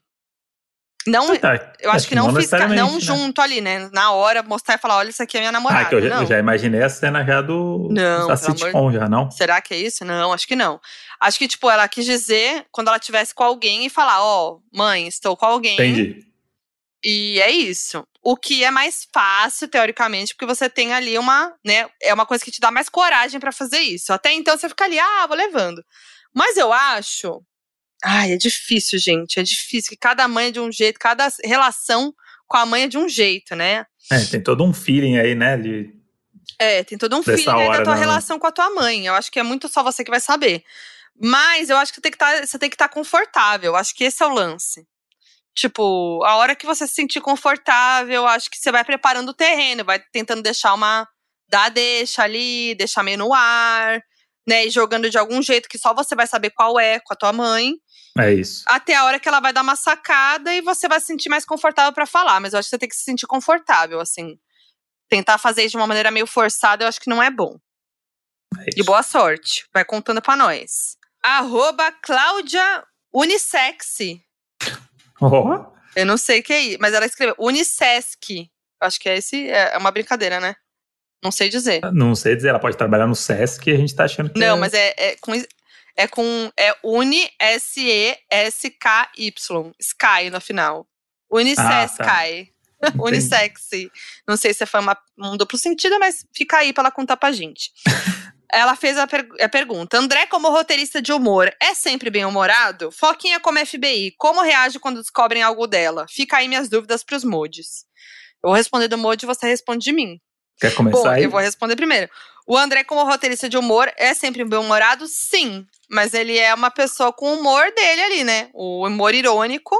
[SPEAKER 2] Não, tá, eu acho que não, não ficar, não né? junto ali, né? Na hora, mostrar e falar, olha, isso aqui é minha namorada. Ah,
[SPEAKER 1] que eu, já, eu já imaginei a cena já do
[SPEAKER 2] não,
[SPEAKER 1] da sitcom, amor... já, não?
[SPEAKER 2] Será que é isso? Não, acho que não. Acho que, tipo, ela quis dizer quando ela tivesse com alguém e falar, ó, oh, mãe, estou com alguém.
[SPEAKER 1] Entendi.
[SPEAKER 2] E é isso. O que é mais fácil, teoricamente, porque você tem ali uma, né? É uma coisa que te dá mais coragem para fazer isso. Até então você fica ali, ah, vou levando. Mas eu acho Ai, é difícil, gente. É difícil. Que cada mãe é de um jeito, cada relação com a mãe é de um jeito, né?
[SPEAKER 1] É, tem todo um feeling aí, né? De...
[SPEAKER 2] É, tem todo um feeling aí da tua não. relação com a tua mãe. Eu acho que é muito só você que vai saber. Mas eu acho que tem que tá, você tem que estar tá confortável. Eu acho que esse é o lance. Tipo, a hora que você se sentir confortável, acho que você vai preparando o terreno, vai tentando deixar uma. dar deixa ali, deixar meio no ar, né? E jogando de algum jeito que só você vai saber qual é com a tua mãe.
[SPEAKER 1] É isso.
[SPEAKER 2] Até a hora que ela vai dar uma sacada e você vai se sentir mais confortável para falar. Mas eu acho que você tem que se sentir confortável, assim. Tentar fazer isso de uma maneira meio forçada, eu acho que não é bom. É e boa sorte. Vai contando pra nós. Arroba Cláudia.
[SPEAKER 1] Oh.
[SPEAKER 2] Eu não sei o que é isso, mas ela escreveu Unisesc. Acho que é esse. É uma brincadeira, né? Não sei dizer.
[SPEAKER 1] Não sei dizer, ela pode trabalhar no Sesc e a gente tá achando que.
[SPEAKER 2] Não,
[SPEAKER 1] é...
[SPEAKER 2] mas é, é com é com. É Uni S-E-S-K-Y. Sky no final. Unisesky. Ah, tá. <laughs> Unisexy. Não sei se foi uma, um duplo sentido, mas fica aí pra ela contar pra gente. <laughs> Ela fez a, per a, pergunta: André, como roteirista de humor, é sempre bem-humorado? Foquinha como FBI, como reage quando descobrem algo dela? Fica aí minhas dúvidas pros mods. Eu vou responder do mod e você responde de mim.
[SPEAKER 1] Quer começar
[SPEAKER 2] Bom,
[SPEAKER 1] aí?
[SPEAKER 2] eu vou responder primeiro. O André, como roteirista de humor, é sempre bem-humorado? Sim. Mas ele é uma pessoa com o humor dele ali, né? O humor irônico,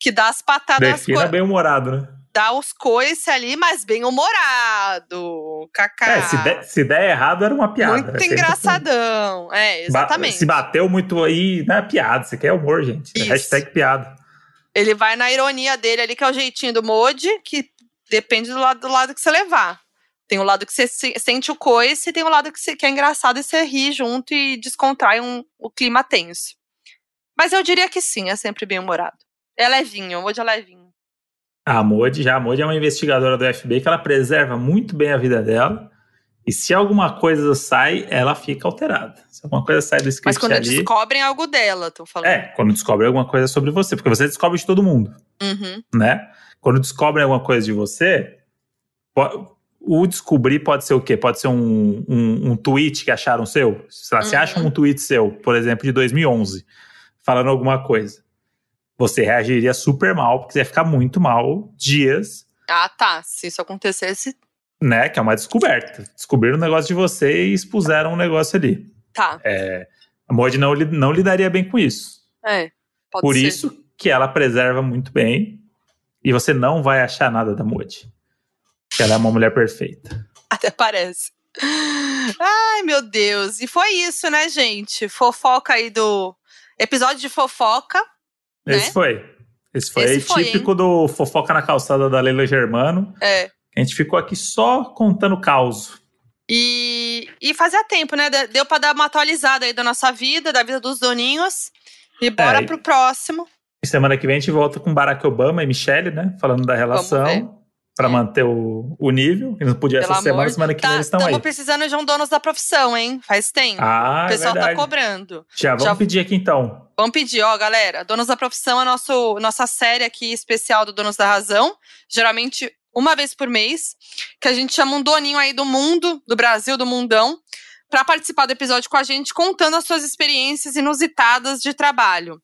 [SPEAKER 2] que dá as patadas.
[SPEAKER 1] Defina bem-humorado, né?
[SPEAKER 2] Dá os coices ali, mas bem-humorado. Cacá.
[SPEAKER 1] É, se der, se der errado, era uma piada.
[SPEAKER 2] Muito é engraçadão. <laughs> Assim. É, exatamente.
[SPEAKER 1] Se bateu muito aí, não é piada. Você quer humor, gente. É hashtag piada.
[SPEAKER 2] Ele vai na ironia dele ali, que é o jeitinho do Modi, que depende do lado, do lado que você levar. Tem o lado que você sente o coice e tem o lado que, você, que é engraçado e você ri junto e descontrai um, o clima tenso. Mas eu diria que sim, é sempre bem humorado. É levinho, o Modi é levinho.
[SPEAKER 1] A Modi, já a Modi é uma investigadora do FBI que ela preserva muito bem a vida dela E se alguma coisa sai, ela fica alterada. Se alguma coisa sai do script
[SPEAKER 2] Mas quando
[SPEAKER 1] ali,
[SPEAKER 2] descobrem algo dela, tô falando.
[SPEAKER 1] É, quando descobrem alguma coisa sobre você, porque você descobre de todo mundo,
[SPEAKER 2] Uhum.
[SPEAKER 1] né? Quando descobrem alguma coisa de você, o descobrir pode ser o quê? Pode ser um, um, um tweet que acharam seu? Se você
[SPEAKER 2] Uhum.
[SPEAKER 1] acha um tweet seu, por exemplo, de 2011, falando alguma coisa, você reagiria super mal, porque você ia ficar muito mal dias
[SPEAKER 2] Ah, tá. Se isso acontecesse,
[SPEAKER 1] né? Que é uma descoberta. Descobriram um negócio de você e expuseram um negócio ali.
[SPEAKER 2] tá.
[SPEAKER 1] É, a Mod não, não lidaria bem com isso.
[SPEAKER 2] É. Pode
[SPEAKER 1] Por
[SPEAKER 2] ser.
[SPEAKER 1] isso que ela preserva muito bem e você não vai achar nada da Mod. Que ela é uma mulher perfeita.
[SPEAKER 2] Até parece. Ai, meu Deus. E foi isso, né, gente? Fofoca aí do. Episódio de fofoca.
[SPEAKER 1] Esse
[SPEAKER 2] Né?
[SPEAKER 1] foi. Esse foi
[SPEAKER 2] Esse foi,
[SPEAKER 1] típico do fofoca na calçada da Leila Germano.
[SPEAKER 2] É.
[SPEAKER 1] A gente ficou aqui só contando caos.
[SPEAKER 2] E, e fazia tempo, né? De- Deu pra dar uma atualizada aí da nossa vida, da vida dos doninhos. E bora
[SPEAKER 1] É,
[SPEAKER 2] pro próximo.
[SPEAKER 1] Semana que vem a gente volta com Barack Obama e Michelle, né? Falando da relação. Pra
[SPEAKER 2] É.
[SPEAKER 1] manter o, o nível. E não podia
[SPEAKER 2] Pelo
[SPEAKER 1] essa semana, semana que vem
[SPEAKER 2] Tá,
[SPEAKER 1] eles estão aí.
[SPEAKER 2] estamos precisando de um donos da profissão, hein? Faz tempo.
[SPEAKER 1] Ah,
[SPEAKER 2] o pessoal
[SPEAKER 1] é
[SPEAKER 2] tá cobrando.
[SPEAKER 1] Já vamos
[SPEAKER 2] Já-
[SPEAKER 1] pedir aqui então.
[SPEAKER 2] Vamos pedir, ó, galera. Donos da Profissão é nosso, nossa série aqui especial do Donos da Razão. Geralmente uma vez por mês. Que a gente chama um doninho aí do mundo, do Brasil, do mundão, para participar do episódio com a gente, contando as suas experiências inusitadas de trabalho.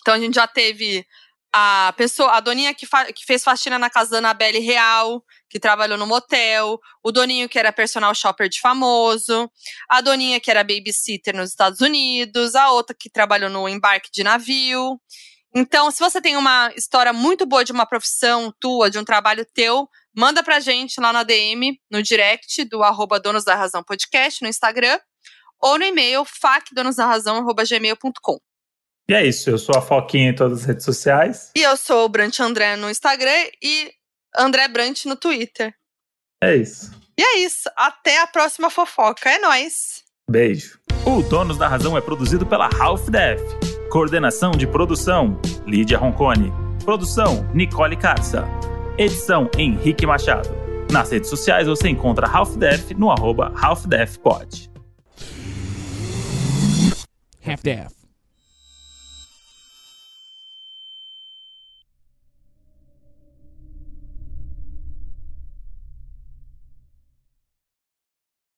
[SPEAKER 2] Então a gente já teve a pessoa, a doninha que, que fez faxina na casa da Anabelle Real, que trabalhou no motel, o doninho que era personal shopper de famoso, a doninha que era babysitter nos Estados Unidos, a outra que trabalhou no embarque de navio. Então, se você tem uma história muito boa de uma profissão tua, de um trabalho teu, manda pra gente lá na DM, no direct do arroba Donos da Razão Podcast, no Instagram, ou no e-mail facdonosdarrazão.gmail.com.
[SPEAKER 1] E é isso. Eu sou a Foquinha em todas as redes sociais.
[SPEAKER 2] E eu sou o Brant André no Instagram e André Brant no Twitter.
[SPEAKER 1] É isso.
[SPEAKER 2] E é isso. Até a próxima fofoca. É nóis!
[SPEAKER 1] Beijo. O Donos da Razão é produzido pela Half Def. Coordenação de produção: Lídia Roncone. Produção: Nicole Carça. Edição: Henrique Machado. Nas redes sociais você encontra Half Def no arroba Half Def Pod.
[SPEAKER 3] Half-Deaf.